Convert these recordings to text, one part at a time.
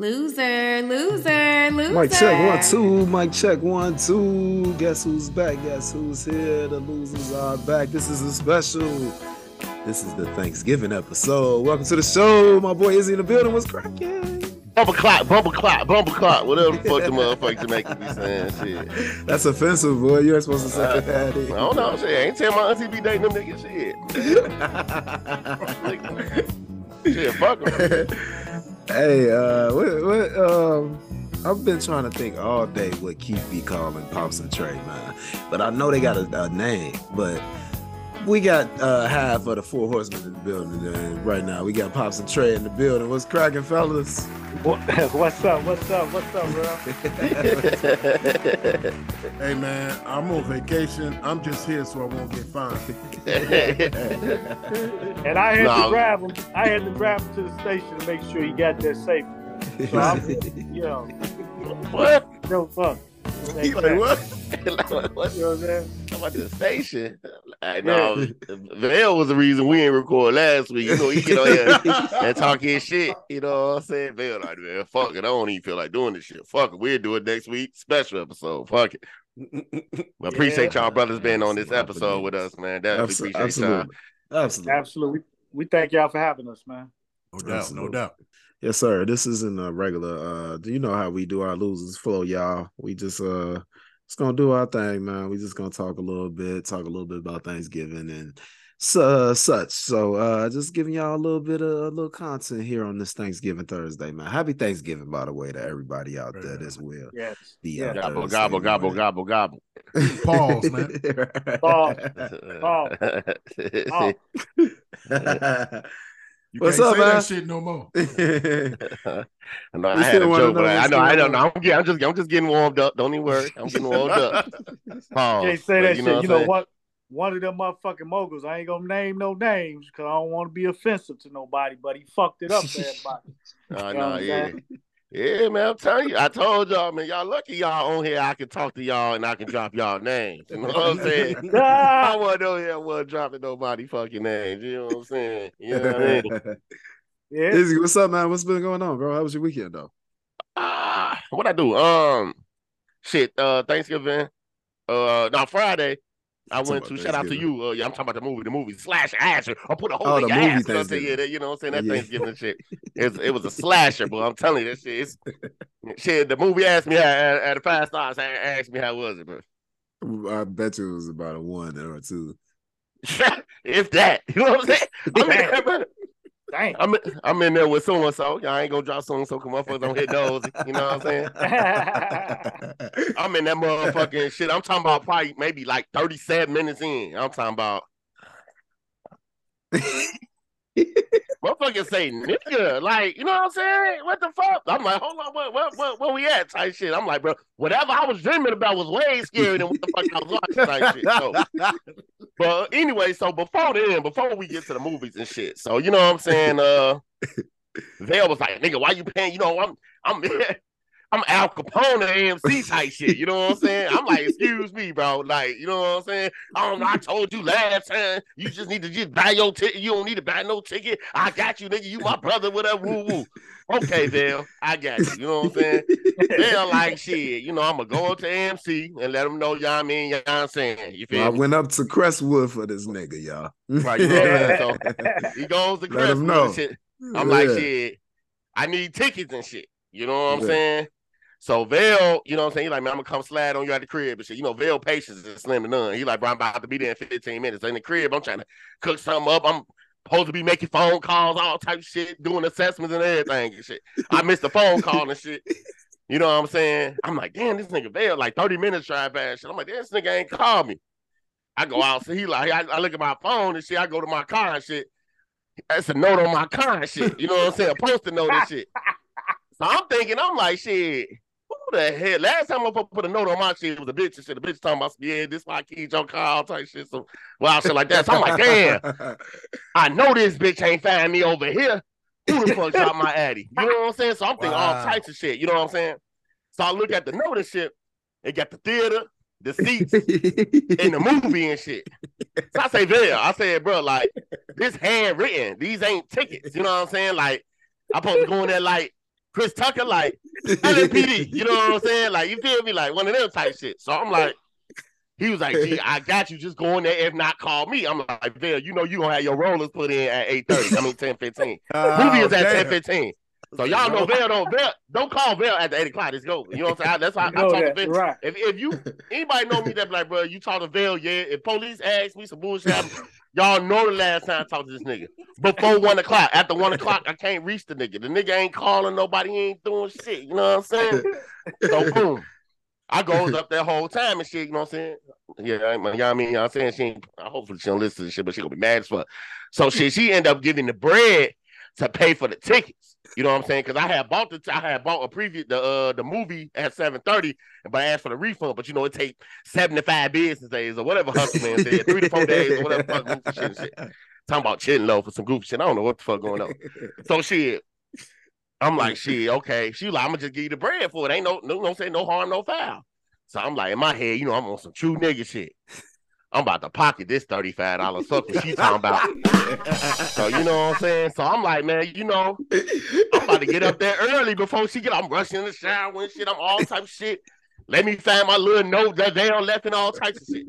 Loser, loser, loser. Mic check one, two. Mic check one, two. Guess who's back? Guess who's here? The losers are back. This is a special. This is the Thanksgiving episode. Welcome to the show. My boy Izzy in the building. was cracking? Bumble clock, bumble clock, bumble clock, whatever the fuck the motherfuckers Jamaican be saying shit. That's offensive, boy. You ain't supposed to say Uh, that. I don't know, shit. I ain't tell my auntie be dating them niggas shit. shit, fuck 'em. hey, uh, what, what, um, I've been trying to think all day what Keith be calling Pops and Trey, man. But I know they got a, a name, but we got uh half of the four horsemen in the building and right now. We got Pops and Trey in the building. What's cracking, fellas? What, what's up? What's up? What's up, bro? Hey man, I'm on vacation. I'm just here so I won't get fined. And I had No. to grab him. I had to grab him to the station to make sure he got there safe. So I'm, you know, what? no fuck. He like what? what? You know what I'm saying? Talking about the station? I know. Vail was the reason we didn't record last week. You know, he get on here and talk his shit. You know what I'm saying? Vail like, man, fuck it. I don't even feel like doing this shit. Fuck it. We'll do it next week. Special episode. Fuck it. But appreciate y'all brothers being on this episode with us, man. Definitely Abso- appreciate y'all. absolutely. Absolutely. Absolutely. We thank y'all for having us, man. No doubt, no doubt. Yes, sir. This isn't a regular. Uh, do you know how we do our losers flow, y'all? We just uh, just gonna do our thing, man. We just gonna talk a little bit, talk a little bit about Thanksgiving and so, such. So, uh, just giving y'all a little bit of a little content here on this Thanksgiving Thursday, man. Happy Thanksgiving, by the way, to everybody out there as well. Yes. The Yeah. uh, Gobble, Thursday gobble, gobble, morning. gobble, gobble. Pause, man. Pause. Oh. Oh. You What's can't up, say man? that shit no more. I know We I had a joke, know but I, I know I don't know. I'm, get- I'm just, I'm just getting warmed up. Don't even worry. I'm getting warmed up. Pause. Can't say But that shit. what you know what? One of them motherfucking moguls. I ain't gonna name no names because I don't want to be offensive to nobody. But he fucked it up for everybody. Uh, You know nah, yeah. Saying? Yeah, man, I'm telling you. I told y'all, man, y'all lucky y'all on here. I can talk to y'all and I can drop y'all names. You know what I'm saying? I wasn't on here. I wasn't dropping nobody fucking names. You know what I'm saying? You know what I mean? yeah. Izzy, what's up, man? What's been going on, bro? How was your weekend, though? Ah, what I do? Um, shit. Uh, Thanksgiving. Uh, no, Friday. I went to shout out to you. Uh, yeah, I'm talking about the movie. The movie slash Asher. I put a whole Oh, nigga movie ass up there. Thanksgiving. Yeah, that, you know what I'm saying? That Yeah. Thanksgiving shit. It, it was a slasher, but I'm telling you, that shit. It's, shit. The movie asked me how, at, the five stars. Asked me how was it, bro. I bet you it was about a one or a two. if that, you know what I'm saying? I'm in, Damn. I'm, in, I'm in there with so and so. I ain't gonna drop so and so. Come motherfuckers don't hit those. You know what I'm saying? I'm in that motherfucking shit. I'm talking about probably maybe like 37 minutes in. I'm talking about motherfuckers say nigga, like you know what I'm saying? What the fuck? I'm like, hold on, what, what, what, where we at? Type shit. I'm like, bro, whatever I was dreaming about was way scarier than what the fuck I was watching. Type shit. So, but anyway, so before then, before we get to the movies and shit, so you know what I'm saying? Uh, Vail was like, nigga, why you paying? You know, I'm, I'm. I'm Al Capone AMC type shit. You know what I'm saying? I'm like, excuse me, bro. Like, you know what I'm saying? I know. I told you last time. You just need to just buy your ticket. You don't need to buy no ticket. I got you, nigga. You my brother, whatever. Woo woo. Okay, Vail. I got you. You know what I'm saying? Vail like shit. You know, I'm gonna go up to AMC and let them know, y'all I mean? What I'm saying? You feel I me? went up to Crestwood for this nigga, y'all. Right, you know So he goes to Crestwood. I'm like, shit, I need tickets and shit. You know what I'm Yeah. saying? So Vail, you know what I'm saying? He like, man, I'm gonna come slide on you at the crib and shit. You know, Vail patience is slim to none. He like, bro, I'm about to be there in 15 minutes. In the crib, I'm trying to cook something up. I'm supposed to be making phone calls, all type shit, doing assessments and everything and shit. I missed the phone call and shit. You know what I'm saying? I'm like, damn, this nigga Vail, like 30 minutes drive past shit. I'm like, this nigga ain't called me. I go out, so he like, I, I look at my phone and shit. I go to my car and shit. That's a note on my car and shit. You know what I'm saying? A post-it note and shit. So I'm thinking, I'm like, shit, who the hell? Last time I put put a note on my shit, it was a bitch and shit. The bitch talking about, yeah, this my keep your car, type shit. So, wild shit like that. So I'm like, damn, I know this bitch ain't find me over here. Who the fuck dropped my addy? You know what I'm saying? So I'm thinking all types of shit. You know what I'm saying? So I look at the note and shit. It got the theater, the seats, and the movie and shit. So I say, Vail, I said, bro, like, this handwritten. These ain't tickets. You know what I'm saying? Like, I'm supposed to go in there like Chris Tucker, like LMPD. You know what I'm saying? Like you feel me? Like one of them type shit. So I'm like, he was like, Gee, I got you. Just go in there. If not, call me. I'm like, Bill, you know you gonna have your rollers put in at 8:30. I mean 10 15. Movie is at 10 15. So y'all know Vail don't Vail, don't call Vail at the 8 o'clock. It's go. You know what I'm saying? That's how I, I talk to that, Vail. right. If if you anybody know me that be like, bro, you talk to Vail, yeah. If police ask me some bullshit, y'all know the last time I talked to this nigga. Before one o'clock. After one o'clock, I can't reach the nigga. The nigga ain't calling nobody, he ain't doing shit. You know what I'm saying? So boom. I goes up that whole time and shit, you know what I'm saying? Yeah, I mean, you know what I mean? You know what I'm saying she ain't, hopefully she don't listen to this shit, but she gonna be mad as fuck. So shit, she end up giving the bread to pay for the tickets. You know what I'm saying? Because I had bought the I had bought a preview the uh the movie at 7:30, but I asked for the refund. But you know, it take 75 business days or whatever Hustle Man said, three to four days or whatever fuck goofy shit, and shit. Talking about chin low for some goofy shit. I don't know what the fuck going on. So shit. I'm like, shit, okay. She like, I'm gonna just give you the bread for it. Ain't no no no say no harm, no foul. So I'm like, in my head, you know, I'm on some true nigga shit. I'm about to pocket this $35 sucker she talking about. So you know what I'm saying? So I'm like, man, you know, I'm about to get up there early before she get. I'm rushing in the shower and shit. I'm all type of shit. Let me find my little note that they on left and all types of shit.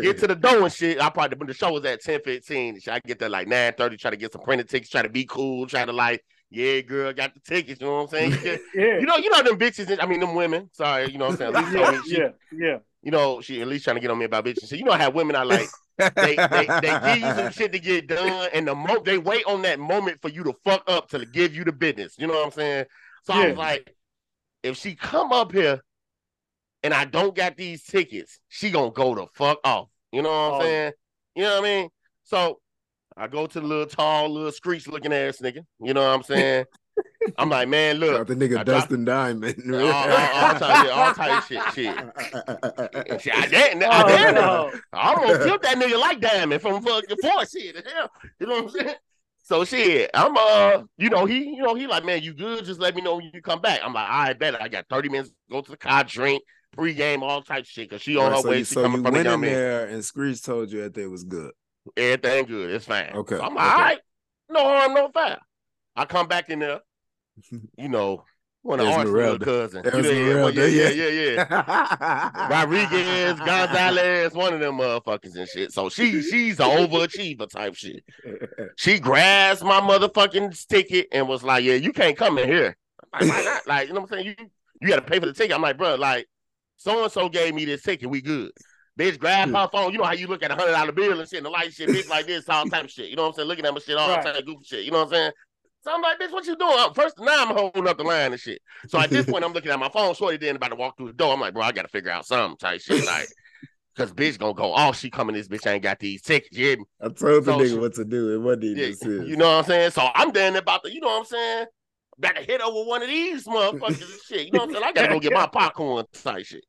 Get to the door and shit. I probably when the show was at 10 15. I get there like 9 30, try to get some printed tickets, try to be cool, try to like, yeah, girl, got the tickets. You know what I'm saying? You, Yeah. you know, you know them bitches. I mean, them women. Sorry, you know what I'm saying. At least told me yeah, yeah, yeah. You know, she at least trying to get on me about bitches. So you know how women are like, they, they they give you some shit to get done, and the mo they wait on that moment for you to fuck up to give you the business. You know what I'm saying? So I was like, if she come up here and I don't got these tickets, she gonna go the fuck off. You know what I'm Oh. saying? You know what I mean? So I go to the little tall, little screech looking ass nigga. You know what I'm saying? I'm like, man, look, Got the nigga I dropped- Dustin Diamond. all, all, all type, yeah, all type shit, shit. Shit, I dare, I Oh, no. I'm gonna flip that nigga like Diamond from fucking four shit. the hell, You know what I'm saying? So shit, I'm uh, you know, he, you know, he like, man, you good? Just let me know when you come back. I'm like, I bet I got 30 minutes, go to the car, drink, pregame, all type shit. Cause she on Right, her so way, you, she so coming you from the went in young man. there and Screech told you that everything was good. Everything good, it's fine. Okay, So I'm like, okay. all right, no harm, no foul. I come back in there, you know, one of Arsenal Esmeralda. cousin. You know, yeah, yeah, yeah, yeah. Rodriguez, Gonzalez, one of them motherfuckers and shit. So she she's an overachiever type shit. She grasped my motherfucking ticket and was like, "Yeah, you can't come in here." I'm like, why not? Like, you know what I'm saying? You you got to pay for the ticket. I'm like, bro, like, so and so gave me this ticket. We good. Bitch, grab my phone. You know how you look at a hundred dollar bill and shit, and the light shit, bitch, like this, all type of shit. You know what I'm saying? Looking at my shit, all Right. type of goofy shit. You know what I'm saying? So I'm like, bitch, what you doing? Uh, First, now I'm holding up the line and shit. So at this point, I'm looking at my phone. Shorty then about to walk through the door. I'm like, bro, I got to figure out something type shit. Like, cause bitch gonna go, oh, she coming. This bitch ain't got these tickets. You? I told the So nigga she- what to do. It wasn't even Yeah, you know what I'm saying? So I'm then about to, you know what I'm saying? About to hit over one of these motherfuckers and shit. You know what I'm saying? I gotta go get my popcorn type shit.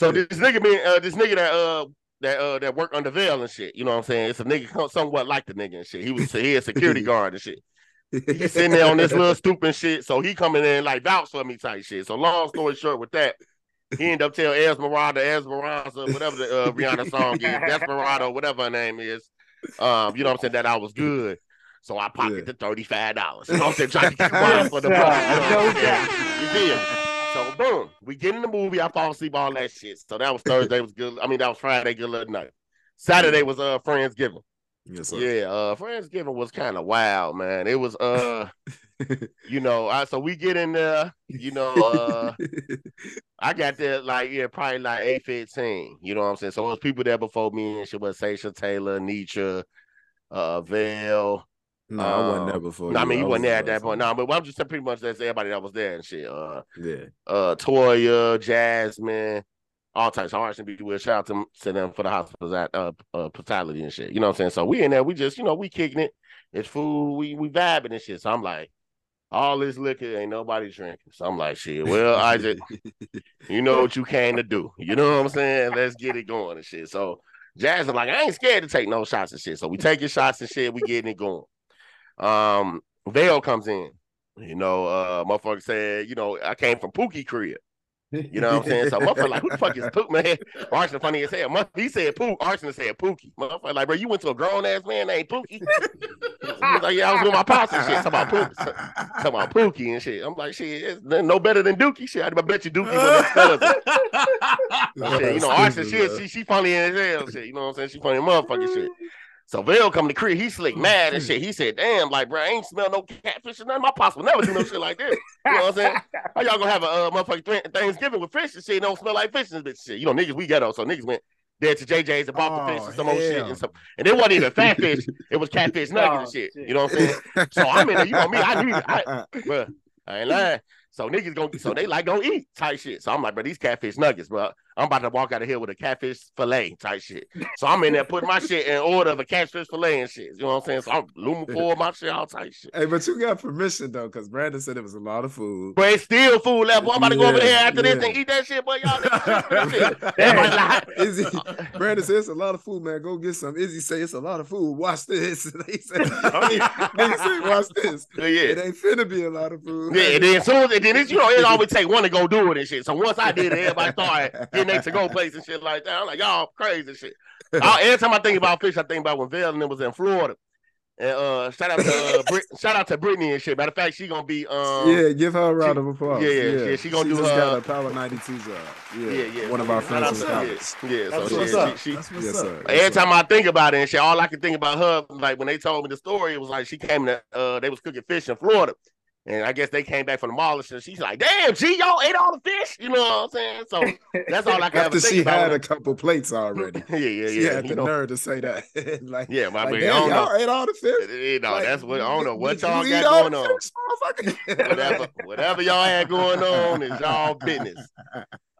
So this nigga been uh this nigga that uh that uh that work under Vail and shit. You know what I'm saying? It's a nigga come- somewhat like the nigga and shit. He was he a security guard and shit. He sitting there on this little stupid shit. So he coming in like vouch for me type shit. So long story short with that, he ended up telling Esmeralda, Esmeralda, whatever the uh, Rihanna song is, Desperado, whatever her name is. Um, you know what I'm saying? That I was good. So I pocketed the thirty-five dollars. You know what I'm saying? Trying to get for the. You know No what I'm saying? You feel me? So boom, we get in the movie. I fall asleep, all that shit. So that was Thursday. Was good. I mean, that was Friday. Good luck night. Saturday was uh Friendsgiving. Yes, sir. Yeah, uh Friendsgiving was kind of wild, man. It was uh, you know, I so we get in there, you know, uh I got there like yeah, probably like eight fifteen. You know what I'm saying? So it was people there before me and shit was Sasha Taylor, Nietzsche, uh Vail. no, I wasn't there Um, before. No, I mean you was wasn't there at that point. No, but I'm just saying pretty much that's everybody that was there and shit. Uh Yeah. uh Toya, Jasmine, all types of hearts and be will shout out to, to them for the hospital uh, uh hospitality and shit. You know what I'm saying? So we in there, we just, you know, we kicking it. It's food, we we vibing and shit. So I'm like, all this liquor ain't nobody drinking. So I'm like, shit, well, Isaac, you know what you came to do. You know what I'm saying? Let's get it going and shit. So Jasmine like, I ain't scared to take no shots and shit. So we taking shots and shit, we getting it going. Um, Vail comes in. You know, uh, motherfucker said, you know, I came from Pookie crib. You know what I'm saying? So motherfucker like, who the fuck is Pook, man? Arsenal funny as hell. Mother- He said Pook, Arsenal said Pookie. Motherfucker like, bro, you went to a grown ass man named Pookie. was like, yeah, I was with my pops and shit. Talking about Pookie, talking about Pookie and shit. I'm like, shit, it's no better than Dookie. Shit, I bet you Dookie was his cousin. Shit, you know, Arson, she, she she funny as hell. Shit, you know what I'm saying? She funny motherfucking shit. So Vail come to crib, he slick mad and shit. He said, "Damn, like bro, I ain't smell no catfish or nothing. My pops will never do no shit like this. You know what I'm saying? How y'all gonna have a uh, motherfucking Thanksgiving with fish and shit? Don't smell like fish and shit. You know, niggas we ghetto, so niggas went there to JJ's and bought the fish Oh, and some old shit and some, and it wasn't even fat fish. It was catfish nuggets and Oh, shit. shit. You know what I'm saying? So I'm in there. You know me. I need it. I, bro, I ain't lying. So niggas gonna so they like gonna eat type shit. So I'm like, bro, these catfish nuggets, bro. I'm about to walk out of here with a catfish fillet type shit. So I'm in there putting my shit in order of a catfish fillet and shit. You know what I'm saying? So I'm looming forward my shit, all type shit. Hey, but you got permission though, because Brandon said it was a lot of food. But it's still food left. Boy, I'm about to go over Yeah, there after this and eat that shit, boy. Y'all niggas shit. Like, Izzy, Brandon said it's a lot of food, man. Go get some. Izzy say it's a lot of food. Watch this. They said, oh, nigga say, watch this. yeah. It ain't finna be a lot of food. Yeah, and then as soon as then it's, you know, it always take one to go do it and shit. So once I did it, everybody started getting they to go place and shit like that. I'm like, y'all crazy shit. I, every time I think about fish, I think about when Val and them was in Florida. And uh shout out to uh, Brit- shout out to Brittany and shit. Matter of fact, she gonna be um yeah, give her a round of applause. yeah, yeah, yeah, she gonna do just her- got a Power 92 job. Yeah, yeah, yeah. One of our friends to- in yeah, college. Yeah, That's so what's she, up. she, she That's what's Yes, up. sir. Every time I think about it and shit, all I can think about her, like when they told me the story, it was like she came to uh they was cooking fish in Florida. And I guess they came back from the mall and. She's like, damn, G, y'all ate all the fish. You know what I'm saying? So that's all I can After she had a couple plates already. I- yeah, yeah, She yeah. had the know, nerve to say that. like, yeah, my like, man. Don't know. y'all ate all the fish. You know, Like, that's what I don't know what y'all got going on. fish. Whatever, whatever y'all had going on is y'all business.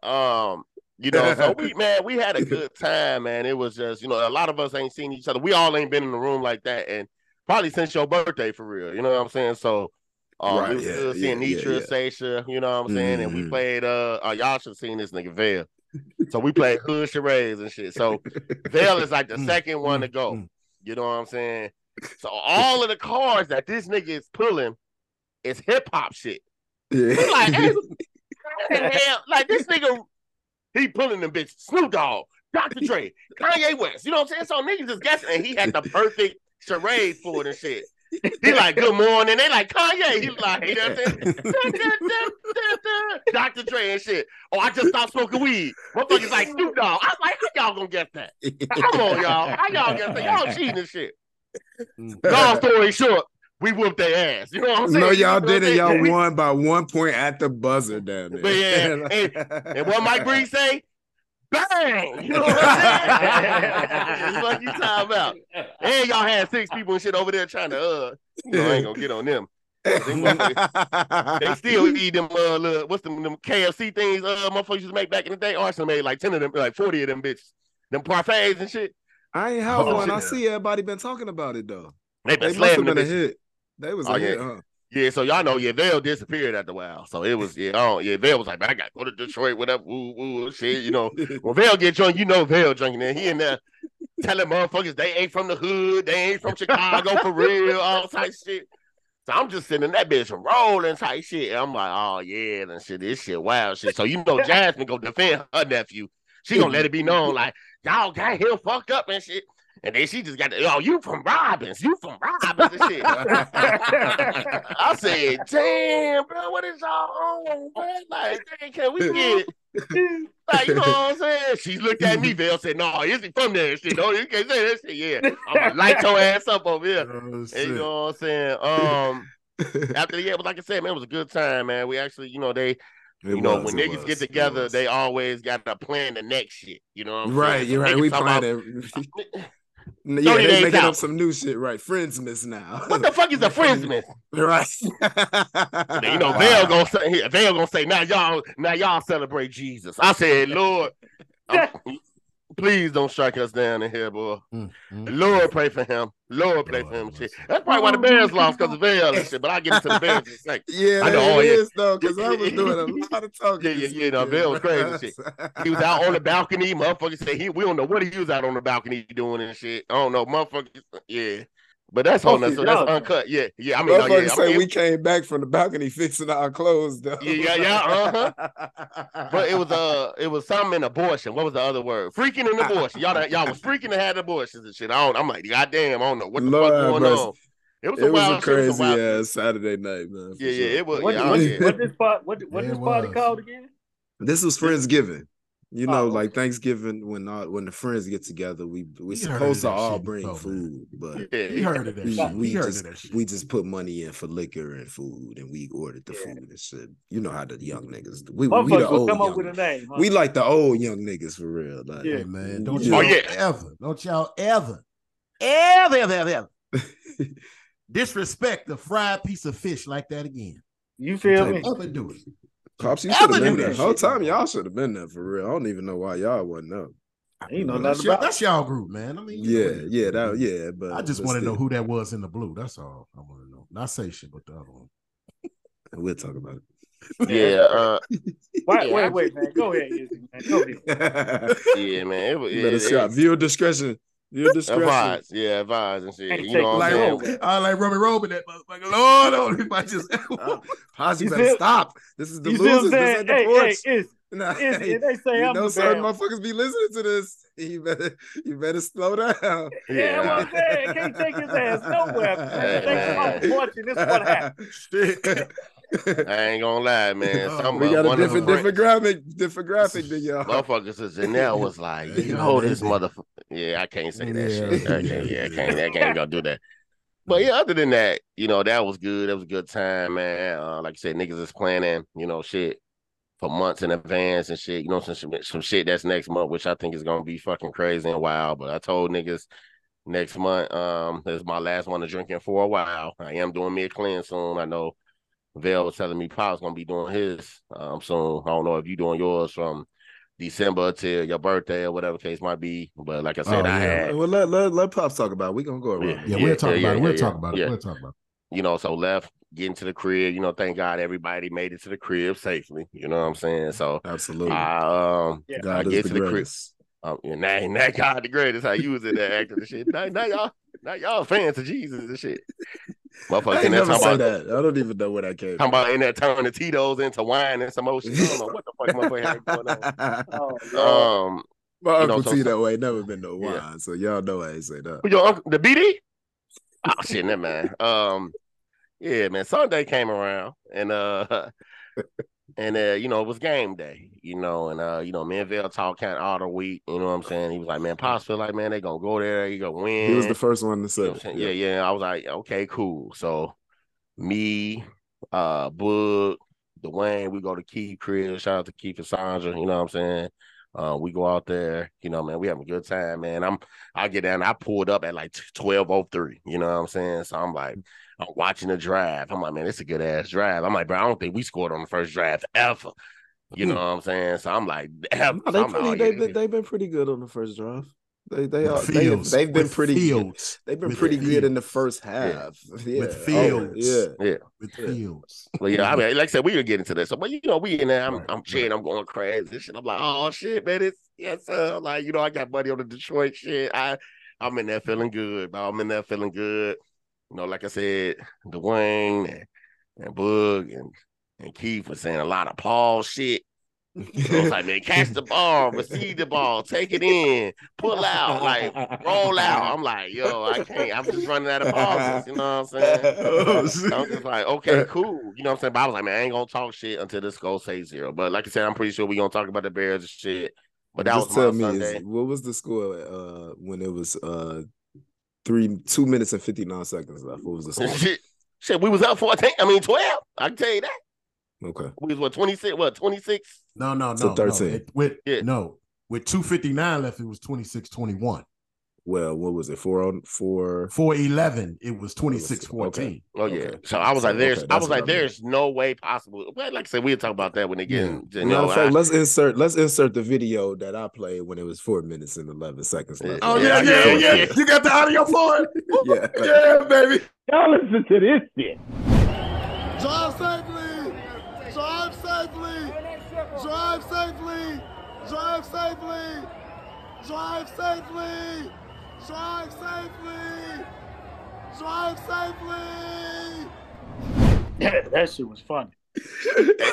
Um, you know, so we man, we had a good time, man. It was just, you know, a lot of us ain't seen each other. We all ain't been in the room like that, and probably since your birthday for real. You know what I'm saying? So um, Right, we was yeah, still seeing yeah, yeah, Nitra, yeah. Seisha, you know what I'm saying? And we Mhm. played uh, uh y'all should have seen this nigga Vail. So we played hood charades and shit. So Vail is like the Mm, second one to mm, go. mm. You know what I'm saying? So all of the cards that this nigga is pulling is hip hop shit. Yeah. Like, hey, hell? Like this nigga, he pulling them bitches. Snoop Dogg, Dr. Dre, Kanye West. You know what I'm saying? So niggas just guessing, and he had the perfect charade for it and shit. He like, good morning. They like Kanye. He like, you know what I'm saying? Dr. Dre and shit. Oh, I just stopped smoking weed. Motherfuckers like Snoop Dogg. I was like, how y'all gonna get that? Come on, y'all. How y'all get that? Y'all cheating and shit. Long mm. story short, we whooped their ass. You know what I'm saying? No, y'all didn't. Y'all We- won by one point at the buzzer down there. But yeah, and- And what Mike Bree say? Bang! You know what I'm saying? what you talking about? And y'all had six people and shit over there trying to uh, you know, I ain't gonna get on them. They still eat them uh, little, what's them, them KFC things uh motherfuckers used to make back in the day. Arsenal made like ten of them, like forty of them bitches. Them parfaits and shit. I ain't have Oh, one. I see everybody been talking about it though. They been They must have slamming been a hit. They was Oh, a yeah. hit, huh? Yeah, so y'all know, yeah, Vail disappeared after a while. So it was, yeah, oh, yeah, Vail was like, I got to go to Detroit, whatever, woo, woo, shit, you know. When Vail get drunk, you know Vail drinking there. He in there telling motherfuckers they ain't from the hood, they ain't from Chicago for real, all type shit. So I'm just sitting in that bitch rolling type shit. And I'm like, oh yeah, and shit, this shit wild shit. So you know Jasmine go defend her nephew. She gonna let it be known, like, y'all got him fucked up and shit. And then she just got the, yo, you from Robbins, you from Robbins and shit. I said, damn, bro, what is y'all on, bro? Like, dang, can we get like, you know what I'm saying? She looked at me, Val said, no, is he from there? and Shit, no, you can't say that shit. Yeah. I'm gonna light your ass up over here. Oh, And you know what I'm saying? Um after the year, but like I said, man, it was a good time, man. We actually, you know, they It you know, was, when niggas was, get together, they always got to plan the next shit. You know what I'm right. saying? You're right. We talking about-. Yeah, 30 they days making out. up some new shit, right? Friendsmas now. What the fuck is a friendsman? right. you know, Vail gonna say here, Vail gonna say, now y'all, now y'all celebrate Jesus. I said, Lord, please don't strike us down in here, boy. Mm, mm. Lord, pray for him. Lord, pray for him. Shit. That's probably why the Bears lost because of Vail and shit. But I'll get into the Bears in a second. Yeah, I know, it yeah. is though, because I was doing a lot of talking. Yeah, yeah, yeah, no, Bill was crazy shit. He was out on the balcony. Motherfucker said he we don't know what he was out on the balcony doing and shit. I don't know, motherfuckers. Yeah, but that's on us. So that's uncut. Yeah, yeah. I mean, no, Motherfuckers yeah, I say mean, we came back from the balcony fixing our clothes though. Yeah, yeah, yeah, uh-huh. But it was uh, it was something in abortion. What was the other word? Freaking and abortion. Y'all, y'all was freaking and had abortions and shit. I don't. I'm like, goddamn, I don't know what the Lord fuck going mercy. on. It was It a was wild a shit. It was crazy wild ass Saturday night, man. for Yeah, yeah, it was. What, yeah, what, yeah. what this part? What, what Yeah, this party called again? This was Friendsgiving. You know, Oh, like. Thanksgiving when all, when the friends get together, we we He supposed to all shit bring before, man. food, but Yeah, He heard of that we, shit. we he heard just of that shit. we just put money in for liquor and food, and we ordered the Yeah. food and shit. You know how the young niggas do. we we the old come up young, with a name. Huh? we like the old young niggas for real. Like, Yeah. Man, don't y'all Oh, yeah. ever, don't y'all ever, ever, ever, ever, ever disrespect the fried piece of fish like that again. you feel Don't me? ever do it. Cops, you Ever should have do been that there. Whole shit. time y'all should have been there for real. I don't even know why y'all wasn't up. I ain't know that's, nothing y'all, about. that's y'all group, man. I mean, you know Yeah, yeah, that yeah, but I just want to know who that was in the blue. That's all I want to know. Not say shit, but the other one. we'll talk about it. yeah, uh, Wait, wait, wait, man. Go ahead, Izzy, man. Go ahead. yeah, man. It, was- You it, better it, stop. Viewer discretion. Viewer discretion. advise, yeah, advise and shit. Can't You know what Like, I'm saying? oh, I like Roman Robin that motherfucker. Lord, oh, he might just. Uh, Posse You better feel- stop. This is the You see what losers. This saying? ain't the Hey, porch. hey, Izzy, Nah, Izzy, hey, they say you I'm know the certain bad. motherfuckers be listening to this. You better you better slow down. Yeah, what I'm saying. Can't take his ass nowhere. Man. Thanks for watching. This is what happened. I ain't gonna lie, man. Oh, Some we got a one of the different graphic, different graphic than y'all. Motherfuckers, is Janelle was like, you know, this motherfucker. Yeah, I can't say that Yeah, shit. I can't, yeah, I can't. I can't go do that. But yeah, other than that, you know, that was good. That was a good time, man. Uh, like I said, niggas is planning, you know, shit for months in advance and shit. You know, some some- some shit that's next month, which I think is gonna be fucking crazy and wild. But I told niggas next month, um, this is my last one to drinking for a while. I am doing me a cleanse soon. I know Vail was telling me Pop's gonna be doing his um soon. I don't know if you doing yours from December till your birthday or whatever case might be. But like I said, Oh, I yeah. had Well, let let let pops talk about. it. We're gonna go around. Yeah. Yeah, we'll talk yeah, about it. yeah, We'll yeah, talk about it. yeah. We'll talk about you know, so left getting to the crib, you know, thank God everybody made it to the crib safely. You know what I'm saying? So Absolutely. I um Yeah. I God get is to the the crib. greatest. Um, and now, now God the greatest. How you was in there acting and shit. Now, now y'all, now y'all fans of Jesus and shit. Motherfuckers I in ain't there never talking say about, that. I don't even know where that came. talking about in there turning the Tito's into wine and some old shit. I don't know what the fuck motherfucker had going on. Oh, Lord. Um, My You know, uncle so- T that way ain't never been no Yeah. wine, so y'all know I ain't say that. Your uncle, the BD? Oh shit, that man. Um, yeah, man. Sunday came around and uh, and uh, you know, it was game day. You know, and uh, you know, me and Vail talked kind of all the week. You know what I'm saying? He was like, "Man, Pops feel like man, they gonna go there. You gonna win." He was the first one to You know say, what I'm saying? yeah, yeah. I was like, okay, cool. So me, uh, Boog, Dwayne, we go to Keith crib. Shout out to Keith and Sandra. You know what I'm saying? Uh, we go out there, you know, man, we having a good time, man. I'm I get down, I pulled up at like 1203, you know what I'm saying? So I'm like, I'm watching the drive. I'm like, man, it's a good ass drive. I'm like, bro, I don't think we scored on the first drive ever. You know mm. what I'm saying? So I'm like. No, they I'm pretty, oh, they yeah, been, they've been pretty good on the first drive. They they are they, Fields, they've been with pretty Fields, they've been with pretty good in the first half. Yeah. With Oh, Fields. yeah. yeah. with Fields. Well, yeah, I mm-hmm. mean, like I said, we were getting to that. So, but you know, we in there, I'm, Right, I'm cheering, I'm going crazy. shit. I'm like, oh shit, man, it's yes, sir. Like, you know, I got money on the Detroit shit. I, I'm in there feeling good, bro. I'm in there feeling good. You know, like I said, Dwayne and, and Boog and and Keith was saying a lot of Paul shit. So it's like, man, catch the ball, receive the ball, take it in, pull out, like roll out. I'm like, yo, I can't. I'm just running out of pauses. You know what I'm saying? Oh, I'm just like, okay, cool. You know what I'm saying? But I was like, man, I ain't gonna talk shit until this goal say zero. But like I said, I'm pretty sure we gonna talk about the Bears and shit. But that Just was tell me, is, what was the score uh, when it was uh, three two minutes and fifty nine seconds left? What was the score? shit, shit, we was up 14. I mean 12. I can tell you that. Okay, We was what 26, what 26? No, no, no. So no. 13. It- with Yeah. no, with 259 left, it was 26-21. Well, what was it? Four on four. 411, it was 26-14. Oh yeah. Okay. So I was like, there's okay, I was like, I mean. there's no way possible. Well, like I said, we'll talk about that when they get Yeah. in. You know, fact, I- let's insert let's insert the video that I played when it was four minutes and eleven seconds left. Oh, Yeah, yeah, yeah, yeah, yeah. yeah. You got the audio for it? yeah. yeah, baby. Y'all listen to this shit. Drive safely. Drive safely. Drive safely. Drive safely. Drive safely. Drive safely. Drive safely. that shit was funny.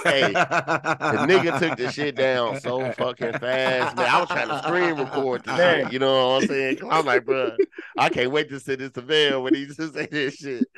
Hey, The nigga took the shit down so fucking fast, man. I was trying to screen record the Man. shit. You know what I'm saying? I'm like, bro, I can't wait to send this to Vail when he just say this shit.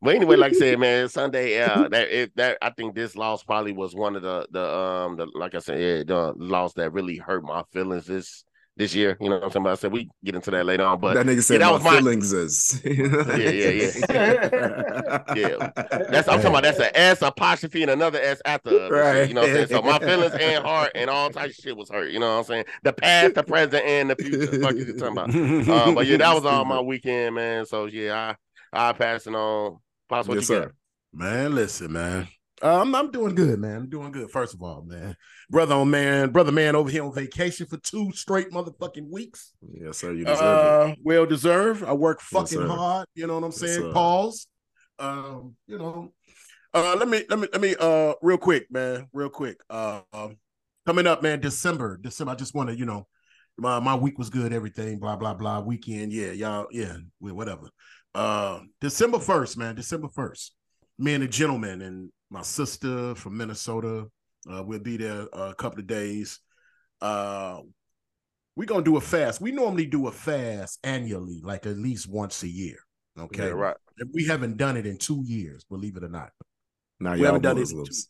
But anyway, like I said, man, Sunday, uh, that it, that I think this loss probably was one of the the um the like I said, yeah, the loss that really hurt my feelings this this year. You know what I'm talking about? I said we get into that later on. But that nigga said that my was my- feelings is. yeah, Yeah. yeah. That's I'm talking about. That's an S apostrophe and another S after. the shit, Right. You know what I'm saying? So my feelings and heart and all types of shit was hurt. You know what I'm saying? The past, the present, and the future. Fuck you talking about? Um, but yeah, that was all my weekend, man. So yeah, I I passing on. Pops, what Yes, you sir. got? Man, listen, man. Um, I'm doing good, man. I'm doing good. First of all, man, brother on man, brother man over here on vacation for two straight motherfucking weeks. Yes, sir. You deserve it. Uh, well deserved. I work fucking sir. hard. You know what I'm saying? sir. Pause. Um, you know. Uh, let me let me let me uh real quick, man, real quick. Uh, um, coming up, man. December, December. I just want to, you know, my my week was good. Everything, blah blah blah. Weekend, yeah, y'all, yeah, whatever. Uh, December first, man. December first. Me and a gentleman and my sister from Minnesota. Uh, we'll be there a couple of days. Uh, we're gonna do a fast. We normally do a fast annually, like at least once a year. Okay, Yeah, right. And we haven't done it in two years, believe it or not. Now we haven't done it. Muslims.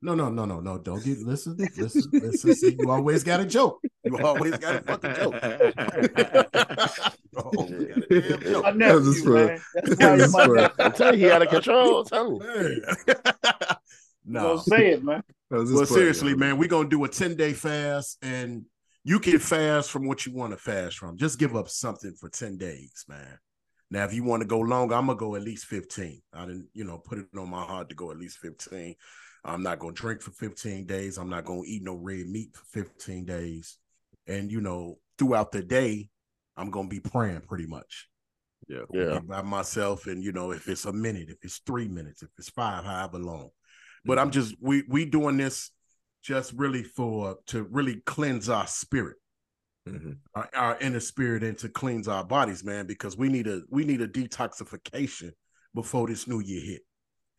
No, no, no, no, no. Don't get listen, listen, listen. See, you always got a joke. You always got a fucking joke. You always got a damn joke. My That was nephew, man. That's why That you're was my fun. nephew. I'm telling you, he out of control. I'm telling you. Man. No. no, say it, man. That was just well, funny, seriously, y'all. man, we're gonna do a 10 day fast, and you can fast from what you want to fast from. Just give up something for 10 days, man. Now, if you want to go longer, I'm gonna go at least 15. I didn't, you know, put it on my heart to go at least 15. I'm not gonna drink for 15 days. I'm not gonna eat no red meat for 15 days. And you know, throughout the day, I'm gonna be praying pretty much. Yeah. Yeah. by myself and you know if it's a minute if it's three minutes if it's five however long but i'm just we we doing this just really for to really cleanse our spirit Mhm. our, our inner spirit and to cleanse our bodies man because we need a we need a detoxification before this new year hit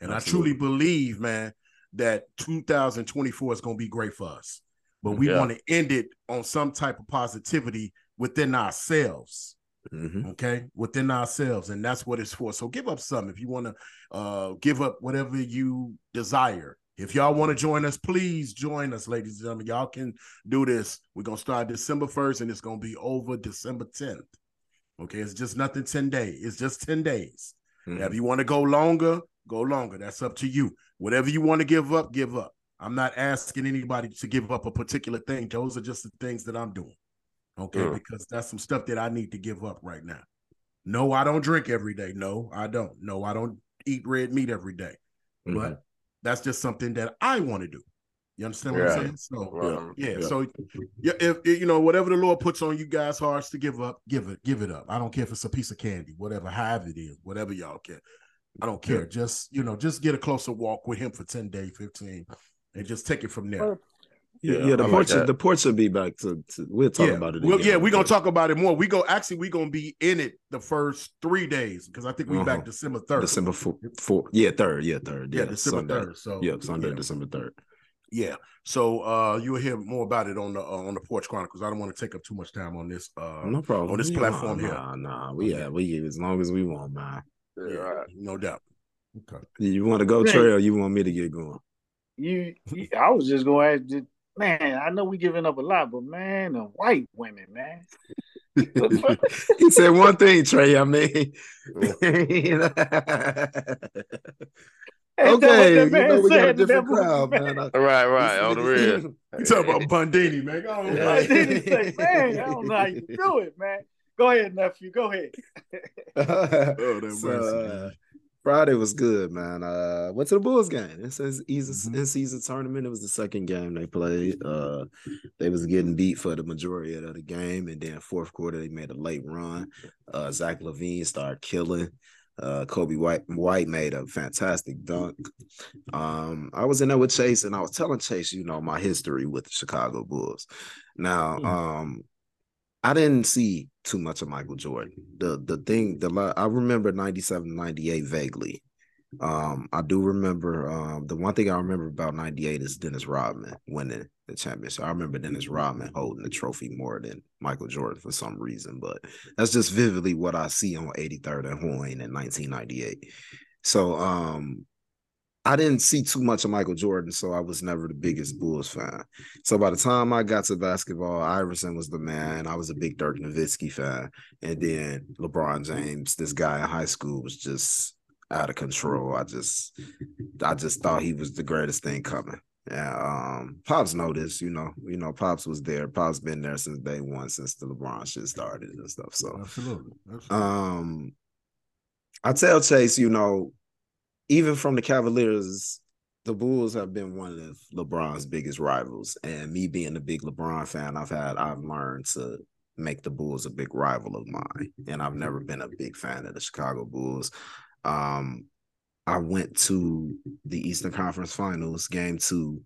and Absolutely. i truly believe man that 2024 is going to be great for us. But we Yeah. want to end it on some type of positivity within ourselves Mhm. okay? Within ourselves and that's what it's for. So give up some if you want to uh give up whatever you desire. If y'all want to join us please join us ladies and gentlemen. Y'all can do this. We're gonna start december 1st and it's gonna be over december 10th okay? It's just nothing 10 days it's just 10 days. Mhm. now, if you want to go longer go longer. That's up to you whatever you want to give up give up. I'm not asking anybody to give up a particular thing. Those are just the things that i'm doing okay? Mm. because that's some stuff that i need to give up right now. No i don't drink every day. No i don't. No i don't eat red meat every day. Mhm. but that's just something that i want to do. You understand what i'm saying? So yeah, Yeah. so yeah, if, if, you know whatever the Lord puts on you guys' hearts to give up, give it, give it up. I don't care if it's a piece of candy, whatever, however it is, whatever y'all care. I don't care. Just you know, just get a closer walk with Him for ten days, fifteen, and just take it from there. Yeah, Yeah, yeah. The I like the port should be back to. to we'll talk yeah, about it. well, yeah, we're gonna talk about it more. We go actually, we're gonna be in it the first three days because I think we Uh-huh. back December third. December four, four. Yeah, third. Yeah, third. yeah, Yeah, December third. So yeah, Sunday, yeah. December third. Yeah. So uh you'll hear more about it on the uh, on the Porch Chronicles. I don't want to take up too much time on this. Uh No problem. on this Yeah, platform nah, here. Nah, nah. We yeah, we as long as we want, man. Yeah, yeah, right. no doubt. Okay. You want to go Yeah. trail? You want me to get going? You, you I was just going to ask, man. I know we giving up a lot, but man, the white women, man. he said one thing, Trey. I mean, Ain't okay, that you know we got a said in that different movie, crowd, man? man. Right, right. On the real. You talking about Bundini, man? Go on, Yeah. I man. didn't say, man, I don't know how you do it, man. Go ahead, nephew. Go ahead. Oh, that So, uh. Friday was good, man. Uh, went to the Bulls game. It says easy Mhm. in season tournament. It was the second game they played. Uh, they was getting beat for the majority of the game, and then fourth quarter they made a late run. Uh, Zach LaVine started killing. Uh, Coby White White made a fantastic dunk. Um, I was in there with Chase, and I was telling Chase, you know, my history with the Chicago Bulls. Now, Hmm. um, I didn't see too much of Michael Jordan. The the thing, the I remember 97, 98 vaguely. Um, I do remember um the one thing I remember about 98 is Dennis Rodman winning the championship. I remember Dennis Rodman holding the trophy more than Michael Jordan for some reason, but that's just vividly what I see on 83rd and Hoyne in 1998. So um I didn't see too much of Michael Jordan, so I was never the biggest Bulls fan. So by the time I got to basketball, Iverson was the man. I was a big Dirk Nowitzki fan, and then LeBron James, this guy in high school, was just out of control. I just, I just thought he was the greatest thing coming. Yeah, um, Pops noticed, you know, you know, Pops was there. Pops been there since day one, since the LeBron shit started and stuff. So, Absolutely. Absolutely. um, I tell Chase, you know, even from the Cavaliers, the Bulls have been one of LeBron's biggest rivals. And me being a big LeBron fan, I've had I've learned to make the Bulls a big rival of mine. And I've never been a big fan of the Chicago Bulls. Um, I went to the Eastern Conference Finals, game two,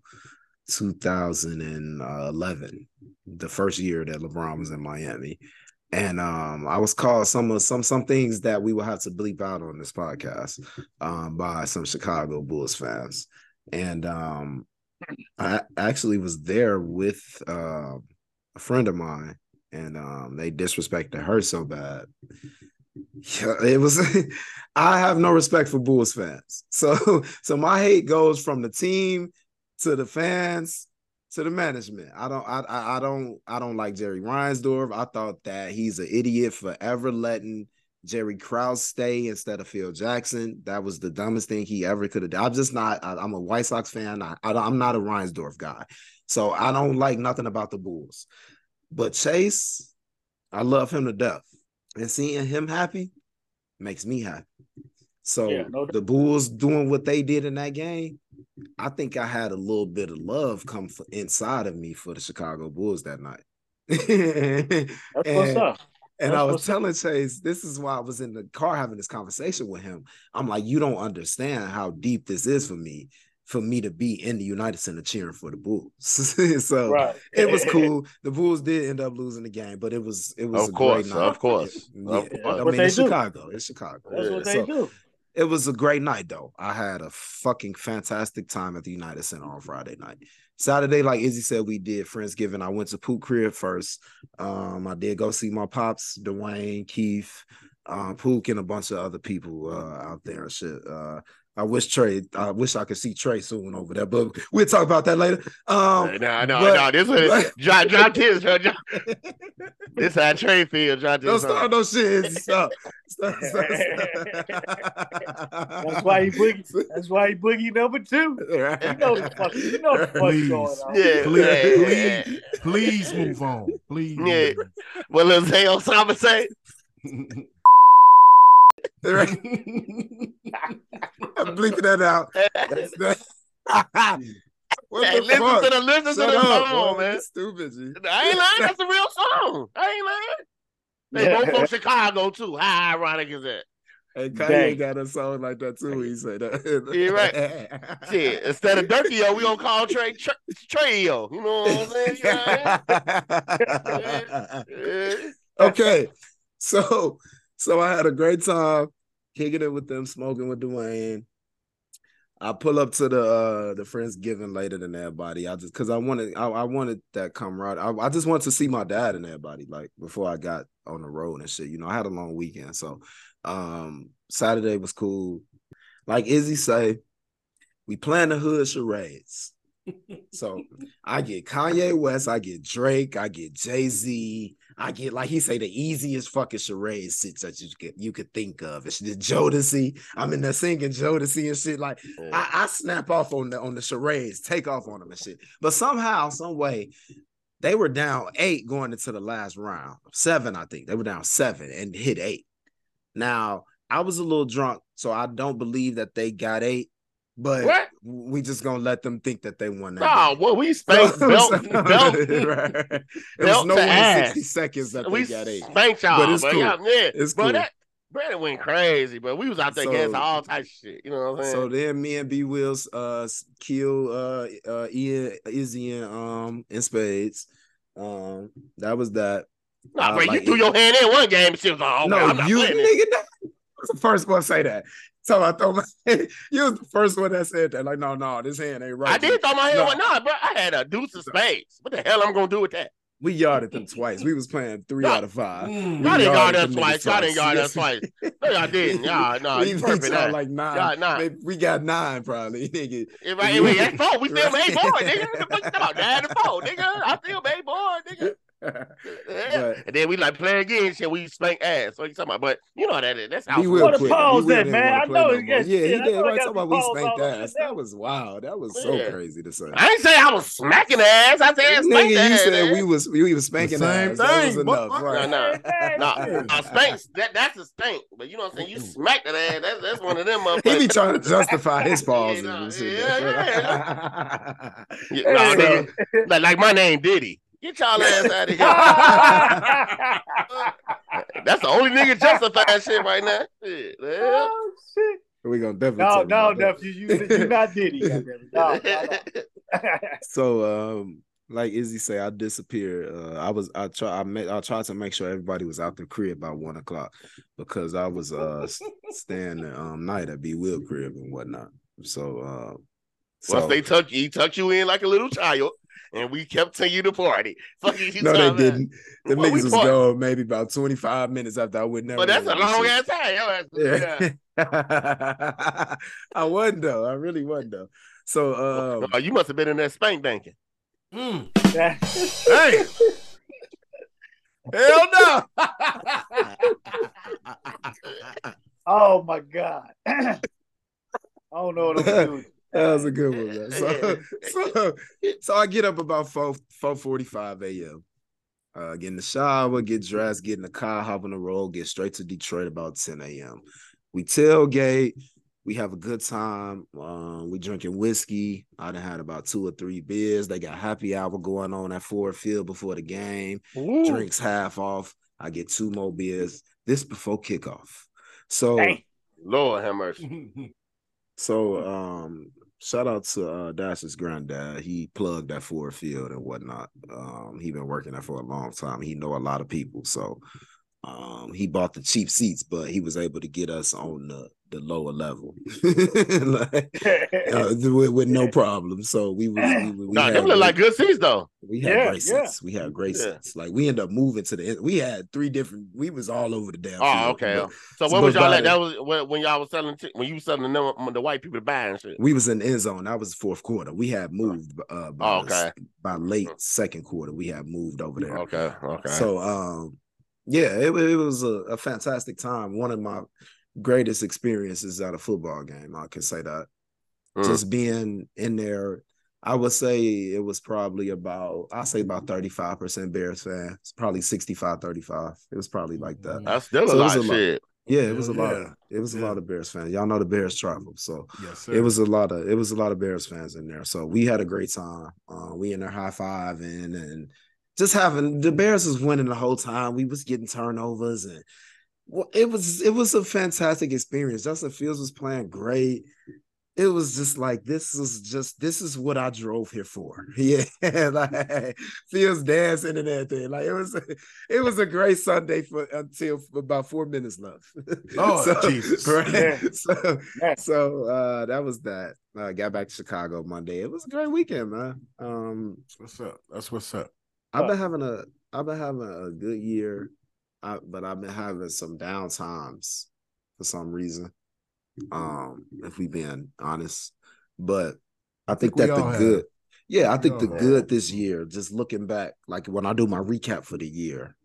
2011, the first year that LeBron was in Miami. And um, I was called some of some some things that we will have to bleep out on this podcast um, by some Chicago Bulls fans. And um, I actually was there with uh, a friend of mine, and um, they disrespected her so bad. Yeah, it was. I have no respect for Bulls fans, so so my hate goes from the team to the fans to the management. I don't I I, I don't I don't like Jerry Reinsdorf. I thought that he's an idiot for ever letting Jerry Krause stay instead of Phil Jackson. That was the dumbest thing he ever could have done. I'm just not. I, am a White Sox fan. I, I I'm not a Reinsdorf guy, so I don't like nothing about the Bulls. But Chase, I love him to death, and seeing him happy makes me happy. So Yeah, no the Bulls doing what they did in that game, I think I had a little bit of love come for, inside of me for the Chicago Bulls that night. That's what's And- up. and I was telling Chase, this is why I was in the car having this conversation with him. I'm like, you don't understand how deep this is for me, for me to be in the United Center cheering for the Bulls. so Right. it was cool. The Bulls did end up losing the game, but it was it was Of a course, great night. of course, Yeah, of I course. That's mean, it's do. Chicago. It's Chicago. That's what they So, do. It was a great night though. I had a fucking fantastic time at the United Center on Friday night. Saturday, like Izzy said, we did Friendsgiving. I went to Poop Crib first. Um, I did go see my pops, Dwayne, Keith, um, Pook, and a bunch of other people uh, out there and shit. Uh, I wish Trey, I wish I could see Trey soon over there, but we'll talk about that later. Um, no, no, but- no. This is but- drop, drop this. Drop, drop. This how trade feel. Drop Don't this. start no shit. Stop. Stop, stop, That's why he boogie. That's why he boogie number two. You know the fuck. You know the fuck's Please. going on. Yeah, Please, yeah. Please move on. Please. Yeah. What little Zay Osama say? I'm bleeping that out. what Hey, the listen fuck? to the listen to the up, song, boy. man. You're Stupid, G. I ain't lying. That's a real song. I ain't lying. They both from Chicago too. How ironic is that? Hey, Kanye Dang. got a song like that too. He said that. Yeah, right. Shit, instead of Dirkio, we gonna call Trey Tre- Treyo. You know what I'm saying? You know what I okay, so so I had a great time kicking it with them, smoking with Dwayne. I pull up to the uh the Friendsgiving later than everybody. I just because I wanted I, I wanted that camaraderie. I, I just wanted to see my dad and everybody like before I got on the road and shit. You know, I had a long weekend, so um Saturday was cool. Like Izzy say, we plan the hood charades. So I get Kanye West, I get Drake, I get Jay Z, I get like he say the easiest fucking charade shit that you could you could think of. It's the Jodeci. I'm in there singing Jodeci and shit. Like I, I snap off on the on the charades, take off on them and shit. But somehow, some way, they were down eight going into the last round. Seven, I think. They were down seven and hit eight. Now, I was a little drunk, so I don't believe that they got eight. But What? We just gonna let them think that they won that. No, game. well, we spanked belt, belt, Right. It was belt no way in ass. 60 seconds that we got eight. spanked y'all, But but, it's cool. yeah, yeah. It's cool. that Brandon went crazy, but we was out there So- against all types of shit. You know what I'm saying? So then me and B Wills uh kill uh uh Ian Izzy and um in spades. Um that was that. nah, uh, bro, like you threw it- your hand in one game and shit was like, oh, no, man, you nigga was the first one to say that. So I thought my, you was the first one that said that. Like, no, no, this hand ain't right. I did throw my hand. No. Nah, bro. I had a deuce of spades. What the hell I'm gonna do with that? We yarded them twice. We was playing three No. out of five. Mm. We Y'all didn't yard us twice. Y'all didn't yard us twice. No, y'all didn't. Y'all, no, we you perfect. y'all like nine. Y'all, nah. Maybe we got nine probably. Nigga. I, wait, that's four. We still Right. made board, nigga. What the fuck you talking about? Nine to four, nigga. I still made board, nigga. But- and then we like play again, shit. We spank ass. What you talking about? But you know how that is. That's how. He will the quit. pause He will at, didn't man? I know no he more. Yeah, he shit. I did. Right, talking about we balls spanked all ass. there. That was wild. That was so Yeah. crazy to say. I ain't say I was smacking ass. I said spank Nigga, you ass. said man. we was we was spanking same ass. That was thing, enough. Right. Nah, nah. Man, No, shit. spank. That that's a spank. But you know what I'm saying? You smack that ass. That's that's one of them. He be trying to justify his pauses nah, and shit. yeah, yeah, Yeah, nah, So- nigga. Like, like my name Diddy. Get y'all ass out of here. That's the only nigga justifying shit right now. Shit, man. oh, shit. we gonna definitely No, no, about nephew, you you not Diddy. No, no, no. So um like Izzy say, I disappeared. Uh, I was I try I met I tried to make sure everybody was out the crib by one o'clock because I was uh s- staying the um night at B Will crib and whatnot. So uh so Once they tuck you, he tucked you in like a little child, and we kept telling you to party. Fuck you, you no, they didn't. The Well, niggas was fought. gone maybe about 25 minutes after I went there. But that's a long ass time. Yeah. Yeah. I wasn't though. I really wasn't though. So um Oh, you must have been in that spank banking. Mm. hey. Hell no. oh my god. I don't know what I'm gonna do. That was a good one, man. So, so, so I get up about 4 four forty five a.m. Uh, get in the shower, get dressed, get in the car, hop on the road, get straight to Detroit about 10 a.m. We tailgate, we have a good time. Um, we drinking whiskey. I done had about two or three beers. They got happy hour going on at Ford Field before the game. Drinks half off. I get two more beers. This before kickoff. So Dang. Lord have mercy. so um shout out to uh Dash's granddad. He plugged that Ford Field and whatnot. Um he been working there for a long time. He know a lot of people. So um he bought the cheap seats, but he was able to get us on the the lower level. like, uh, with, with no problem. So we was we, we Nah, had them look like good seats though. we had Yeah, great yeah. seats. We had great Yeah. seats. Like we ended up moving to the we had three different we was all over the damn Oh, field, okay. but So what was y'all by at? the- That was when, when y'all was selling t- when you was selling them the white people to buy and shit. We was in the end zone. That was the fourth quarter. We had moved uh by, Oh, the okay. by late second quarter. We had moved over there. Okay, okay. So um yeah, it, it was a, a fantastic time. One of my greatest experiences at a football game. I can say that. Mm. Just being in there, I would say it was probably about I say about 35% Bears fans, probably 65 35. It was probably like that. That's still a So it lot of a lot. shit. Yeah, it was a Hell lot. Of, it was a lot of Bears fans. Y'all know the Bears travel, so Yes, it was a lot of it was a lot of Bears fans in there. So we had a great time. Uh, we in there high fiving and just having the Bears was winning the whole time. We was getting turnovers and well, it was it was a fantastic experience. Justin Fields was playing great. It was just like this is just this is what I drove here for. Yeah, like Fields dancing and everything. Like it was it was a great Sunday for until about four minutes left. Lord Jesus. right? Yeah. So Yeah. so uh that was that. I got back to Chicago Monday. It was a great weekend, man. Um what's up. That's what's up. I've been having a I've been having a good year, I, but I've been having some down times for some reason. Um, if we being honest, but I think, think that the all have. good, yeah, I think the have. good this year. Just looking back, like when I do my recap for the year,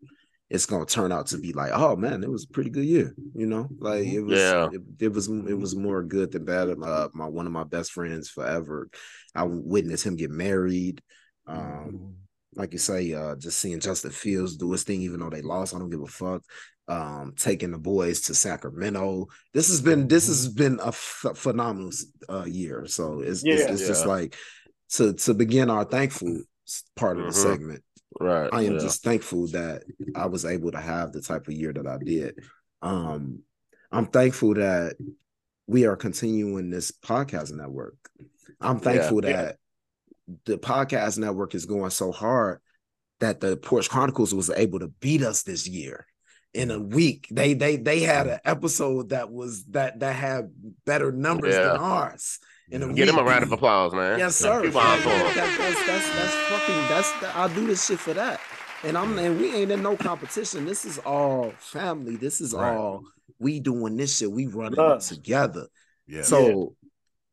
it's gonna turn out to be like, oh man, it was a pretty good year. You know, like it was, Yeah. it, it was, it was more good than bad. Uh, my one of my best friends forever, I witnessed him get married. Um, like you say, uh, just seeing Justin Fields do his thing, even though they lost, I don't give a fuck. Um, taking the boys to Sacramento. This has been this has been a phenomenal uh, year. So it's it's, Yeah. it's just Yeah. like to to begin our thankful part of the Mhm. segment. Right. I am yeah. just thankful that I was able to have the type of year that I did. Um, I'm thankful that we are continuing this podcast network. I'm thankful Yeah. that the podcast network is going so hard that the Porch Chronicles was able to beat us this year. in a week. They they they had an episode that was that that had better numbers Yeah. than ours. In a Get him a round of applause, man. Yes, sir. Keep on for. That- that's, that's that's fucking that's the, I do this shit for that. And I'm and we ain't in no competition. This is all family. This is Right. all we doing this shit. We running it Love. together. Yeah. So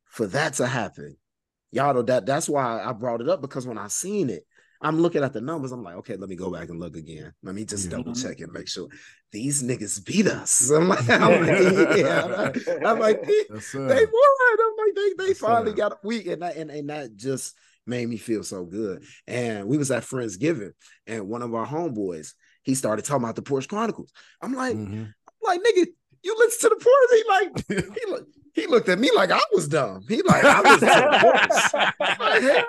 for that to happen, y'all know that that's why I brought it up because when I seen it, I'm looking at the numbers. I'm like, okay, let me go back and look again. Let me just Yeah. double check and make sure these niggas beat us. I'm like, I'm like, yeah. I'm like, they Yes, they won. I'm like, they they Yes, finally sir. got a week, and that and, and that just made me feel so good. And we was at Friendsgiving, and one of our homeboys, he started talking about the Porch Chronicles. I'm like, Mhm. like nigga, you listen to the Porch? He like, he look, he looked at me like I was dumb. He like, I the Porch.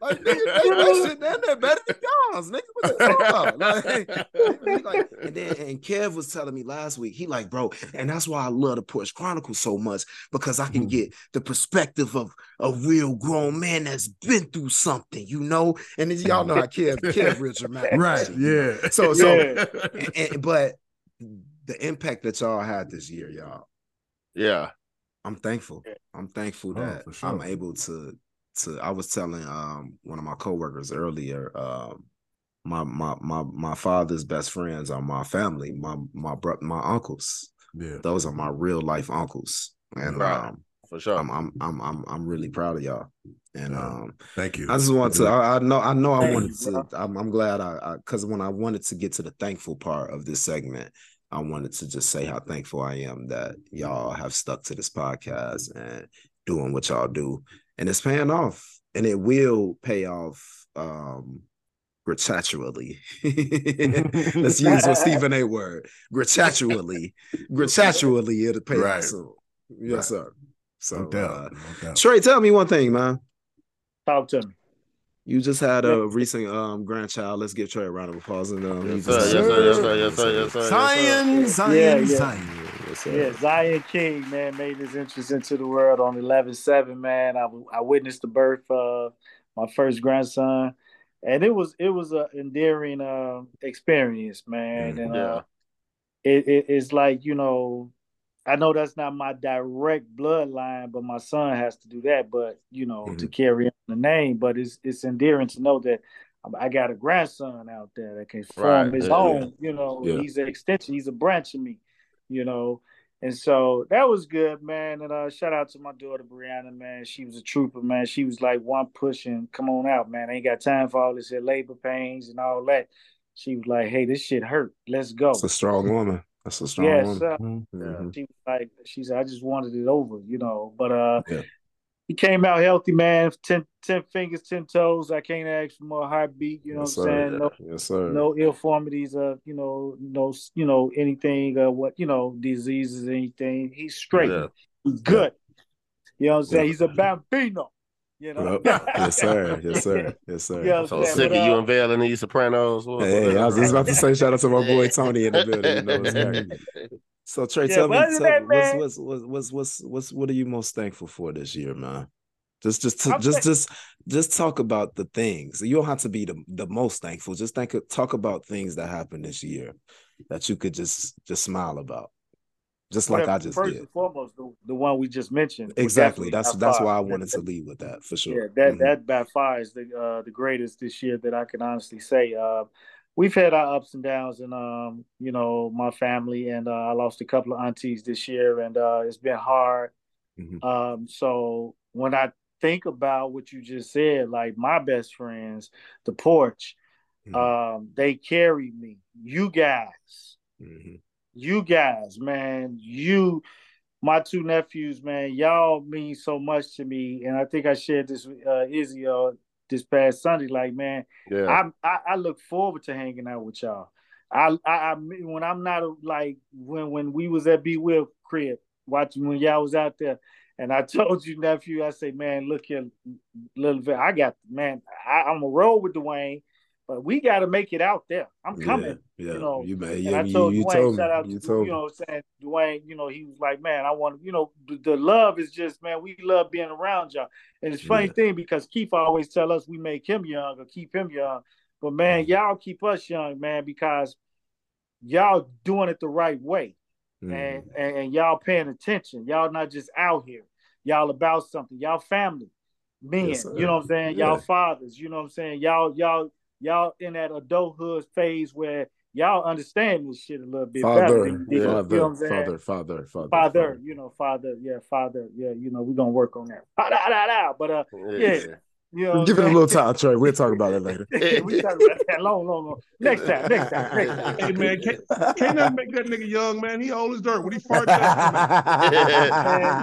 Like, nigga, they, they shit down there better than y'all's, nigga. What you talking about? Like, like, and then and Kev was telling me last week, he like, bro, and that's why I love the Porch Chronicles so much because I can Mhm. get the perspective of a real grown man that's been through something, you know. And then y'all know how Kev, Kev real dramatic. Right. Yeah. So, so, Yeah. and- and- but the impact that y'all had this year, y'all, Yeah. I'm thankful. I'm thankful Oh, that for sure. I'm able to to I was telling um one of my coworkers earlier, um my my my my father's best friends are my family, my my bro- my uncles. Yeah. Those are my real life uncles. And Right. um For sure. I'm I'm I'm I'm I'm really proud of y'all. And Yeah. um Thank you. I just want to. I, I know. I know. I wanted you, to. I'm, I'm glad. I, I because when I wanted to get to the thankful part of this segment, I wanted to just say how thankful I am that y'all have stuck to this podcast and doing what y'all do, and it's paying off, and it will pay off. um Gratuitously. Let's use a Stephen A word. Gratuitously. Gratuitously, it'll pay Right. off soon. Yes, Right. sir. So, no doubt. uh, no doubt. Trey, tell me one thing, man. Talk to me. You just had a recent um grandchild. Let's give Trey a round of applause. And um, Yes, sir. Yes, sir. Yes, sir. Yes, sir. Yes, sir. Zion, Zion, Yeah, yeah. Zion. Yes, sir. Yeah, Zion King, man, made his entrance into the world on 11-7, man. I, I witnessed the birth of my first grandson, and it was it was a endearing uh, experience, man. And Yeah. uh, it, it it's like you know, I know that's not my direct bloodline, but my son has to do that. But you know, to carry on the name, but it's it's endearing to know that I got a grandson out there that can form Right, his yeah, own. You know, Yeah. he's an extension, he's a branch of me. You know, and so that was good, man. And uh, shout out to my daughter Brianna, man. She was a trooper, man. She was like one pushing, come on out, man. I ain't got time for all this here labor pains and all that. She was like, hey, this shit hurt. Let's go. That's a strong woman. That's a strong Yes, woman. sir. Mhm. She was like, she said, I just wanted it over, you know. But uh Yeah. He came out healthy, man. 10, 10 fingers, 10 toes. I can't ask for more heartbeat, you know Yes, what I'm sir. saying? No Yes, sir. no ill of you know no you know anything uh what you know diseases anything he's straight Yeah. he's good you know what i'm saying Yeah. he's a bambino you know Yep. yes, sir. Yes, sir. Yes, sir. Yeah, So Yeah, sick of you uh, unveiling these Sopranos. What- Hey, I was just about to say shout out to my boy Tony in the building. You know what's happening. So Trey, Yeah, tell me, tell that, me man- what's, what's what's what's what's what are you most thankful for this year, man? Just just just just just talk about the things. You don't have to be the, the most thankful. Just think talk about things that happened this year that you could just just smile about. Just like Well, I just first did. and foremost the, the one we just mentioned Exactly. That's that's why I wanted to lead with that for sure. Yeah, that Mhm. that by far is the uh, the greatest this year that I can honestly say. Uh, we've had our ups and downs, and um, you know, my family, and uh, I lost a couple of aunties this year, and uh, it's been hard. Mhm. Um, so when I think about what you just said, like my best friends, the porch, Mhm. um, they carry me. You guys, Mhm. you guys, man, you, my two nephews, man, y'all mean so much to me. And I think I shared this with uh, Izzy uh, this past Sunday. Like, man, Yeah. I, I I look forward to hanging out with y'all. I I, I when I'm not uh, like when when we was at B Will crib watching when y'all was out there, and I told you nephew, I say, man, look here, little bit. I got man, I, I'm a roll with Dwayne, but we got to make it out there. I'm coming. Yeah, yeah. you know, you, man, And I you, told you Dwayne, told shout out. You to told you know, saying Dwayne, you know, he was like, man, I want, to, you know, the, the love is just, man, we love being around y'all. And it's a funny Yeah. thing because Keith always tell us we make him young or keep him young, but man, Mhm. y'all keep us young, man, because y'all doing it the right way, Mhm. and, and and y'all paying attention. Y'all not just out here. Y'all about something. Y'all family, men. Yes, you know what I'm saying? Yeah. Y'all fathers. You know what I'm saying? Y'all y'all y'all in that adulthood phase where y'all understand this shit a little bit better father, than you did. father, you know what I'm saying? father, father, father, father, you know, father, yeah, father, yeah, you know, we're gonna work on that. But uh, yeah, you know, Give it a little time, Trey. We'll talk about it later. we talk about that long, long, long. Next time, next time, next time. Hey man, can't, can't nothing make that nigga young, man. He old as dirt. When he farts, that's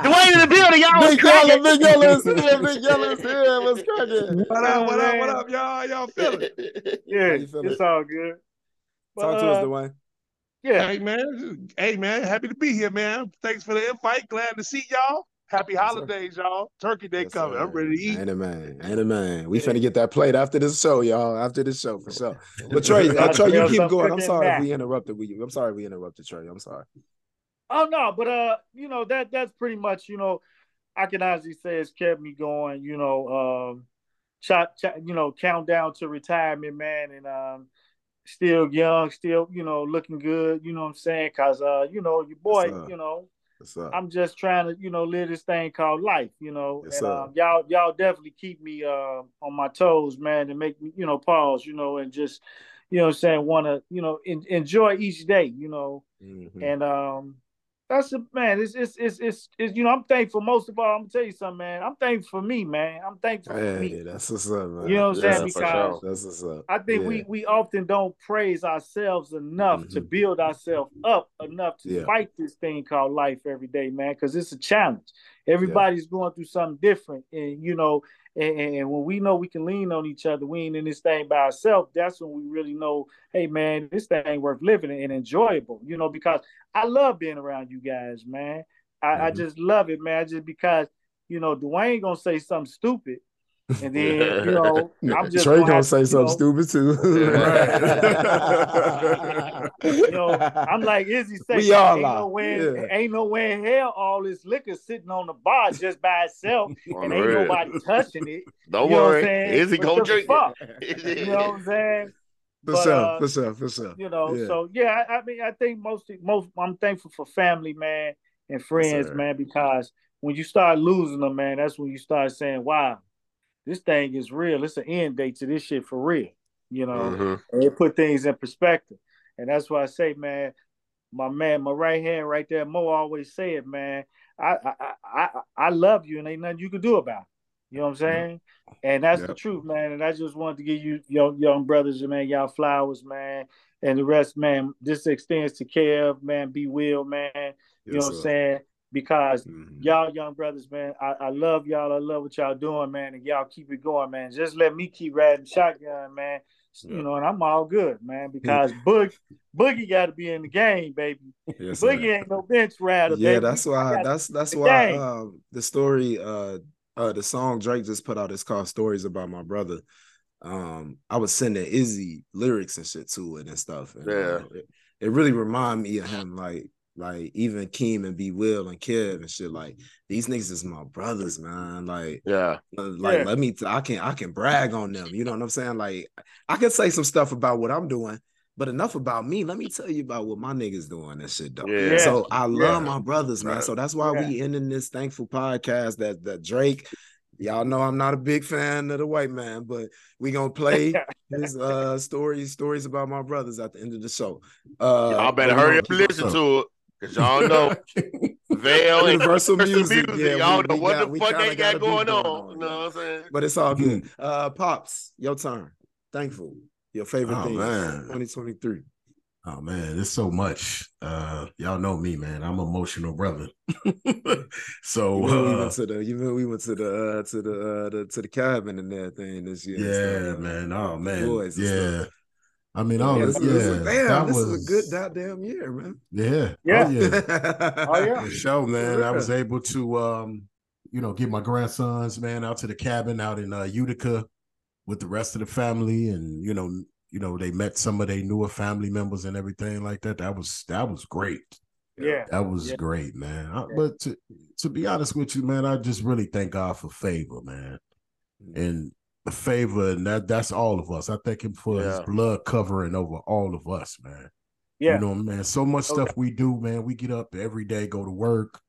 Dwayne in the building, y'all. Big yellow, big yellow is here, big yellow is here. What's cracking? what up, what up, what up, y'all? Y'all feeling? Yeah, How you feeling? it's all good. But, Talk to us, uh, Dwayne. Yeah, Hey man, hey man, happy to be here, man. Thanks for the invite. Glad to see y'all. Happy Yes, holidays, y'all. Turkey Day Yes, coming. I'm ready to eat. Ain't a man, ain't a man. We finna get that plate after this show, y'all. After this show, for sure. But Trey, uh, Trey, you keep going. I'm sorry if we interrupted. We, I'm sorry we interrupted Trey. I'm sorry. Oh no, but uh, you know that that's pretty much you know, I can honestly say it's kept me going. You know, um, shot, you know, countdown to retirement, man, and um, still young, still you know looking good. You know what I'm saying? Cause uh, you know your boy, sir. you know, I'm just trying to you know live this thing called life. You know, Yes, and um, y'all y'all definitely keep me uh on my toes, man, and make me you know pause, you know, and just you know what I'm saying want to you know en- enjoy each day, you know. Mhm. And um, that's a man. It's, it's it's it's it's you know I'm thankful most of all. I'm gonna tell you something, man. I'm thankful for me, man. I'm thankful for Hey, me. that's what's up, man. You know what I'm Yeah, saying? for Because sure. That's what's up. I think Yeah. we we often don't praise ourselves enough to Mhm. build ourselves up enough to Yeah. fight this thing called life every day, man. Because it's a challenge. Everybody's going through something different, and you know, and, and- when we know we can lean on each other, we ain't in this thing by ourselves. That's when we really know, hey man, this thing worth living and enjoyable. You know, because I love being around you guys, man. I, I Mhm. just love it, man. Just because you know Dwayne gonna say something stupid, and then you know I'm just Trey gonna, gonna say to, something know, stupid too. you know, I'm like Izzy say, We all ain't are. no way, Yeah. ain't no way in hell all this liquor sitting on the bar just by itself, and ain't nobody touching it. Don't You know what I'm worry. he gonna drink it? You know what I'm saying? For But, sure, uh, for sure, for sure. You know, Yeah. so yeah, I, I mean, I think mostly, most I'm thankful for family, man, and friends, sir. man, because when you start losing them, man, that's when you start saying, "Wow, this thing is real. It's an end date to this shit for real." You know, Mhm. and it put things in perspective. And that's why I say, man, my man, my right hand right there, Mo always say it, man. I I I, I, love you and ain't nothing you can do about it. You know what I'm saying? And that's the truth, man. And I just wanted to give you young young brothers and man, y'all flowers, man. And the rest, man, this extends to Kev, man, B Will, man. You know Yes, what I'm saying? Because Mhm. y'all young brothers, man, I, I love y'all. I love what y'all doing, man. And y'all keep it going, man. Just let me keep riding shotgun, man. You know, and I'm all good, man, because Boog, Boogie got to be in the game, baby. Yes, sir. Boogie ain't no bench rider, yeah, baby. that's why. That's that's the why. game. Um, the story, uh, uh, the song Drake just put out is called "Stories About My Brother." Um, I was sending Izzy lyrics and shit to it and stuff. And, Yeah. uh, it, it really remind me of him, like, like even Keem and B Will and Kev and shit. Like these niggas is my brothers, man. Like, Yeah. uh, like Yeah. let me. I can I can brag on them. You know what I'm saying? Like I can say some stuff about what I'm doing. But enough about me. Let me tell you about what my niggas doing and shit though. Yeah. So I love Yeah. my brothers, man. Right. So that's why we ending this thankful podcast that that Drake. Y'all know I'm not a big fan of the white man, but we gonna play his uh stories stories about my brothers at the end of the show. Uh, Y'all better hurry up and listen to it. Cause y'all know Vale and Universal Universal music. Music. Yeah, y'all we- know we what got- the fuck kinda they got got going going on. on, You know what I'm saying? But it's all good. Uh, pops, your turn. Thankful. Your favorite Oh, thing. man. 2023. Oh man, it's so much. Uh y'all know me, man. I'm emotional brother. so You remember we uh, went to the you remember we went to the uh to the uh the, to the cabin and that thing this year. yeah, uh, man. Oh man. boys and Yeah. Stuff. I mean, So all this, this, is- this yeah, damn, that this was is a good goddamn year, man. Yeah. Yeah. Oh yeah. Oh, yeah. For sure, man. I was able to um, you know, get my grandsons, man, out to the cabin out in uh Utica with the rest of the family. And, you know, you know, they met some of their newer family members and everything like that. That was that was great. Yeah. That was Yeah. great, man. I- Yeah. But to to be honest with you, man, I just really thank God for favor, man. And the favor, and that that's all of us. I thank him for his blood covering over all of us, man. Yeah. You know, man, so much Okay. stuff we do, man. We get up every day, go to work,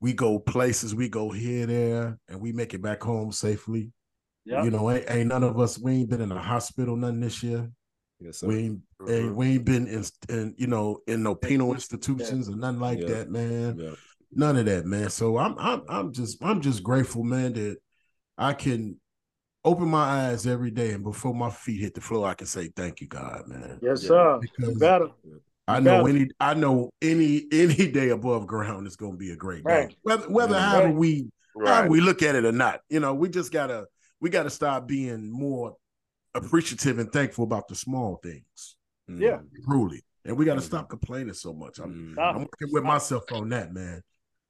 we go places, we go here, there, and we make it back home safely. yeah. You know, ain't, ain't none of us, we ain't been in a hospital nothing this year. Yes, sir. We ain't, eh, ain't we ain't been in, in you know in no penal institutions or nothing like Yeah. that, man. Yeah. None of that, man. So I'm I'm I'm just I'm just grateful, man, that I can open my eyes every day and before my feet hit the floor, I can say thank you, God, man. Yes, Yeah, sir. You because better. I know better. any I know any any day above ground is gonna be a great day. Right. Whether whether Yeah. however Right. we however Right. we look at it or not, you know, we just gotta we gotta start being more appreciative and thankful about the small things. Yeah. Truly. And we gotta Mhm. stop complaining so much. I'm, Mm. Stop. I'm working with myself on that, man.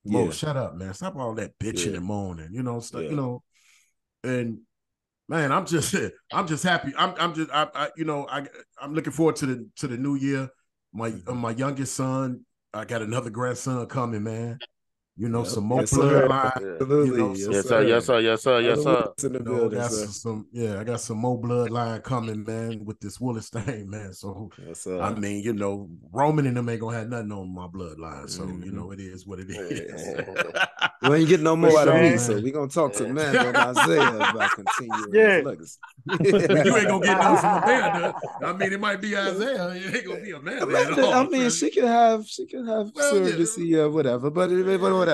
Mo, Yeah. shut up, man. Stop all that bitching Yeah. and moaning. You know, stuff, Yeah. you know. And man, I'm just I'm just happy. I'm I'm just I, I you know, I I'm looking forward to the to the new year. My uh, Mhm. my youngest son, I got another grandson coming, man. You know, Yep. some more Yes, sir. bloodline. Absolutely. You know, yes, Yes, sir. Yes, sir. Yes, sir. Yes, sir. Willis in the You know, building, got sir. some, some yeah, I got some more bloodline coming, man, with this Willis thing, man. So Yes, sir. I mean, you know, Roman and them ain't gonna have nothing on my bloodline. So, you Mhm. know, it is what it is. You ain't getting no more out of me, sure, so we gonna talk to Yeah. man on Isaiah about continuing Yeah. his legacy. But you ain't gonna get nothing from a man. I mean, it might be Isaiah. It ain't gonna be a man. I mean, I mean, she can have she can have Well, yeah. surrogacy or whatever, but but whatever.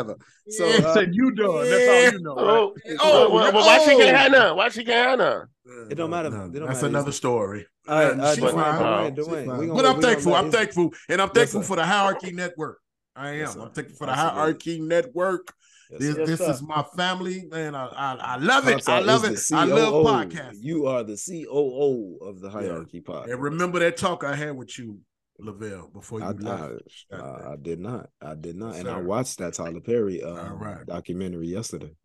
So Yeah. uh, Said you done. That's all you know. Right? Oh, Oh, oh, well, well, why she can't have none? Why she can't have none? It don't matter. It don't That's matter. another story. all right, Uh, Dwayne. Dwayne, Dwayne, gonna- But I'm thankful. I'm thankful, and I'm thankful sir. for the Hierarchy Network. I am. Yes. I'm thankful for the Hierarchy Network. Yes, This. Yes, this is my family, man. I I, I love it. I love it. I love COO. podcasts. You are the COO of the Hierarchy Podcast. And remember that talk I had with you, Lavelle, before you I, left. I, I, I did not. I did not. Yes, and I watched that Tyler Perry uh, All right. documentary yesterday.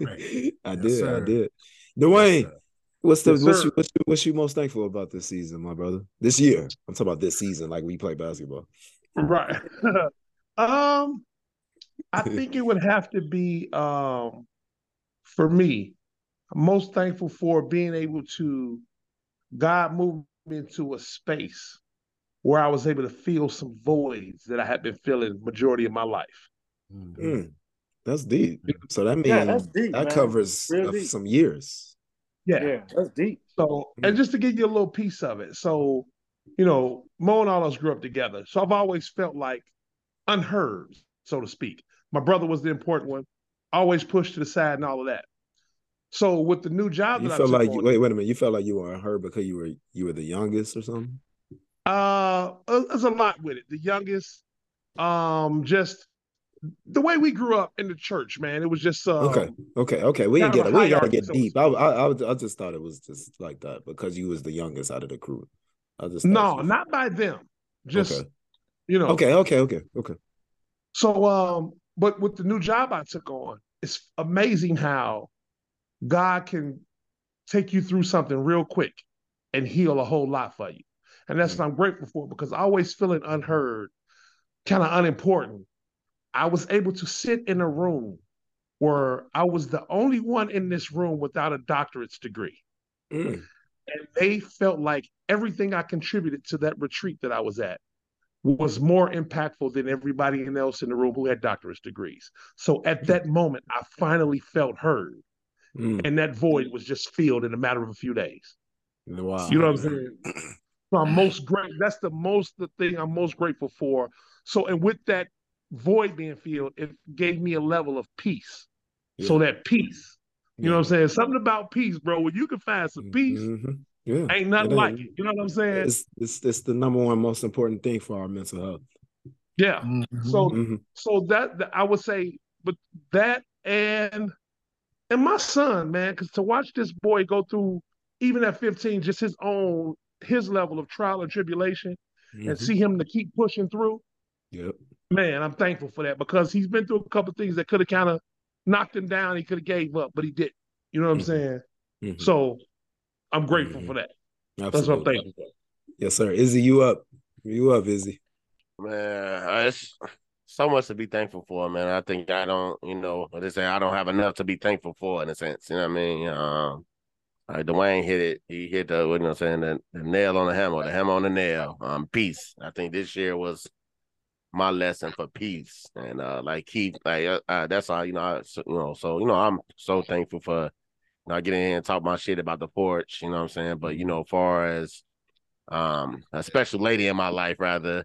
Right. I Yes, did. I sir. did. Dwayne, Yes, what's the Yes, what's, you, what's, you, what's you most thankful about this season, my brother? This year. I'm talking about this season, like we play basketball. Right. um, I think it would have to be um for me. I'm most thankful for being able to God move me into a space where I was able to fill some voids that I had been feeling majority of my life. Mhm. Mm, that's deep. So that means Yeah, that's deep, that man. covers Real uh, some years. Yeah. Yeah, that's deep. So, and just to give you a little piece of it. So, you know, Mo and all of us grew up together. So I've always felt like unheard, so to speak. My brother was the important one, always pushed to the side and all of that. So with the new job You that felt I took like on, wait, wait a minute. You felt like you were unheard because you were you were the youngest or something. Uh, there's a lot with it. The youngest, um, just the way we grew up in the church, man. It was just um, Okay, okay, okay. We kind get it. We gotta get deep. I, I, I, I just thought it was just like that because you was the youngest out of the crew. I just No, you- not by them. Just Okay. you know. Okay, okay, okay, okay. So, um, but with the new job I took on, it's amazing how God can take you through something real quick and heal a whole lot for you. And that's what I'm grateful for because always feeling unheard, kind of unimportant. I was able to sit in a room where I was the only one in this room without a doctorate's degree. Mm, And they felt like everything I contributed to that retreat that I was at was more impactful than everybody else in the room who had doctorate degrees. So at that moment, I finally felt heard, mm. and that void was just filled in a matter of a few days. Wow. You know what I'm saying? So I'm most great. That's the most the thing I'm most grateful for. So and with that void being filled, it gave me a level of peace. So that peace, you know what I'm saying? Something about peace, bro. When you can find some peace, Mhm. Yeah. ain't nothing It like ain't- it. You know what I'm saying? It's, it's it's the number one most important thing for our mental health. Yeah. So Mhm. so that, that I would say, but that and and my son, man, because to watch this boy go through even at 15, just his own his level of trial and tribulation, and Mhm. see him to keep pushing through, Yep. man, I'm thankful for that because he's been through a couple of things that could have kind of knocked him down. He could have gave up, but he didn't. You know what I'm Mhm. saying? Mhm. So I'm grateful Mhm. for that. That's what I'm thankful for. Yes, sir. Izzy, you up? You up, Izzy? Man, it's so much to be thankful for, man. I think I don't, you know, what they say I don't have enough to be thankful for in a sense. You know what I mean? Um, Dwayne hit it. He hit the what you know I'm saying the, the nail on the hammer, the hammer on the nail. Um, peace. I think this year was my lesson for peace, and uh, like keep like uh, uh, that's all you know. I, so, you know, so you know, I'm so thankful for you know getting in and talk my shit about the porch. You know what I'm saying? But you know, far as um a special lady in my life, rather.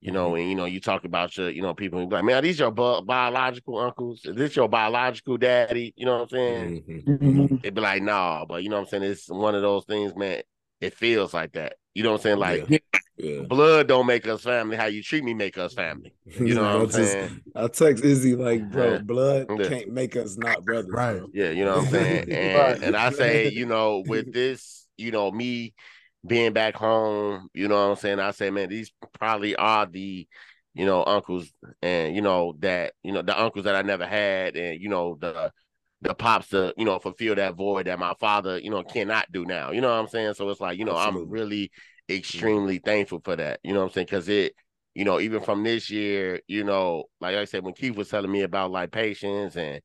You know, and you know, you talk about your, you know, people like, man, are these your bi- biological uncles? Is this your biological daddy? You know what I'm saying? Mhm. Mm-hmm. It'd be like, nah, but you know what I'm saying? It's one of those things, man. It feels like that. You know what I'm saying? Like Yeah. blood don't make us family. How you treat me make us family. You know what I'm just- saying? I text Izzy like, bro, Yeah. blood Yeah. can't make us not brothers. Right. bro. Yeah, you know what I'm saying? And Right. and I say, you know, with this, you know, me being back home, you know what I'm saying? I say, man, these probably are the, you know, uncles and you know, that, you know, the uncles that I never had and you know, the the pops to, you know, fulfill that void that my father, you know, cannot do now. You know what I'm saying? So it's like, you know, I'm really mm-hmm. extremely thankful for that. You know what I'm saying? Because it, you know, even from this year, you know, like I said, when Keith was telling me about like patience and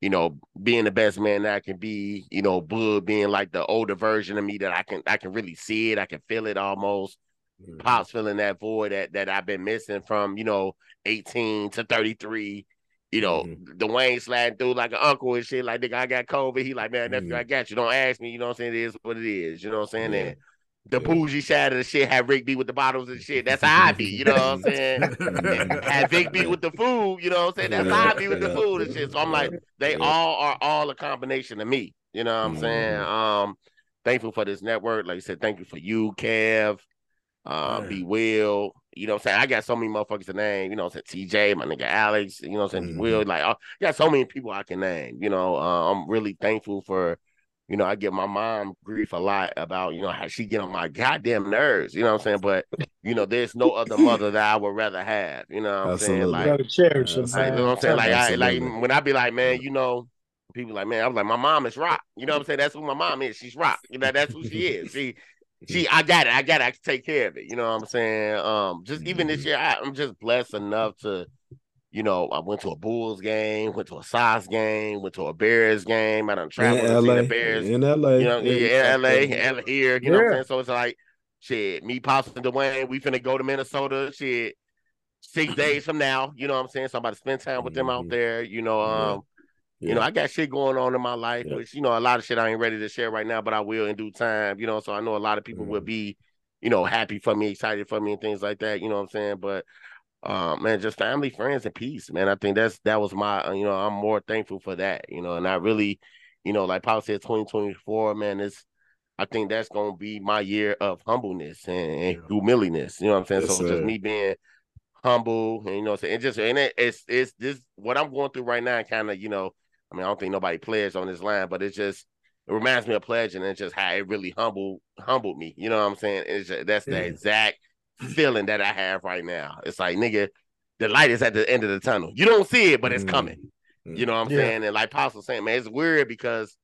you know, being the best man that I can be, you know, Bud being like the older version of me that I can I can really see it, I can feel it almost. Mhm. Pops filling that void that that I've been missing from, you know, 18 to 33. You know, Mhm. Dwayne sliding through like an uncle and shit. Like, nigga, I got COVID. He like, man, nephew, Mhm. I got you. Don't ask me. You know what I'm saying? It is what it is. You know what I'm saying? And the Yeah. bougie side of the shit had Rick be with the bottles and shit. That's how I be. You know what I'm saying? Had Vic be with the food, you know what I'm saying? That's how I be with the food and shit. So I'm like, they Yeah. all are all a combination of me. You know what I'm saying? Mhm. Um, thankful for this network. Like I said, thank you for you, Kev, uh, Yeah. B Will. You know what I'm saying? I got so many motherfuckers to name. You know what I'm saying? TJ, my nigga Alex, you know what I'm saying? Mhm. Will, like, I got so many people I can name. You know, uh, I'm really thankful for, you know, I give my mom grief a lot about, you know, how she get on my goddamn nerves. You know what I'm saying? But, you know, there's no other mother that I would rather have. You know what I'm saying? Absolutely. You Like, gotta cherish them, like, you know what I'm saying? Like, I, like when I be like, man, you know, people like, man, I was like, my mom is rock. You know what I'm saying? That's who my mom is. She's rock. You know, that's who she is. She, she, I got it. I got it. I can take care of it. You know what I'm saying? Um, just even this year, I, I'm just blessed enough to, you know, I went to a Bulls game, went to a Sox game, went to a Bears game. I done in traveled to see LA, the Bears in LA, you know, yeah, in LA, L- here, you know what I'm saying? So it's like, shit, me, Pops, and Dwayne, we finna go to Minnesota, shit, six days from now, you know what I'm saying? So I'm about to spend time with them out Mhm. there, you know, Yeah. um, you know, I got shit going on in my life, Yeah. which, you know, a lot of shit I ain't ready to share right now, but I will in due time, you know, so I know a lot of people will Mhm. be, you know, happy for me, excited for me and things like that, you know what I'm saying? But uh, man, just family, friends, and peace, man. I think that's that was my, uh, you know, I'm more thankful for that, you know, and I really, you know, like Paul said, 2024, man, it's, I think that's gonna be my year of humbleness and, and humiliness. You know what I'm saying? Yes, so just me being humble and you know, what I'm saying, and just and it, it's it's this what I'm going through right now. Kind of, you know, I mean, I don't think nobody pledged on this line, but it's just it reminds me of pledging and it's just how it really humbled humbled me. You know what I'm saying? It's just, that's the Yeah. exact feeling that I have right now. It's like nigga, the light is at the end of the tunnel. You don't see it, but it's Mhm. coming. You know what I'm Yeah. saying? And like Pastor saying, man, it's weird because,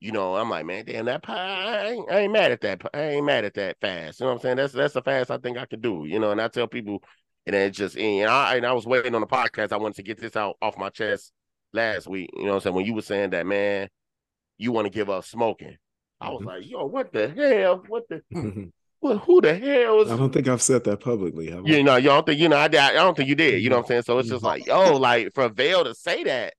you know, I'm like, man, damn, that pie, I ain't, I ain't mad at that. I ain't mad at that fast. You know what I'm saying? That's that's the fast I think I could do. You know, and I tell people, and it just, and I, and I was waiting on the podcast. I wanted to get this out off my chest last week. You know what I'm saying? When you were saying that, man, you want to give up smoking. I was Mhm. like, yo, what the hell? What the, What, who the hell is, I don't think I've said that publicly. Have I? you know, you don't think, you know, I, I don't think you did. You know what I'm saying? So it's just like, yo, like for Vail to say that,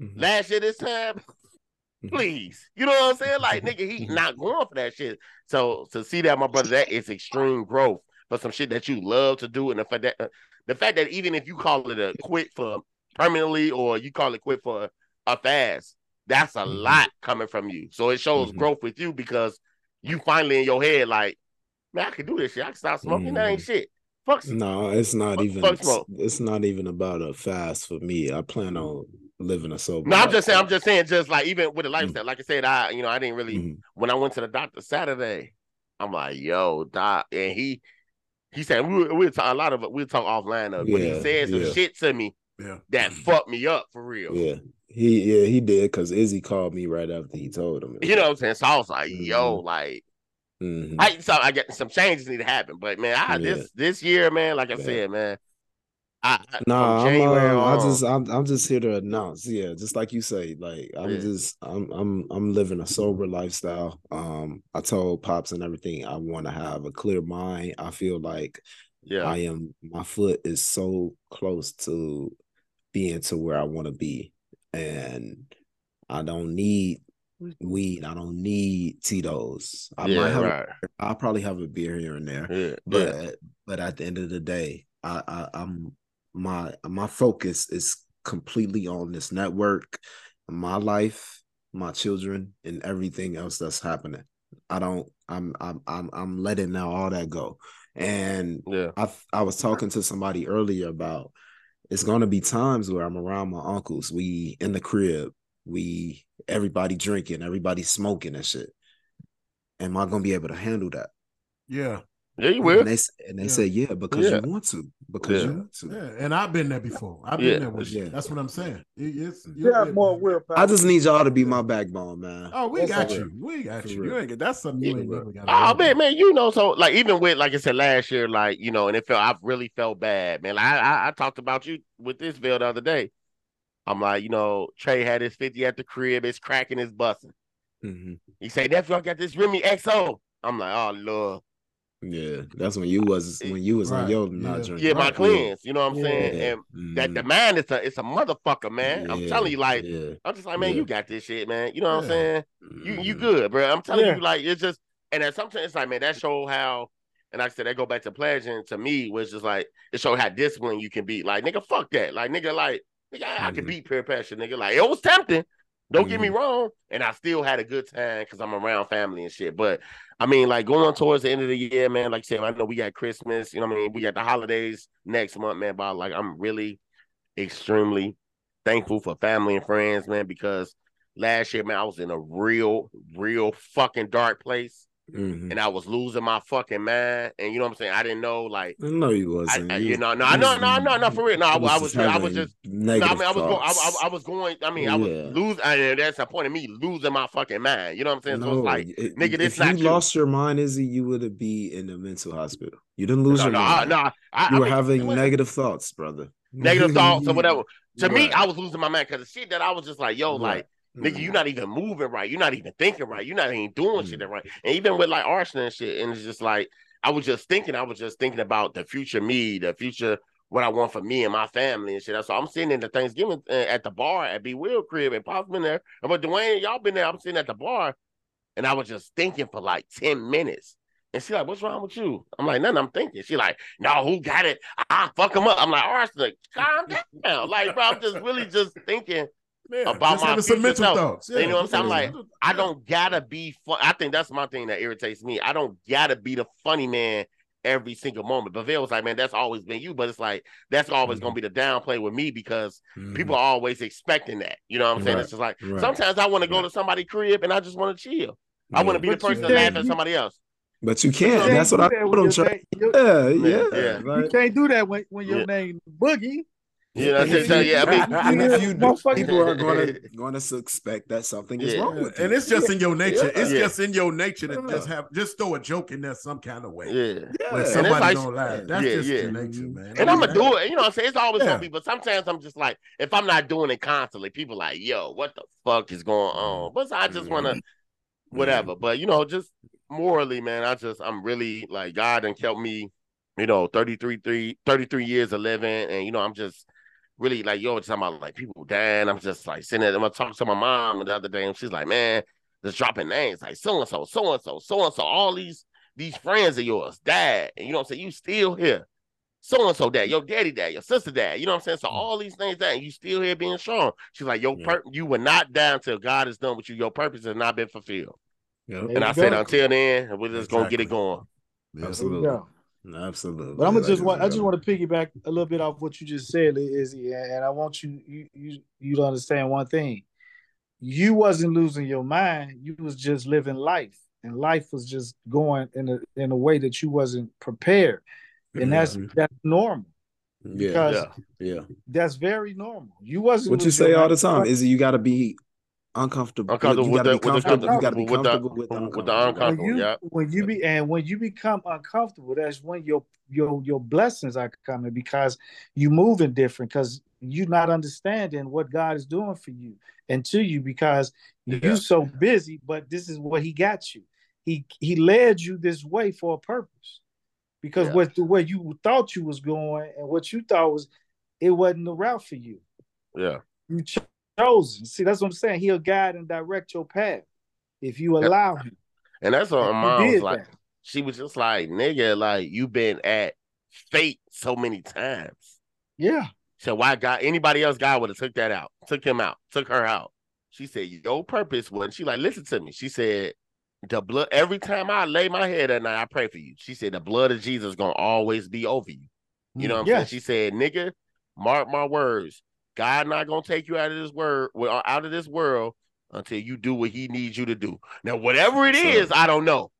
Mhm. last year this time, Mhm. please. You know what I'm saying? Like, nigga, he Mhm. not going for that shit. So to see that, my brother, that is extreme growth for some shit that you love to do, and the fact that uh, the fact that even if you call it a quit for permanently or you call it quit for a fast, that's a Mhm. lot coming from you. So it shows Mhm. growth with you because you finally in your head like, man, I can do this shit. I can stop smoking. That ain't Mhm. shit. Fuck. No, it's not Fuck- even. fuck smoke. It's not even about a fast for me. I plan on living a sober. No, I'm just saying. I'm just saying. Just like even with the lifestyle, like I said, I you know I didn't really Mhm. when I went to the doctor Saturday, I'm like, yo, doc, and he he said we we talk a lot of it. We'll talk offline of, it, but he Yeah, said some yeah. shit to me Yeah. that fucked me up for real. Yeah, he yeah he did because Izzy called me right after he told him. You know what I'm saying? So I was like, yo, like Mhm. I so I get some changes need to happen. But man, I Yeah. this this year, man, like I Yeah. said, man, I, from I'm, January um, I just I'm I'm just here to announce, yeah, just like you say, like I'm Yeah. just I'm I'm I'm living a sober lifestyle. Um, I told pops and everything I want to have a clear mind. I feel like yeah, I am my foot is so close to being to where I want to be, and I don't need weed. I don't need Tito's. I yeah, might have. right. I'll probably have a beer here and there Yeah, but yeah, but at the end of the day, I, I I'm my my focus is completely on this network, my life, my children, and everything else that's happening. I don't. I'm I'm I'm I'm letting now all that go, and yeah, I I was talking to somebody earlier about it's gonna be times where I'm around my uncles. We in the crib. We everybody drinking, everybody smoking and shit. Am I gonna be able to handle that? Yeah, yeah. You will. And they and they Yeah. say, yeah, because Yeah. you want to, because Yeah. you want to. yeah. And I've been there before. I've been Yeah. there with you. Yeah. That's what I'm saying. It- it's You have more willpower. I just need y'all to be my backbone, man. Oh, we That's got for you. We got For you. real. You ain't get that's something you ain't real. never got. Oh man, man, you know, so like even with like I said last year, like you know, and it felt I've really felt bad, man. Like, I, I I talked about you with this bill the other day. I'm like, you know, Trey had his 50 at the crib, it's cracking, it's busting. Mhm. He say, nephew, I got this Remy XO. I'm like, oh lord, Yeah, that's when you was when you was on Right. your Yeah. yeah, my Right. cleanse. You know what I'm Yeah. saying? Yeah. And that the man is a it's a motherfucker, man. I'm telling you, like, yeah. I'm just like, man, Yeah. you got this shit, man. You know what I'm Yeah. saying? You you Mhm. good, bro. I'm telling Yeah. you, like it's just and then sometimes it's like, man, that show how and like I said, that go back to pledging to me was just like it showed how disciplined you can be. Like, nigga, fuck that. Like, nigga, like, nigga, I, I can Mhm. beat peer pressure, nigga. Like, it was tempting. Don't get me Mhm. wrong. And I still had a good time because I'm around family and shit. But I mean, like going towards the end of the year, man, like I said, I know we got Christmas, you know what I mean? We got the holidays next month, man. But like I'm really extremely thankful for family and friends, man, because last year, man, I was in a real, real fucking dark place Mhm. and I was losing my fucking mind. And you know what I'm saying? I didn't know, like, No, you wasn't. I- You know, no, I was- no, no, no, for real. No, I, I was, just, I was just, no, I negative mean, I was going, I, thoughts. I, I was going. I mean, I was Yeah. losing. I, that's the point of me losing my fucking mind. You know what I'm saying? so it's like, it- nigga, this if not you lost your mind, Izzy, you would be in a mental hospital. You didn't lose no, your no, mind. no, I, you were mean, having negative thoughts, brother. negative thoughts or whatever. To me, I was losing my mind because the shit that I was just like, yo, like. Nigga, you're not even moving right. You're not even thinking right. You're not even doing shit right. And even with like arson and shit, and it's just like I was just thinking. I was just thinking about the future me, the future what I want for me and my family and shit. So I'm sitting in the Thanksgiving uh, at the bar at B Will crib and Pop's been there. And But Dwayne, y'all been there. I'm sitting at the bar, and I was just thinking for like ten minutes. And she like, "What's wrong with you?" I'm like, "Nothing." I'm thinking. She like, "No, who got it? I fuck him up." I'm like, "Arson, calm down." Like, bro, I'm just really just thinking. Yeah, about just my having some mental self. thoughts. You know what I'm saying? I'm like, just- I don't gotta be fun. I think that's my thing that irritates me. I don't gotta be the funny man every single moment. But Vail was like, man, that's always been you. But it's like that's always gonna be the downplay with me because Mhm. people are always expecting that. You know what I'm saying? Right. It's just like Right. sometimes I want to go Right. to somebody's crib and I just want to chill. I want to be But the person to can't- laugh at somebody else. But you You can't. can't That's what I that told when him. your Trey. name- your- Yeah, Yeah. yeah. Yeah. You can't do that when, when your Yeah. name Boogie. You know what I'm saying? Yeah, I mean, and if you do, Motherfucker- people are going to going to suspect that something is Yeah. wrong with you. and it's just in your nature. It's Yeah. just in your nature to just have just throw a joke in there some kind of way. yeah. yeah. When somebody like- don't laugh. That's Yeah, just yeah. your nature, man. And I'm gonna do it. You know what I'm saying? It's always Yeah. gonna be, but sometimes I'm just like, if I'm not doing it constantly, people like, yo, what the fuck is going on? Mm. But I just wanna whatever. But you know, just morally, man, I just I'm really like God and kept me, you know, 33, three, 33 years of living. And you know, I'm just really like, yo, just talking about like people dying. I'm just like sitting there. I'm gonna talk to my mom the other day, and she's like, man, just dropping names like so and so, so and so, so and so, all these these friends of yours died. And you know what I'm saying? You still here. So and so dad, your daddy dad, your sister dad. You know what I'm saying? So mm. all these things that you still here being strong. She's like, your Yeah. pur- you were not down till God is done with you. Your purpose has not been fulfilled. Yep. And you I said, until then, we're just gonna get it going. Yeah. There you Absolutely. Absolutely. But I'm gonna just want I just want to piggyback a little bit off what you just said, Izzy, and I want you you you you to understand one thing. You wasn't losing your mind, you was just living life. And life was just going in a in a way that you wasn't prepared. And that's Mhm. that's normal. yeah, Yeah. yeah. that's very normal. You wasn't What you say all the time is you got to be uncomfortable. Uncomfortable you with gotta the be with the comfortable. You gotta be with the comfortable with the uncomfortable. when you Yeah. when you be and when you become uncomfortable, that's when your your your blessings are coming because you moving different because you're not understanding what God is doing for you and to you because Yeah. you're so busy. But this is what He got you. He He led you this way for a purpose because Yeah. what the way you thought you was going and what you thought was it wasn't the route for you. Yeah. You cho- chosen. See, that's what I'm saying. He'll guide and direct your path if you allow him. And that's what my mom was like. that. She was just like, nigga, like you've been at fate so many times. Yeah. So why God anybody else God would have took that out, took him out, took her out. She said, Your purpose was she like, listen to me. She said, the blood every time I lay my head at night, I pray for you. She said, the blood of Jesus gonna always be over you. You know mm, what I'm Yes. saying? She said, nigga, mark my words. God not gonna take you out of this word, out of this world until you do what he needs you to do. Now, whatever it is, I don't know.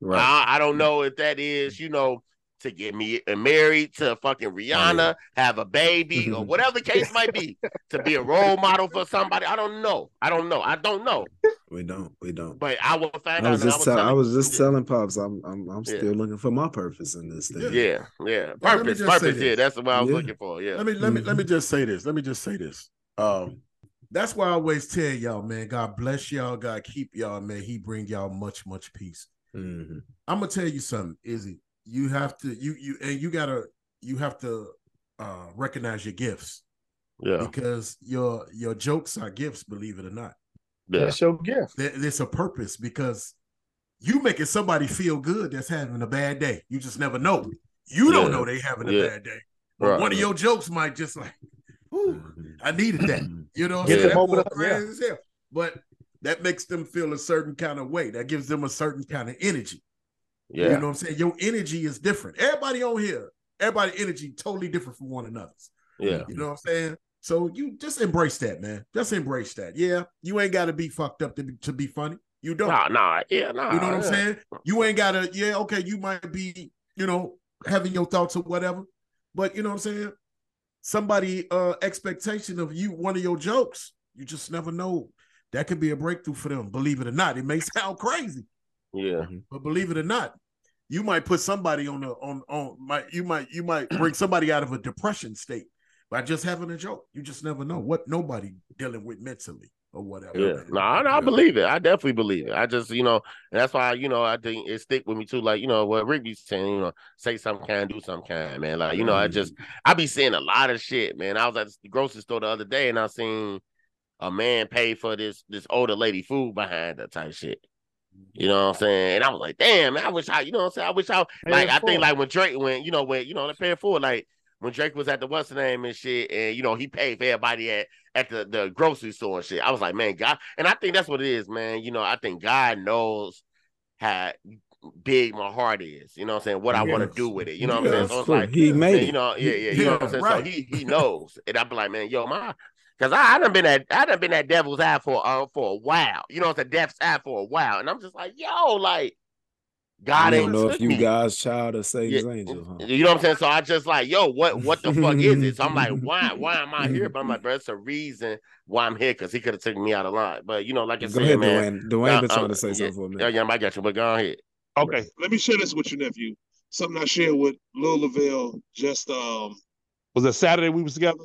Right. I, I don't know if that is, you know, to get me uh, married to fucking Rihanna, have a baby, or whatever the case might be, to be a role model for somebody. I don't know. I don't know. I don't know. We don't. We don't. But I will find I out. was and just tell, I telling- was just telling pops I'm I'm I'm Yeah. still looking for my purpose in this thing. Yeah, yeah. Well, let me Purpose, just say purpose. Yeah, that's what I was Yeah. looking for. Yeah. Let me let me let me Mhm. just say this. Let me just say this. Um, that's why I always tell y'all, man. God bless y'all. God keep y'all, man. He bring y'all much much peace. Mhm. I'm gonna tell you something, Izzy. You have to you you and you gotta you have to uh recognize your gifts Yeah. because your your jokes are gifts, believe it or not. Yeah. That's your gift. There- There's a purpose because you making somebody feel good that's having a bad day. You just never know. You don't know they having a Yeah. bad day. But Right. one of your jokes might just like, Ooh. I needed that. Mm-hmm. You know, what I'm Get saying? them That over the- crazy as hell. But that makes them feel a certain kind of way. That gives them a certain kind of energy. Yeah. You know what I'm saying? Your energy is different. Everybody on here, everybody energy totally different from one another. Yeah. You know what I'm saying? So you just embrace that, man. Just embrace that. Yeah, you ain't got to be fucked up to be, to be funny. You don't. Nah, nah, yeah, nah. You know what I'm saying? You ain't gotta, yeah, okay, you might be, you know, having your thoughts or whatever, but you know what I'm saying? Somebody uh expectation of you, one of your jokes, you just never know. That could be a breakthrough for them, believe it or not. It may sound crazy, Yeah. but believe it or not, you might put somebody on the on on might you might you might bring somebody out of a depression state by just having a joke. You just never know what nobody dealing with mentally or whatever. Yeah, no, I, I Yeah. believe it. I definitely believe it. I just, you know, and that's why, you know, I think it stick with me too. Like, you know, what be saying, you know, say some kind, do some kind, man. Like, you know, I just, mm-hmm. I be seeing a lot of shit, man. I was at the grocery store the other day and I seen a man pay for this this older lady food behind that type shit. You know what I'm saying? And I was like, damn, man, I wish I, you know what I'm saying? I wish I like I think like when Drake went, you know when you know they pay for like when Drake was at the what's the name and shit, and you know, he paid for everybody at at the, the grocery store and shit. I was like, man, God, and I think that's what it is, man. You know, I think God knows how big my heart is. You know what I'm saying? What I want to do with it. You know what Yeah, I'm saying? So it's like, he made man, it. you know, yeah, yeah, you know what I'm saying. right. So he he knows, and I'm like, man, yo, my, because I, I done been at I done been at devil's eye for uh, for a while. You know, it's a death's eye for a while, and I'm just like, yo, like God I ain't don't know if you me. God's child or Satan's Yeah, angel, huh? You know what I'm saying? So I just like, yo, what what the fuck is it? So I'm like, why why am I here? But I'm like, bro, it's a reason why I'm here because he could have taken me out of line. But you know, like I Go said, ahead, man. Dwayne. Dwayne uh, been trying uh, to say yeah, something for a Yeah, yeah, I got you, but go ahead. Okay, let me share this with you, nephew. Something I shared with Lil Lavelle just um was it Saturday we was together?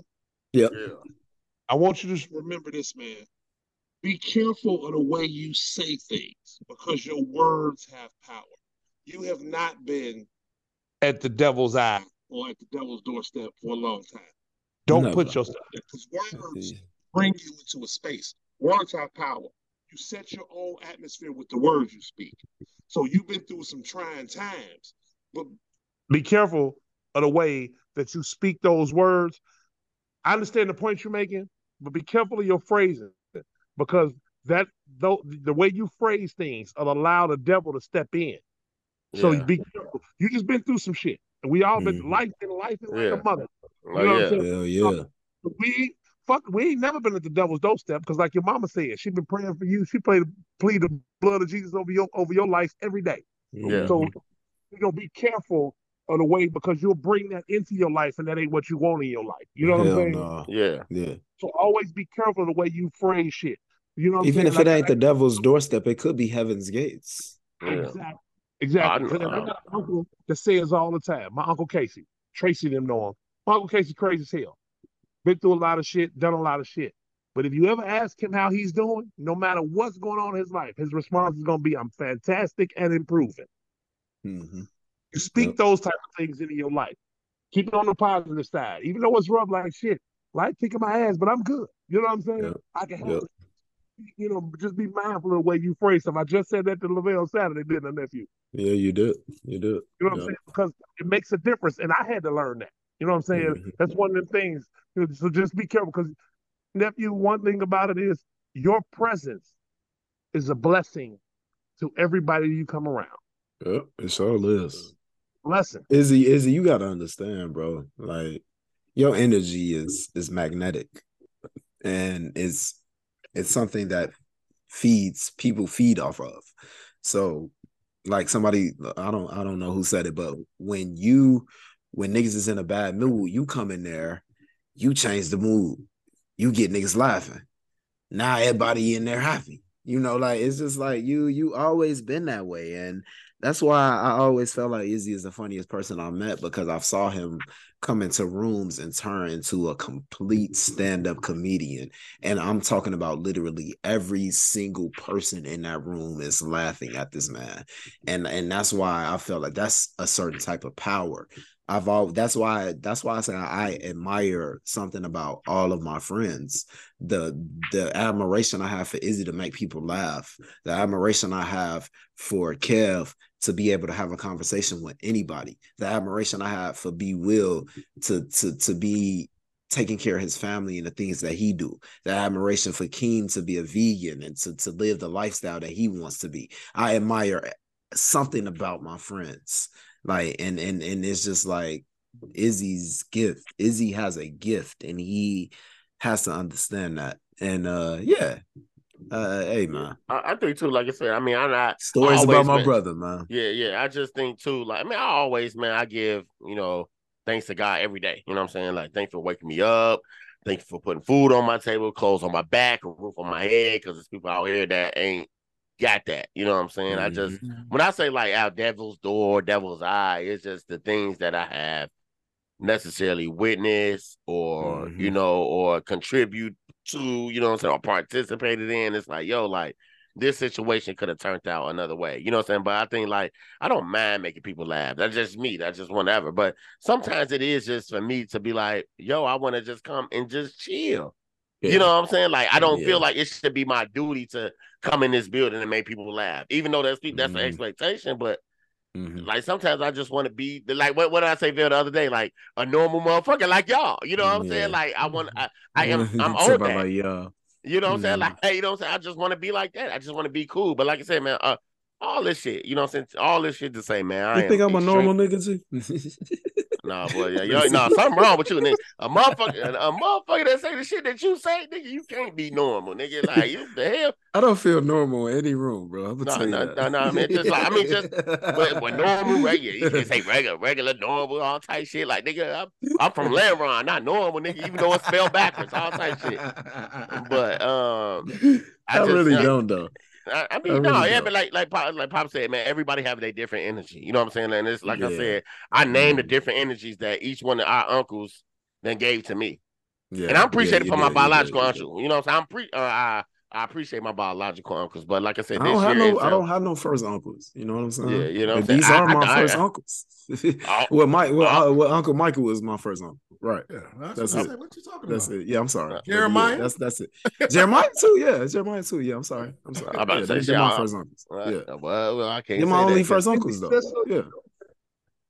Yep. Yeah. I want you to remember this, man. Be careful of the way you say things because your words have power. You have not been at the devil's eye or at the devil's doorstep for a long time. Don't Never. put yourself there because words bring you into a space. Words have power. You set your own atmosphere with the words you speak. So you've been through some trying times, but be careful of the way that you speak those words. I understand the point you're making, but be careful of your phrasing because that though the way you phrase things will allow the devil to step in. So Yeah. be careful. You just been through some shit. And we all been Mhm. life been life like Yeah. a mother. Oh, You know what I'm yeah. saying? Hell yeah. we fuck we ain't never been at the devil's doorstep because like your mama said, she been praying for you. She played plead the blood of Jesus over your over your life every day. Yeah. So you gonna be careful of the way because you'll bring that into your life and that ain't what you want in your life. You know what I'm saying? no. Yeah. Yeah. So always be careful of the way you phrase shit. You know, what I'm Even saying? if it Like, ain't the devil's doorstep, it could be heaven's gates. Yeah. Exactly. Exactly. I know. I got an uncle that says all the time. My uncle Casey, Tracy, them know him. My uncle Casey crazy as hell. Been through a lot of shit, done a lot of shit. But if you ever ask him how he's doing, no matter what's going on in his life, his response is gonna be, "I'm fantastic and improving." hmm You speak Yep. those type of things into your life. Keep it on the positive side, even though it's rough like shit. Life kicking my ass, but I'm good. You know what I'm saying? Yep. I can help Yep. it. You know, just be mindful of the way you phrase stuff. I just said that to Lavelle Saturday, didn't I, nephew? Yeah, you did. You did. You know what I'm saying? Because it makes a difference, and I had to learn that. You know what I'm saying? Mhm. That's one of the things. So just be careful, because nephew, one thing about it is your presence is a blessing to everybody you come around. Yep, it sure is. Blessing. Izzy, Izzy, you gotta understand, bro. Like your energy is is magnetic, and it's it's something that feeds people feed off of. So, like somebody, I don't I don't know who said it, but when you when niggas is in a bad mood, you come in there, you change the mood, you get niggas laughing. Now everybody in there happy. You know, like it's just like you you always been that way, and that's why I always felt like Izzy is the funniest person I met because I saw him come into rooms and turn into a complete stand-up comedian. And I'm talking about literally every single person in that room is laughing at this man. And and that's why I felt like that's a certain type of power. I've all that's why that's why I say I admire something about all of my friends. The the admiration I have for Izzy to make people laugh, the admiration I have for Kev to be able to have a conversation with anybody. The admiration I have for B Will to to to be taking care of his family and the things that he do. The admiration for Keen to be a vegan and to to live the lifestyle that he wants to be. I admire something about my friends. Like and and and it's just like Izzy's gift. Izzy has a gift and he has to understand that. And uh yeah. Uh hey man. I, I think too, like I said, I mean, I'm not Stories about my been- brother, man. Yeah, yeah. I just think too, like I mean, I always, man, I give, you know, thanks to God every day. You know what I'm saying? Like, thanks for waking me up. Thank you for putting food on my table, clothes on my back, a roof on my head, because there's people out here that ain't got that. You know what I'm saying? I just when I say like out devil's door, devil's eye, it's just the things that I have necessarily witnessed or you Mhm. know, or contribute to, you know what I'm saying, or participated in. It's like, yo, like this situation could have turned out another way. You know what I'm saying? But I think like I don't mind making people laugh. That's just me. That's just whatever. But sometimes it is just for me to be like, yo, I want to just come and just chill. You know what I'm saying? Like I don't Yeah. feel like it should be my duty to come in this building and make people laugh, even though that's that's an Mhm. expectation. But Mhm. like sometimes I just want to be like what what did I say Bill the other day? Like a normal motherfucker like y'all. You know what I'm Yeah. saying? Like I want I, I am I'm about that. like, yeah. You know what I'm saying? Mhm. Like, hey, you know what I'm saying? I just want to be like that. I just want to be cool. But like I said, man, uh, all this shit, you know what I'm saying? All this shit to say, man. I You think I'm a normal nigga too? Nah, boy, yeah, yo, nah, something wrong with you, nigga. A motherfucker, a motherfucker that say the shit that you say, nigga, you can't be normal, nigga. Like, you the hell? I don't feel normal in any room, bro. I'm Nah, nah, nah, nah, man, just like- I mean, just- But, but normal, regular, you can't say regular, regular, normal, all type shit. Like, nigga, I'm, I'm from Landron, not normal, nigga, even though it's spelled backwards, all type shit. But um, I, I just- really don't though. I, I I mean, no, really yeah, don't. but like like Pop, like Pop said, man, everybody have their different energy. You know what I'm saying? And it's like I said, I named the Mhm. different energies that each one of our uncles then gave to me, Yeah, and I appreciate yeah, for my did, you did, biological you uncle. You know what I'm saying? I'm pre, uh, I I appreciate my biological uncles, but like I said, I don't have year, no. I uh, don't have no first uncles. You know what I'm saying? Yeah, you know what I'm these I- are I- my I- first I- uncles. Oh. well, Mike, well, Oh. uh, well, Uncle Michael was my first uncle. Right. Yeah, that's, That's what it. What you talking That's about? it. Yeah, I'm sorry. Uh, But yeah, Jeremiah? that's that's it. Jeremiah too. Yeah, Jeremiah too. Yeah, I'm sorry. I'm sorry. I'm about to say, they, shit, they're my I- first uncles. uh, yeah, well, well, I can't. they're say my only that 'cause- first uncles though. Yeah.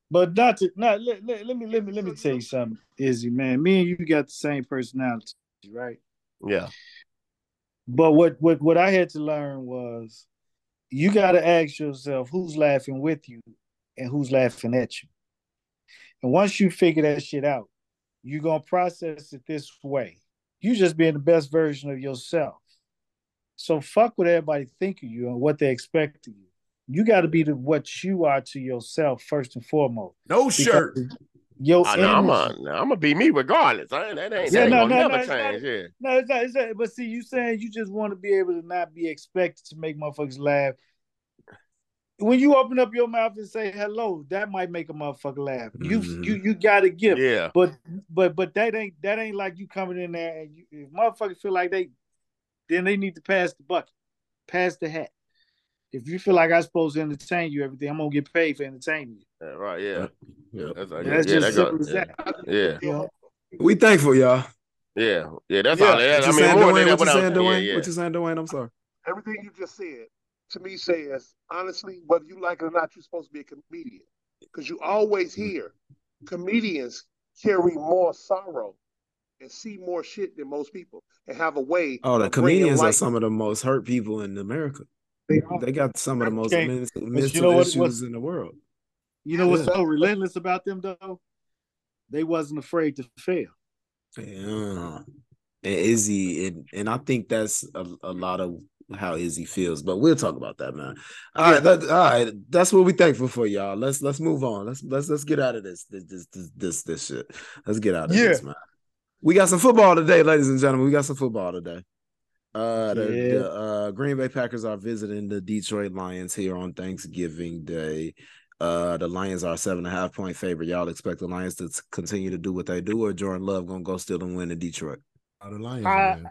But not to not let, let, let me let me let me tell you something, Izzy, man. Me and you got the same personality, right? Yeah, But what what what I had to learn was you got to ask yourself who's laughing with you and who's laughing at you. And once you figure that shit out, you're gonna process it this way. You just being the best version of yourself. So fuck what everybody think of you and what they expect of you. You got to be the what you are to yourself first and foremost. No shirt. Your I know, I'm energy- a, I'm gonna be me regardless. I ain't, that ain't, Yeah, that ain't no, gonna no, never no, it's not- change. Yeah. No, it's not, it's not. But see, you saying you just want to be able to not be expected to make motherfuckers laugh. When you open up your mouth and say hello, that might make a motherfucker laugh. You Mhm. you you got to give. Yeah. But but but that ain't that ain't like you coming in there and you if motherfuckers feel like they then they need to pass the bucket, pass the hat. If you feel like I'm supposed to entertain you everything, I'm gonna get paid for entertaining you. Yeah, right. Yeah. Yeah. That's, And that's yeah, just that simple go- as that. Yeah. You? We thankful, y'all. Yeah. Yeah. That's Yeah. all. What That, you I mean, saying, more Dwayne? than What you saying, Dwayne? yeah. What you saying, Dwayne? I'm sorry. Everything you just said to me says, honestly, whether you like it or not, you're supposed to be a comedian. Because you always hear comedians carry more sorrow and see more shit than most people and have a way. Oh, the comedians are some of the most hurt people in America. They. They got some of the most Okay. mental, you know what- issues in the world. You know what's Yeah. so relentless about them though? They wasn't afraid to fail. Yeah. And Izzy, and, and I think that's a, a lot of how Izzy feels, but we'll talk about that, man. All right, that, all right, that's what we thankful for, y'all. Let's let's move on. Let's let's let's get out of this this this this this, this shit. Let's get out of Yeah. this, man. We got some football today, ladies and gentlemen. We got some football today. Uh, the, Yeah. the uh, Green Bay Packers are visiting the Detroit Lions here on Thanksgiving Day. Uh, the Lions are a seven and a half point favorite. Y'all expect the Lions to t- continue to do what they do, or Jordan Love gonna go still and win in Detroit? Oh, the Lions, I- man.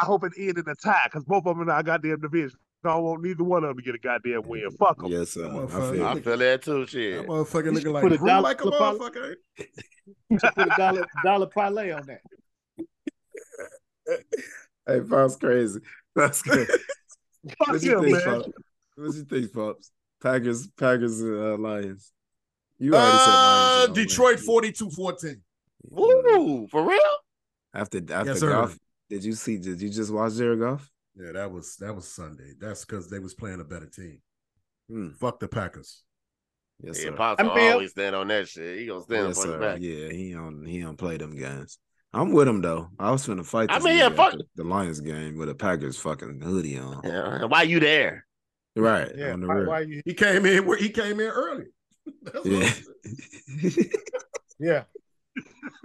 I hope it ended in a tie because both of them in our goddamn division. I don't want neither one of them to get a goddamn win. Fuck them. Yes, sir. I feel I feel that too. That Shit. motherfucker looking like put a dollar like a motherfucker. Put a dollar dollar parlay on that. Hey, Pop's crazy. That's crazy. Fuck what you think, man. Pops? What you think, Pops? Packers, Packers, and uh, Lions. You already said Uh, Lions. Detroit 42 14. Woo! For real? After after Yes, sir. golf, did you see? Did you just watch Jared Goff? Yeah, that was that was Sunday. That's because they was playing a better team. Hmm. Fuck the Packers. Yes, Yeah, sir. Pops I gonna mean, always stand on that shit. He gonna stand Yes, for the sir. back. Yeah, he don't he don't play them games. I'm with him though. I was gonna fight. I mean, yeah, fuck- the Lions game with a Packers fucking hoodie on. Yeah. Why you there? Right Yeah, on the why, why you? He came in where he came in early. That's Yeah. I'm. Yeah,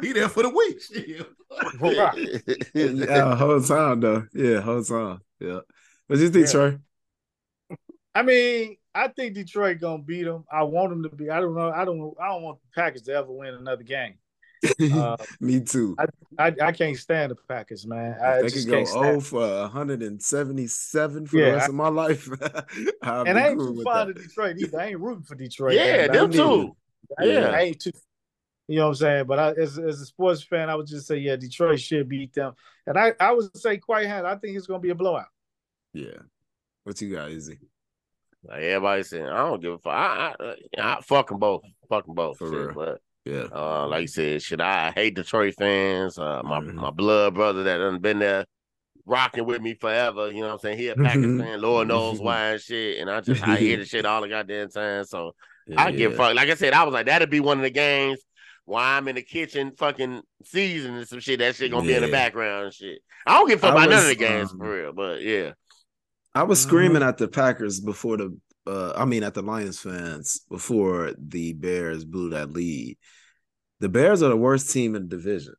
he there for the week. Yeah, whole time though. Yeah, whole time. Yeah. What you think, Yeah. Trey? I mean, I think Detroit gonna beat them. I want them to be. I don't know. I don't. I don't want the Packers to ever win another game. Uh, Me too. I, I can't stand the Packers, man. I If they just could go can't stand. 0 for 177 for Yeah, the rest of my life. And be I ain't cool too fond of Detroit either. I ain't rooting for Detroit. yeah, man. them neither. too. I, ain't- Yeah. I ain't too. You know what I'm saying? But I, as, as a sports fan, I would just say, yeah, Detroit should beat them. And I, I would say quite hand. I think it's going to be a blowout. Yeah. What you got, Izzy? Like everybody saying, I don't give a fuck. I, I, I fuck them both. Fuck them both. For shit, real. But Yeah. uh, like you said, should I hate Detroit fans? Uh, my Mhm. my blood brother that done been there rocking with me forever. You know what I'm saying? He a Packers Mhm. fan, Lord knows why and shit. And I just I hear the shit all the goddamn time. So I give Yeah. fuck. Like I said, I was like, that'd be one of the games while I'm in the kitchen fucking seasoning and some shit. That shit gonna be in the background and shit. I don't give a fuck I about none of the games um, for real, but yeah. I was Mhm. screaming at the Packers before the uh I mean at the Lions fans before the Bears blew that lead. The Bears are the worst team in the division.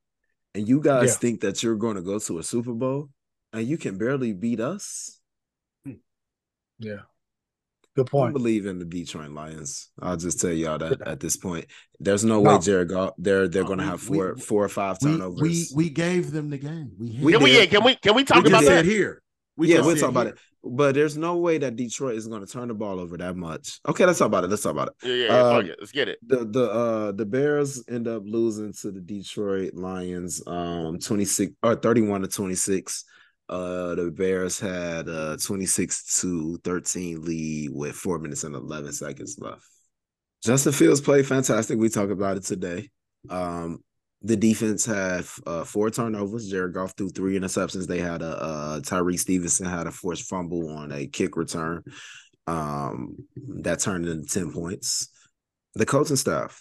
And you guys Yeah. think that you're going to go to a Super Bowl and you can barely beat us? Yeah. Good point. I believe in the Detroit Lions. I'll just tell y'all that at this point. There's no, No. way Jared Goff they're they're No, gonna we- have four we- four or five turnovers. we we gave them the game. We, We Can we, yeah, can we can we talk We about that? here. We yeah, we'll talk about here. it. But there's no way that Detroit is going to turn the ball over that much. Okay, let's talk about it. Let's talk about it. Yeah, yeah, yeah, fuck it. Let's get it. the the uh the Bears end up losing to the Detroit Lions um 26 or 31 to 26. Uh the Bears had a 26 to 13 lead with 4 minutes and 11 seconds left. Justin Fields played fantastic. We talked about it today. Um the defense had uh, four turnovers. Jared Goff threw three interceptions. They had a uh, Tyrique Stevenson had a forced fumble on a kick return. Um, that turned into ten points. The coaching staff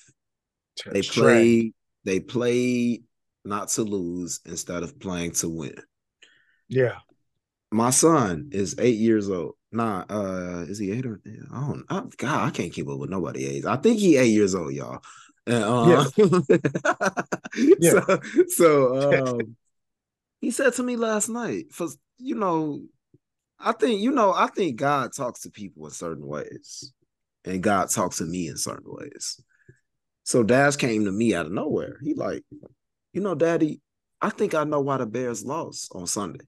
they played they played not to lose instead of playing to win. Yeah. My son is eight years old. Nah, uh, is he eight or I don't I, God, I can't keep up with nobody age. I think he eight years old, y'all. And, uh, Yeah. So, so um, he said to me last night, for you know, I think you know, I think God talks to people in certain ways, and God talks to me in certain ways. So Dash came to me out of nowhere. He like, you know, Daddy, I think I know why the Bears lost on Sunday.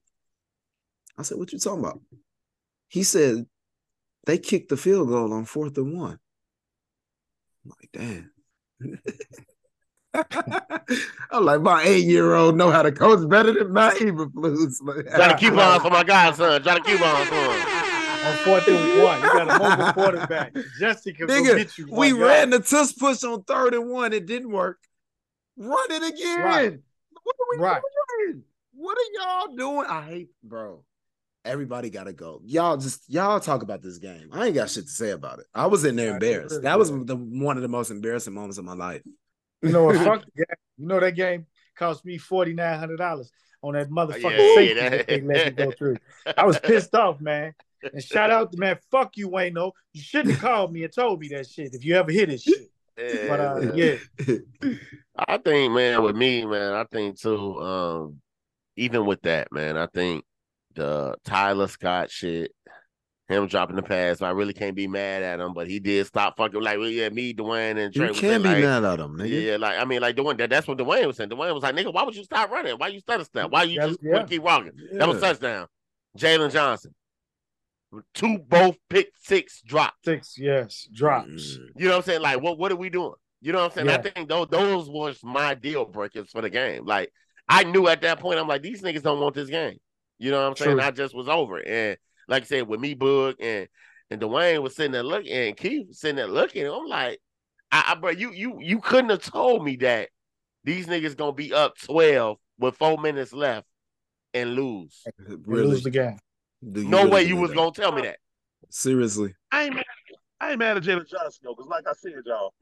I said, "What you talking about?" He said, "They kicked the field goal on fourth and one." I'm like, damn. I'm like, my eight year old know how to coach better than my Eberflus. Try to keep on for my godson. Try to keep on for him. On fourth and one, you got a mobile quarterback. Jesse can go Nigga, get you. we one ran the tush push on third and one. It didn't work. Run it again. Right. What are we Right. doing? What are y'all doing? I hate, bro. Everybody gotta go. Y'all just y'all talk about this game. I ain't got shit to say about it. I was in there embarrassed. That was the one of the most embarrassing moments of my life. You know what? Fuck the game. You know that game cost me forty nine hundred dollars on that motherfucking Yeah, safety yeah, that they that- let me go through. I was pissed off, man. And shout out to man, fuck you, Wayno. You shouldn't have called me and told me that shit if you ever hit this shit. But uh, yeah, I think, man, with me, man, I think too. Um, even with that, man, I think the Tyler Scott shit, him dropping the pass, I really can't be mad at him. But he did stop fucking like, well, yeah, me, Dwayne, and You Trey. was can't be like, mad at him, Yeah, nigga. yeah, like I mean, like Dwayne. That, that's what Dwayne was saying. Dwayne was like, "Nigga, why would you stop running? Why you stutter step? Why you Yeah, just yeah. keep walking?" That was touchdown. Jaylon Johnson, two both pick six drops. six, yes, drops. Mm. You know what I'm saying? Like, what what are we doing? You know what I'm saying? I think those those was my deal breakers for the game. Like, I knew at that point, I'm like, these niggas don't want this game. You know what I'm saying? True. I just was over it. And like I said, with me, Boog and and Dwayne was sitting there looking, and Keith was sitting there looking. I'm like, I, I bro, you you you couldn't have told me that these niggas gonna be up 12 with four minutes left and lose. Really? lose the game. Do No really way you was that? gonna tell me that. Seriously. I ain't mad, I ain't mad at Jaylon Johnson though, because like I said, y'all,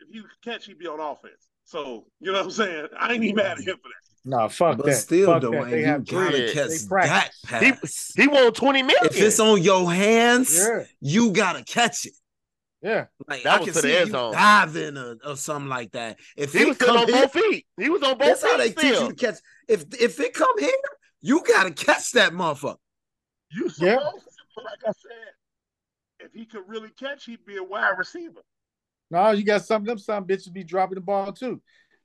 if you catch, he be on offense. So you know what I'm saying. I ain't even mad at him for that. No, fuck But that. still, fuck that. Dwayne, They you gotta three. Catch they that pass. He he won 20 million. if it's on your hands, Yeah, you gotta catch it. yeah. Like That I was can to the see end you zone. diving or, or something like that. If he it was come on here, both feet. He was on both that's how they feet teach you to catch. If if it come here, you gotta catch that motherfucker. You supposed Yeah. to, but like I said, if he could really catch, he'd be a wide receiver. No, you got some of them some bitches be dropping the ball too.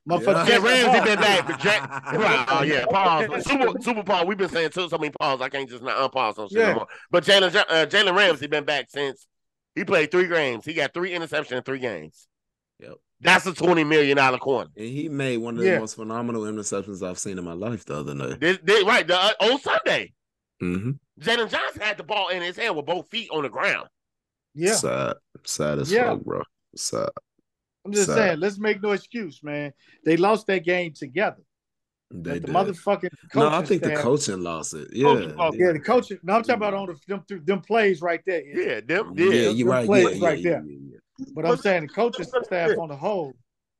Motherfucker, Yeah, catch Ramsey been back. But Jack, right, oh yeah, pause. Super, super pause. We've been saying too so many pause. I can't just not unpause on shit Yeah. no more. But Jalen, Ja- uh, Jalen Ramsey been back since he played three games. He got three interceptions in three games. Yep. That's a twenty million dollar corner. And he made one of Yeah. the most phenomenal interceptions I've seen in my life the other night. This, this, right, the, uh, on Sunday, Mm-hmm. Jaylon Johnson had the ball in his hand with both feet on the ground. Yeah, Sad. Sad as Yeah. fuck, bro. Sad. I'm just Sad. saying. Let's make no excuse, man. They lost that game together. They But the did. motherfucking no, I coaching think the coaching lost it. Oh, yeah. Oh, coaching lost Yeah, the coaching. No, I'm talking about on the them, them plays right there. Yeah, them, Yeah, yeah. you're them right. plays Yeah, yeah, right yeah, there. yeah, yeah. But I'm saying the coaching staff on the whole.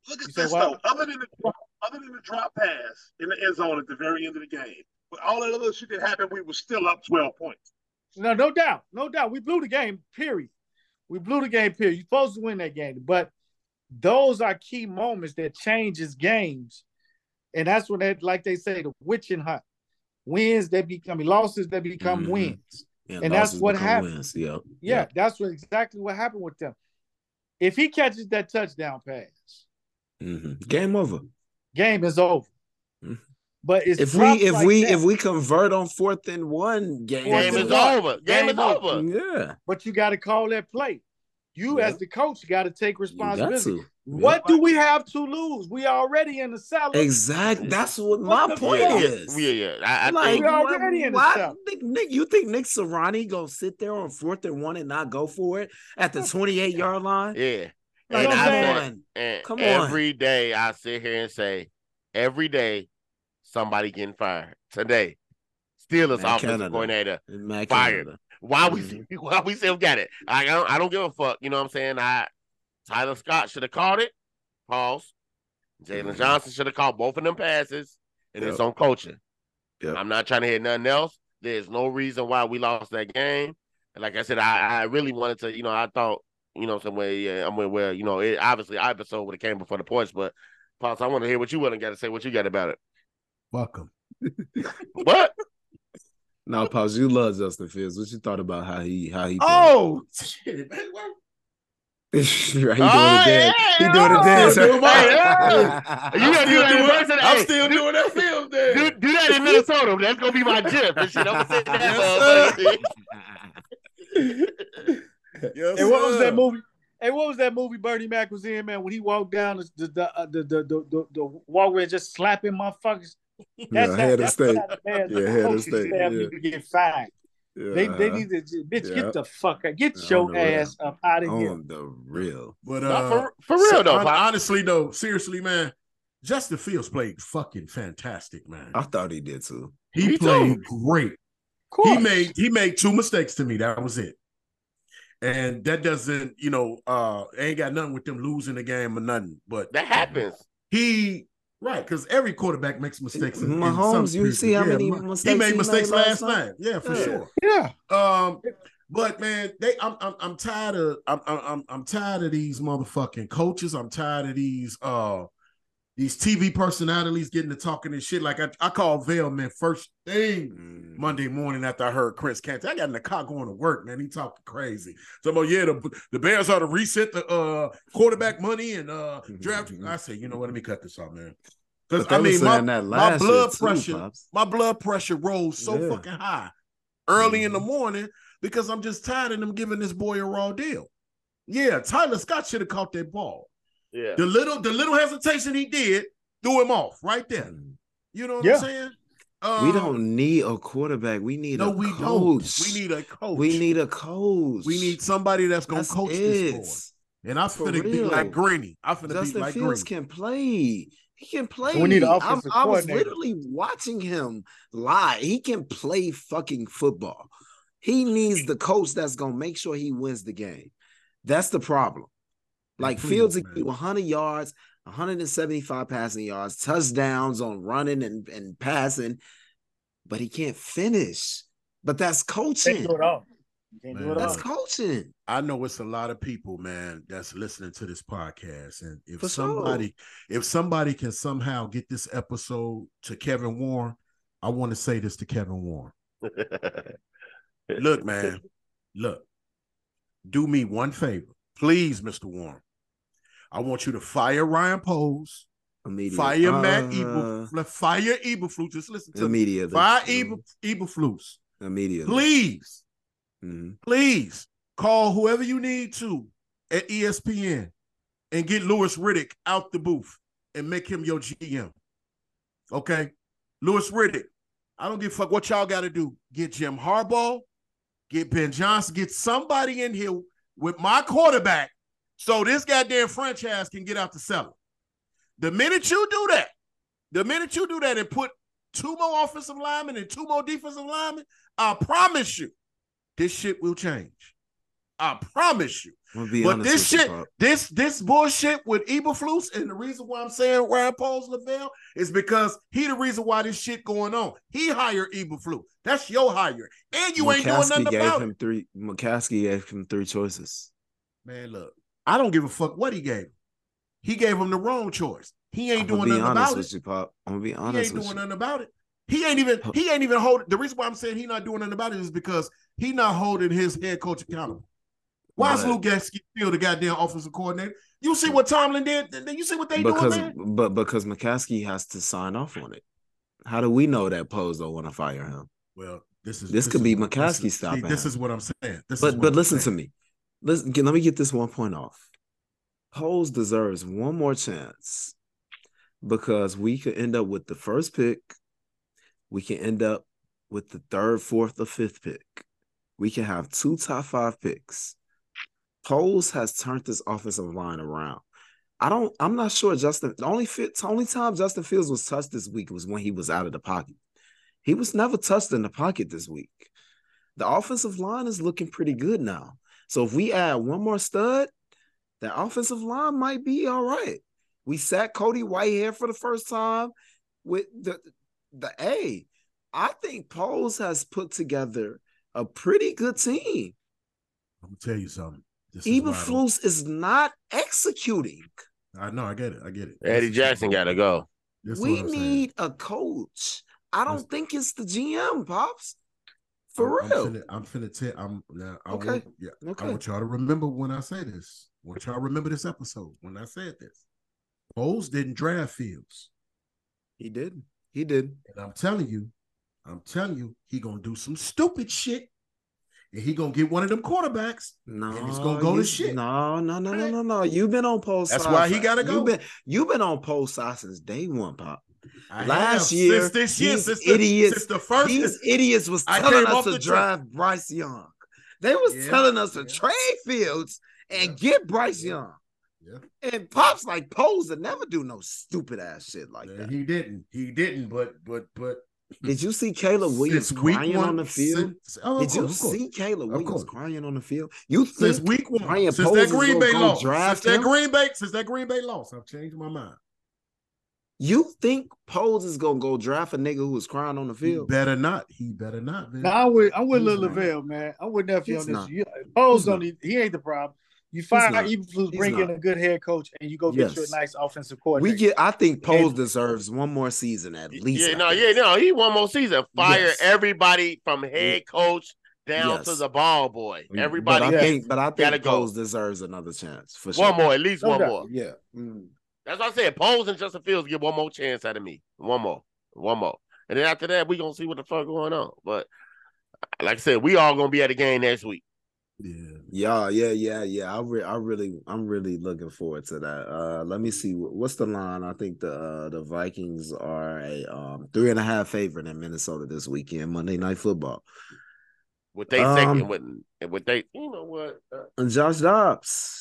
Look at this what? though. Other than the drop, other than the drop pass in the end zone at the very end of the game, with all that other shit that happened, we were still up 12 points. No, no doubt, no doubt. We blew the game. Period. We blew the game. Period. You're supposed to win that game, but those are key moments that changes games, and that's when that, like they say, the witching hunt. Wins that become I mean, losses that become Mhm. wins. Yeah, And that's what become happened. wins. Yeah. Yeah, that's what exactly what happened with them. If he catches that touchdown pass, hmm Game over. game is over. Mhm. But it's If we if like we that. if we convert on fourth and one, game, Game is over. Game, Game is over. over. Yeah. but you got to call that play. You Yeah. as the coach got to take responsibility. to. What do we have to lose? We already in the cellar. Exactly. That's what my point fuck? is. Yeah, yeah. I, I like, think We already in the why, South. Nick, Nick, you think Nick Sirianni gonna sit there on fourth and one and not go for it at the 28 yard line? yeah. Like, And come I come on. and Come on. every day I sit here and say, every day somebody getting fired. Today, Steelers Man, offensive Canada. coordinator. Matt Fired. Canada. Why we Mhm. why we still got it? I don't I don't give a fuck. You know what I'm saying? I Tyler Scott should have called it. Pause. Jaylon Mhm. Johnson should have called both of them passes, and it's on coaching. Yep. I'm not trying to hear nothing else. There's no reason why we lost that game. And like I said, I, I really wanted to, you know, I thought You know, some way. Yeah, I'm with where you know. It, obviously, Iverson would have came before the points, but Pops, I want to hear what you want to got to say. What you got about it? Welcome. What? Now, pause. You love Justin Fields. What you thought about how he how he? Oh shit, man. What? he doing Oh, the dance. He doing dance. doing my- You gotta do that in person. I'm Hey, still do- doing that film there. Do, do that in Minnesota. That's gonna be my gif and shit. I'm gonna say that. Yes. Yes, Hey, what was that movie? Hey, what was that movie Bernie Mac was in, man? When he walked down the the the uh, the, the, the, the, the walkway just slapping motherfuckers. Yeah, head of that's state. how the man- Yeah, the head of coaching state, staff yeah. need to get fired. They they need to bitch Yeah. get the fuck out. Get Yeah, your on the real. ass up out of here. on the real. But No, uh, for, for real though, hon- honestly though, seriously, man, Justin Fields played fucking fantastic, man. I thought he did too. He Me played too. great. He made he made two mistakes to me. That was it. And that doesn't, you know, uh ain't got nothing with them losing the game or nothing. But That happens. he right because every quarterback makes mistakes. in- in some you see how seasons. many mistakes he he made mistakes made last last night. night? Yeah, for Yeah. sure. yeah. Um, but man, they I'm I'm, I'm tired of I'm, I'm I'm I'm tired of these motherfucking coaches. I'm tired of these uh these TV personalities getting to talking and shit. Like I, I called Vail man first thing Mm. Monday morning after I heard Chris Canty. I got in the car going to work, man. He talking crazy. So about yeah, the, the Bears ought to reset the uh quarterback money and uh draft. I said, you know what? Let me cut this off, man. Because I mean, my, my blood too, pressure, Pops. my blood pressure rose so Yeah. fucking high early in the Mhm. morning because I'm just tired of them giving this boy a raw deal. Yeah, Tyler Scott should have caught that ball. Yeah. The little, the little hesitation he did threw him off right there. Mm. You know what Yeah. I'm saying? We Um, don't need a quarterback. We need No, a we coach. don't. We need a coach. We need a coach. We need somebody that's gonna That's coach it. this boy. And I'm For finna be like Greeny. I'm finna Justin be like Fields Greeny. can play. He can play. We need an I'm- I was literally watching him live. He can play fucking football. He needs the coach that's gonna make sure he wins the game. That's the problem. Like Fields will man. 100 yards, 175 passing yards, touchdowns on running and, and passing, but he can't finish. But that's Can't coaching. do it all. Do Man, it That's all. coaching. I know it's a lot of people, man, that's listening to this podcast. And if For sure. somebody, if somebody can somehow get this episode to Kevin Warren, I want to say this to Kevin Warren. Look, man, look, do me one favor, please, Mr. Warren. I want you to fire Ryan Poles, Immediate. fire Matt Uh, Eberflus, fire Eberflus. Just listen to me. Immediately. Fire Mhm. Eber, Eberflus. Immediately. Please, Mhm. please call whoever you need to at ESPN and get Louis Riddick out the booth and make him your GM. Okay? Louis Riddick, I don't give a fuck what y'all got to do. Get Jim Harbaugh, get Ben Johnson, get somebody in here with my quarterback so this goddamn franchise can get out the cellar. The minute you do that, the minute you do that and put two more offensive linemen and two more defensive linemen, I promise you, this shit will change. I promise you. I'm gonna be But this with you, shit, this this bullshit with Eberflus, and the reason why I'm saying Ryan Poles Lavelle is because he the reason why this shit going on. He hired Eberflus. That's your hire, and you ain't doing McCaskey nothing gave about him it. three. McCaskey gave him three choices. Man, look, I don't give a fuck what he gave. him. He gave him the wrong choice. He ain't doing nothing honest about with it. you, Pop. I'm gonna be honest. He ain't doing you. nothing about it. He ain't even he ain't even holding the reason why I'm saying he not doing nothing about it is because he not holding his head coach accountable. Why is Luke Getsy still the goddamn offensive coordinator? You see what Tomlin did? Then You see what they because doing, man? but because McCaskey has to sign off on it. How do we know that Poles don't want to fire him? Well, this is This could is be McCaskey this stopping This is what I'm saying. This But but listen to saying. Me. Listen, let me get this one point off. Poles deserves one more chance because we could end up with the first pick. We can end up with the third, fourth, or fifth pick. We can have two top five picks. Poles has turned this offensive line around. I don't. I'm not sure Justin. The only fit. Only time Justin Fields was touched this week was when he was out of the pocket. He was never touched in the pocket this week. The offensive line is looking pretty good now. So if we add one more stud, the offensive line might be all right. We sat Cody Whitehair for the first time with the the A. I think Poles has put together a pretty good team. I'm gonna tell you something. This is why don't- Eberflus is not executing. I know, I get it, I get it. Eddie This Jackson got to go. this we what I'm saying. need a coach. I don't That's- think it's the GM, pops. For I'm, real. I'm finna, I'm finna tell. I'm now. I Okay. Want, yeah, Okay. I want y'all to remember when I say this. I want y'all to remember this episode when I said this. Bowles didn't draft Fields, He did. He did. and I'm telling you, I'm telling you, he gonna do some stupid shit, and he gonna get one of them quarterbacks. No, And it's gonna go to shit. No, no, no, no, no, no. You've been on post. That's why he gotta go. You've been, you've been on post since day one, pop. I Last year, since this year, since the, idiots- since the first, These idiots was telling us to drive draft Bryce Young. They was Yeah, telling us to trade Fields and Yeah. get Bryce Young. Yeah. And pops like Poles to never do no stupid ass shit like Yeah, that. he didn't, he didn't, but but but Did you see Caleb Williams since crying one on the field? since- oh, Did you course, see Caleb Williams crying on the field? You since week one, Ryan since Poles that Green Bay loss, since that? Green Bay, since that Green Bay loss, I've changed my mind. You think Poles is gonna go draft a nigga who was crying on the He field? better not. He better not. Man. No, I would I would with He's Lil not. Lavelle, man. I would with nephew on this. not. You, Poles He's don't need, he ain't the problem. You fire not. Eberflus, He's bring in a good head coach, and you go get you a nice offensive coordinator. We get. I think Poles deserves one more season at least. Yeah, no, yeah, no. He one more season. Fire Yes. everybody from head coach down Yes. to the ball boy. But Everybody. I think, but I Gotta think go. Poles deserves another chance for sure. One more, at least No one doubt. more. Yeah. Mm. That's what I said. Poles and Justin Fields get one more chance out of me. One more. One more. And then after that, we gonna see what the fuck going on. But like I said, we all gonna be at the game next week. Yeah. Yeah, yeah, yeah, yeah. I, re- I really, I'm really looking forward to that. Uh, let me see. What's the line? I think the uh, the Vikings are a um three and a half favorite in Minnesota this weekend, Monday Night Football. With they Um, second, with with they, you know what? Uh, And Josh Dobbs,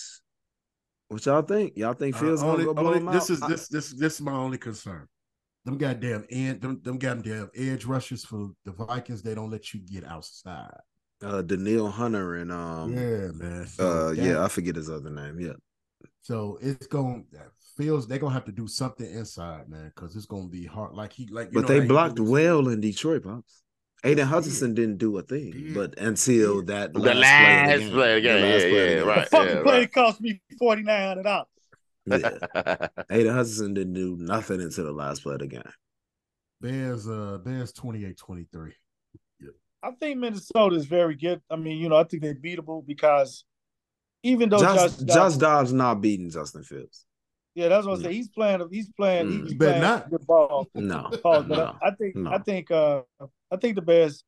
what y'all think? Y'all think Uh, only- gonna go blow only- him this out? is this this this is my only concern. Them goddamn and them, them goddamn edge rushers for the Vikings. They don't let you get outside. uh, Danielle Hunter and um, yeah, man. So uh, that- yeah, I forget his other name. Yeah, So it's going feels they're gonna have to do something inside, man, because it's gonna be hard. Like he like, you but know they blocked well in Detroit, pops. Aiden Yes, he Hutchinson didn't do a thing, He but until did. that The last, last play play of of the the game. game. The last Yeah, play yeah, the right. the fucking yeah, play right. cost me forty nine hundred dollars. Yeah. Aidan Hutchinson didn't do nothing until the last play of the game. Bears, uh, Bears 28-23. I think Minnesota is very good. I mean, you know, I think they're beatable because even though Josh, Josh, Josh Dobbs, Dobbs not beating Justin Fields. yeah, that's what I say. He's playing. He's playing. Mm. He's You playing not. good ball. No, Pause, no, I, I think no. I think uh I think the Bears,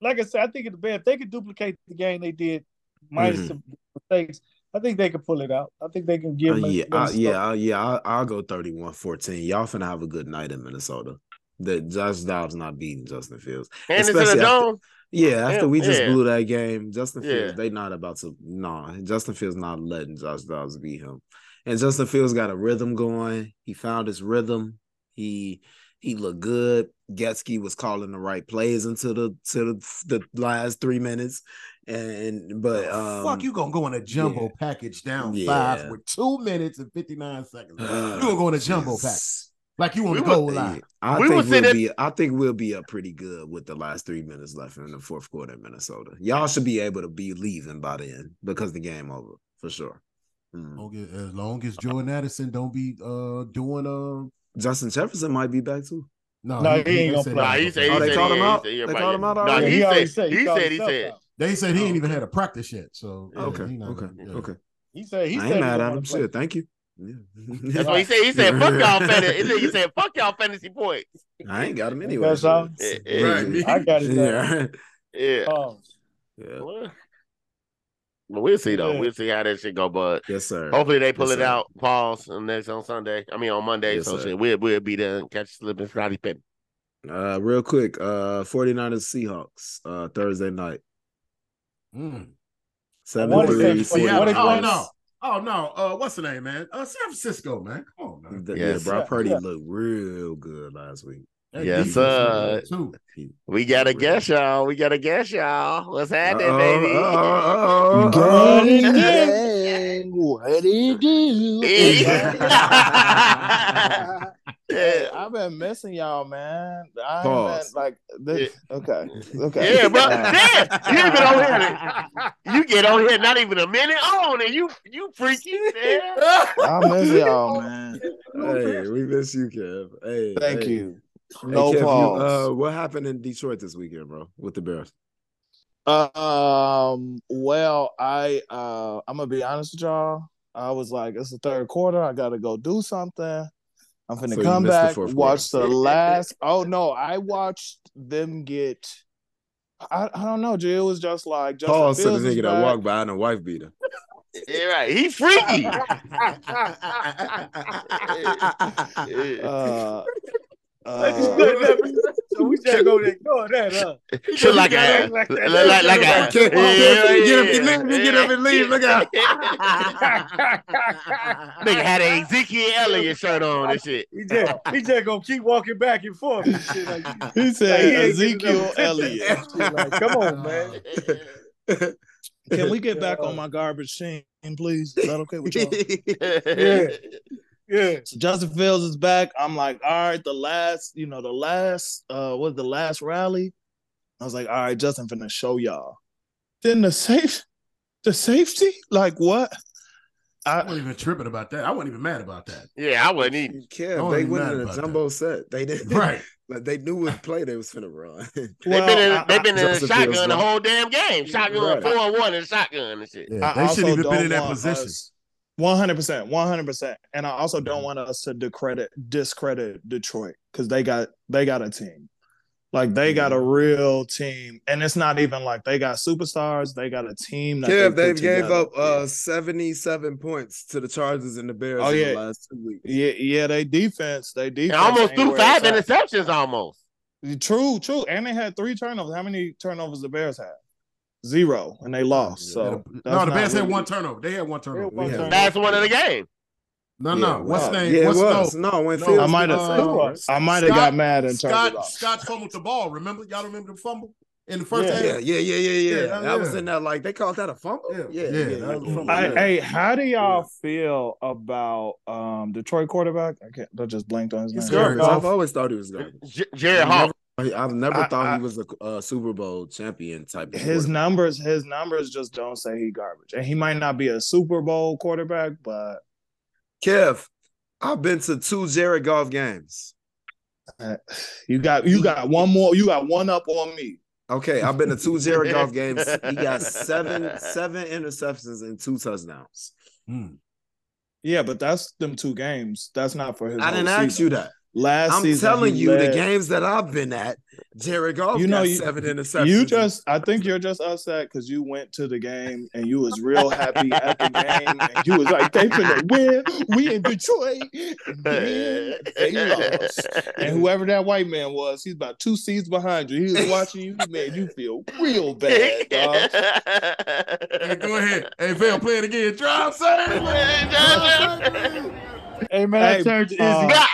like I said, I think the Bears if they could duplicate the game they did, minus Mhm. some mistakes, I think they can pull it out. I think they can Uh, give. yeah, uh, yeah, uh, yeah. I'll, I'll go 31-14. Y'all finna have a good night in Minnesota. That Josh Dobbs not beating Justin Fields. Anderson Especially and after- Yeah, after Yeah, we just yeah. blew that game, Justin Fields, Yeah. they not about to no, Justin Fields not letting Josh Dobbs beat him. And Justin Fields got a rhythm going. He found his rhythm. He he looked good. Getsy was calling the right plays into the to the, the last three minutes. And but um Fuck, you gonna go in a jumbo yeah. package down Yeah. five with two minutes and 59 seconds. you gonna go in a jumbo package. Like you want We the were- goal line. I We think we'll sitting- be. I think we'll be up pretty good with the last three minutes left in the fourth quarter in Minnesota. Y'all should be able to be leaving by the end because the game over for sure. Mm. Long as, as long as Jordan Addison don't be uh doing uh Justin Jefferson might be back too. no, No, he ain't oh, they gonna play. Nah, he he said he Oh, play. they said called he- him he out? said- They called him yeah. out Nah, he he said said- he he said he said. They said he ain't even okay. had a practice yet. So Okay, okay, okay. He said he I ain't mad at him. play. Shit, thank you. That's what he said. He said, "Fuck y'all fantasy." He said, he said, "Fuck y'all fantasy points." I ain't got him anyway. That's all. Yeah, yeah. Right. I got it. Yeah. Yeah. Pause. yeah. Well, but we'll see though. Yeah. We'll see how that shit go. But Yes, sir. hopefully they pull Yes, it sir. out. Pause on next on Sunday. I mean on Monday. Yes, so sir. shit, we'll we'll be there and catch slipping Scottie Pippen. Uh, real quick, uh, 49ers Seahawks, uh, Thursday night, Mm. seven What is three. that? Oh, yeah. What is oh that? no. Oh no. Uh what's the name, man? Uh San Francisco, man. Come on, man. The- Yes. Yeah, Brock Purdy yeah. looked real good last week. That Yes, defense sir. looked good, Too. He- We gotta guess y'all. We gotta guess y'all. What's happening, Uh-oh, baby? uh-oh, uh-oh, uh-oh. Gang, what it do? Yeah. Hey, I'm I've been missing y'all, man. I Pause. been like this. Okay, okay. Yeah, bro. Damn, you been on here. You get on here not even a minute on, and you you freaky. Man. I miss y'all, man. Hey, we miss you, Kev. Hey, Thank hey. you. Hey, No Kev, you, pause. uh, what happened in Detroit this weekend, bro, with the Bears? Um. Well, I uh, I'm gonna be honest with y'all. I was like, it's the third quarter. I gotta go do something. I'm finna So come missed the back, watch quarter. the last. Oh no, I watched them get. I, I don't know, G. It was just like Justin Pause to the nigga that walked by and a wife beater. Yeah, right. He freaky. Uh, Like, you uh, that- so we just go there, ignore that, huh? Shit like a Like that. like like, like a Can't- can't get up and leave, yeah, get up and leave, look out. Nigga had an Ezekiel Elliott shirt on and shit. He just, he just gonna keep walking back and forth and shit. Like, he Like, said he Ezekiel enough attention. Elliott. like, come on, man. Can we get back on my garbage team, please? Is that okay with y'all? Yeah. Yeah. So Justin Fields is back. I'm like, all right, the last, you know, the last, uh, what the last rally? I was like, all right, Justin finna show y'all. Then the safe, the safety, like what? I I wasn't even tripping about that. I wasn't even mad about that. Yeah, I wasn't even. Kev, Don't they even went in a about jumbo set. They didn't Right. like they knew what play they was finna run. They well, been in, I- they been in a shotgun the whole damn game. Shotgun Right. four and one and shotgun and shit. Yeah, I they shouldn't even been in that position. us- One hundred percent, one hundred percent, and I also Mm-hmm. don't want us to discredit discredit Detroit because they got they got a team, like they got a Mm-hmm. real team, and it's not even like they got superstars. They got a team. That Kev, they they gave together. up uh 77 points to the Chargers and the Bears Oh, in yeah. the last two weeks. Yeah, yeah, they defense, they And defense almost threw five interceptions almost. True, true, and they had three turnovers. How many turnovers the Bears had? Zero, and they lost. Yeah. So no, the not Bears had one turnover. They had one turnover. one turnover. Last one of the game. No, Yeah, no. What's wow. name? Yeah, What's it was. no? No, when No, I might have- uh. I might have got mad and turned Scott it off. Scott fumbled the ball. Remember? Y'all remember the fumble in the first Yeah. half? Yeah, yeah, yeah, yeah, yeah. Yeah, that was in that like they called that a fumble. Yeah, yeah, yeah, yeah. that was a fumble. I, yeah. hey, how do y'all feel about um Detroit quarterback? I can't. I just blanked on his He's name. Jared garbage. I've always thought he was garbage. J- Jared I've Hawk. never, I've never I- thought I- he was a uh, Super Bowl champion type. Of His numbers, his numbers just don't say he garbage, and he might not be a Super Bowl quarterback, but Kev, I've been to two Jared Goff games. uh, you got you got one more. You got one up on me. Okay, I've been to two Jared Goff games. He got seven seven interceptions and two touchdowns. Hmm. Yeah, but that's them two games. That's not for his. I didn't whole ask season. you that. Last I'm season, telling he you, the games that I've been at, Jared Goff You know, got you- seven interceptions. You just, I think you're just upset because you went to the game and you was real happy at the game and you was like, they finna win. We in Detroit. And then they lost. And whoever that white man was, he's about two seats behind you. He was watching you. He made you feel real bad, dog. Hey, go ahead. Hey, Vail, play it again. Drive, sir. Hey man, I Hey, turned to Izzy. Uh,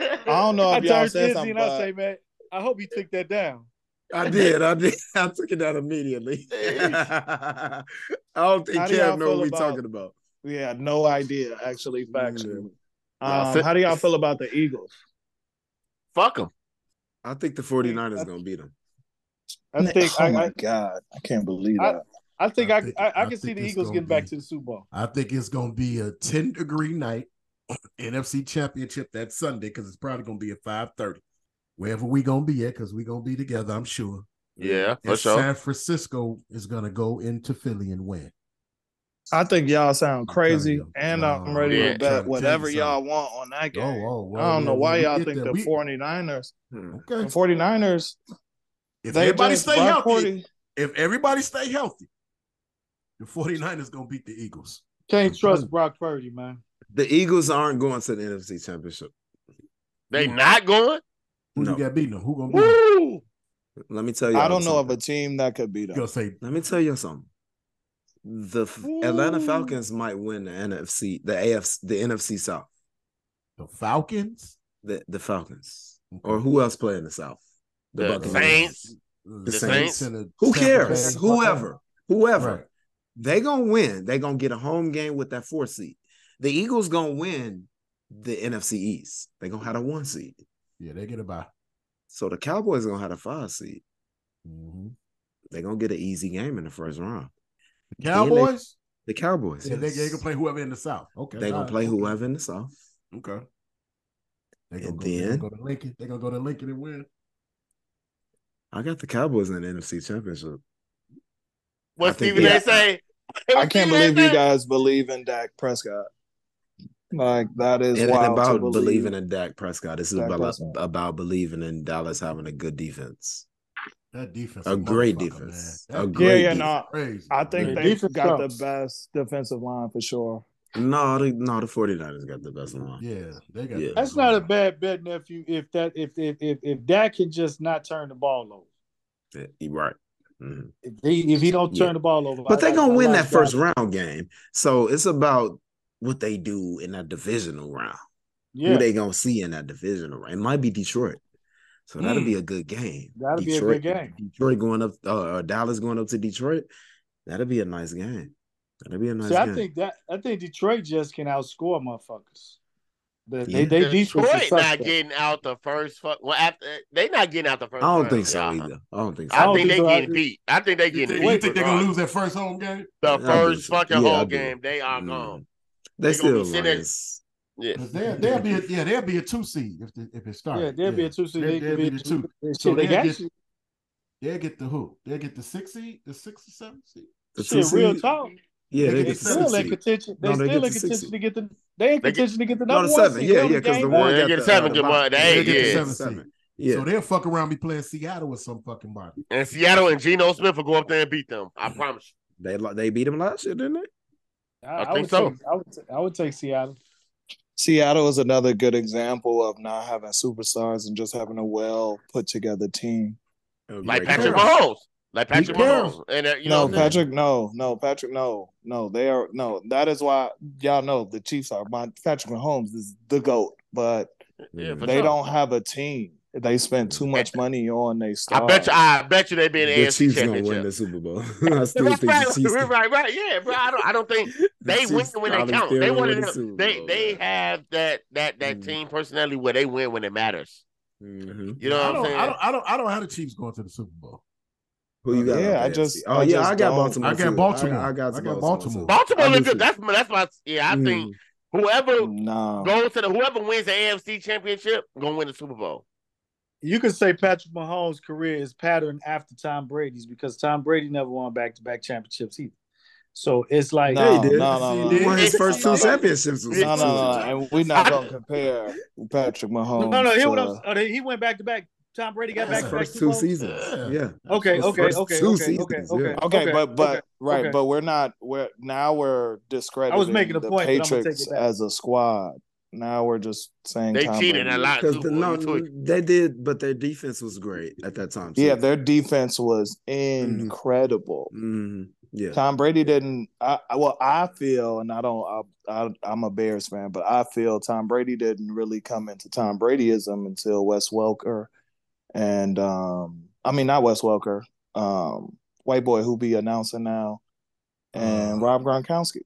I don't know I if y'all turned to said Izzy something, and I say, man, I hope he took that down. I did, I did. I took it down immediately. I don't think How do y'all know what we about- talking about. we had no idea, actually, factually. Y'all Um, said- how do y'all feel about the Eagles? Fuck them. I think the 49ers gonna beat them. I think oh I, my I, god, I can't believe I- that. I think I I, think- I, I I can see the Eagles gonna getting back to the Super Bowl. I think it's going to be a 10 degree night, NFC championship that Sunday, because it's probably going to be at 5.30. Wherever we going to be at, because we going to be together, I'm sure. Yeah, for And sure. San Francisco is going to go into Philly and win. I think y'all sound crazy, you. and No, I'm ready yeah. to bet whatever you y'all want on that game. Oh, oh, well, I don't know why y'all think there, the we- 49ers, Hmm. Okay. the 49ers, If they everybody stay healthy, Purdy- if everybody stay healthy, the 49ers going to beat the Eagles. Can't trust Brock Purdy, man. The Eagles aren't going to the NFC Championship. They hmm. not going. Who No. you got beating them? Who going to beat them? Let me tell you. I don't know of a team that could beat You them. going say, Let me tell you something. The F- Atlanta Falcons might win the NFC, the AFC, the NFC South. the Falcons? The the Falcons, or who else play in the South? The Buccaneers. Saints. The, Saints. and the Who cares? Whoever, whoever, Right. they gonna win. They gonna get a home game with that four seed. The Eagles gonna win the NFC East. They gonna have a one seed. Yeah, they get a bye. So the Cowboys gonna have a five seed. Mm-hmm. They're gonna get an easy game in the first round. Cowboys. The Cowboys. Yeah, they, yes. they can play whoever in the South. Okay, They gonna all right, play okay. whoever in the South. Okay. They gonna, And go, they then- gonna go to Lincoln. They gonna go to Lincoln and win. I got the Cowboys in the NFC Championship. What think Stephen A. say? I What can't believe you guys believe in Dak Prescott. Like that is It ain't wild about to believe. believing in Dak Prescott. This is Dak about Prescott. about believing in Dallas having a good defense. That defense, A a great defense. A That great yeah, yeah, no. crazy. I think Yeah, they defense got sucks. the best defensive line for sure. No, the, no, the 49ers got the best line. Yeah, they got. Yeah. That's not a bad bet, nephew. If that if if if, if Dak can just not turn the ball over. Yeah, you right. Mhm. If he if he don't turn Yeah. the ball over, But I they're gonna I win like that first Dak. round game. So it's about what they do in that divisional round. Yeah, Who they gonna see in that divisional round? It might be Detroit. So that'll be a good game. That'll be a Detroit, good game. Detroit going up, uh, uh, Dallas going up to Detroit. That'll be a nice game. That'll be a nice See, I think that I think Detroit just can outscore motherfuckers. The, Yeah. They they Detroit not getting out the first fuck. Well, after they not getting out the first. I don't round, think so y'all. either. I don't think so. I, I don't think think they so. I getting think- beat. I think they You getting think, beat. you think they're gonna lose that first home game? the I do first so. fucking Yeah, home game? They are Mm. gone. They They be still sitting there- Yeah. Because they they'll be a, yeah they'll be a two seed if the, if it starts. Yeah, they'll be a two seed. They, They they'll be be the two. Shit, So they they'll get you. they'll get the who? They'll get the six seed, the six or seven seed. The Shit, two real talk. Yeah, They they get They the still six in contention. They No, they still get in the six contention seed. to get the. They in They get- contention to get the No, number the one seven. seed. Yeah, yeah, because the game one one. got They get the, the seven, uh, the one. They- get the seven seven. seed. Yeah. So they'll fuck around be playing Seattle with some fucking body. And Seattle and Geno Smith will go up there and beat them. I promise. They they beat them last year, didn't they? I, I think would so. Take, I would. t- I would take Seattle. Seattle is another good example of not having superstars and just having a well put together team. Like Patrick coach. Mahomes. Like Patrick Mahomes. And uh, you no, what Patrick, no, no, Patrick, no, no. They are no. That is why y'all know the Chiefs are. My Patrick Mahomes is the goat, but Yeah, they sure. don't have a team. They spend too much money on their I bet you. I bet you they be in the The AFC Chiefs gonna win the Super Bowl. I still Right, think the right, Chiefs. right, right, right. Yeah, bro. I don't. I don't think the they win Chiefs when they count. They gonna one win of the. Super They Bowl, they have that that that Mm. team personality where they win when it matters. Mhm. You know what I'm saying? I don't, I don't, I don't have the Chiefs going to the Super Bowl. Who you got? Yeah, I just- Oh I yeah, just I got don't- Baltimore. I got. Baltimore. I, I got, I got Baltimore. Baltimore. too. Baltimore I good. That's that's my yeah. I think Mhm. whoever no. goes to the whoever wins the AFC championship gonna win the Super Bowl. You could say Patrick Mahomes' career is patterned after Tom Brady's because Tom Brady never won back to back championships either. So it's like No, Yeah, he did. no, no, He no. He won his first two No, no. championships. No, no, no, and we're not gonna compare Patrick Mahomes. no, no. Here what to- I'm, oh, he went back to back. Tom Brady got back to back first two seasons. Yeah. Yeah. Okay, okay, okay, two okay, seasons, okay, yeah. okay. Okay, but but okay, right, okay. but we're not. We're now we're discrediting I was making a the point, but I'ma take it Patriots as a squad. Now we're just saying They Tom cheated Brady. a lot too. the, no, they did, but their defense was great at that time. Too. Yeah, their defense was Mm-hmm. incredible. Mhm. Yeah. Tom Brady didn't. I I- well, I feel, and I don't. I, I I'm a Bears fan, but I feel Tom Brady didn't really come into Tom Bradyism until Wes Welker, and um, I mean not Wes Welker, um, white boy who be announcing now, and Uh, Rob Gronkowski.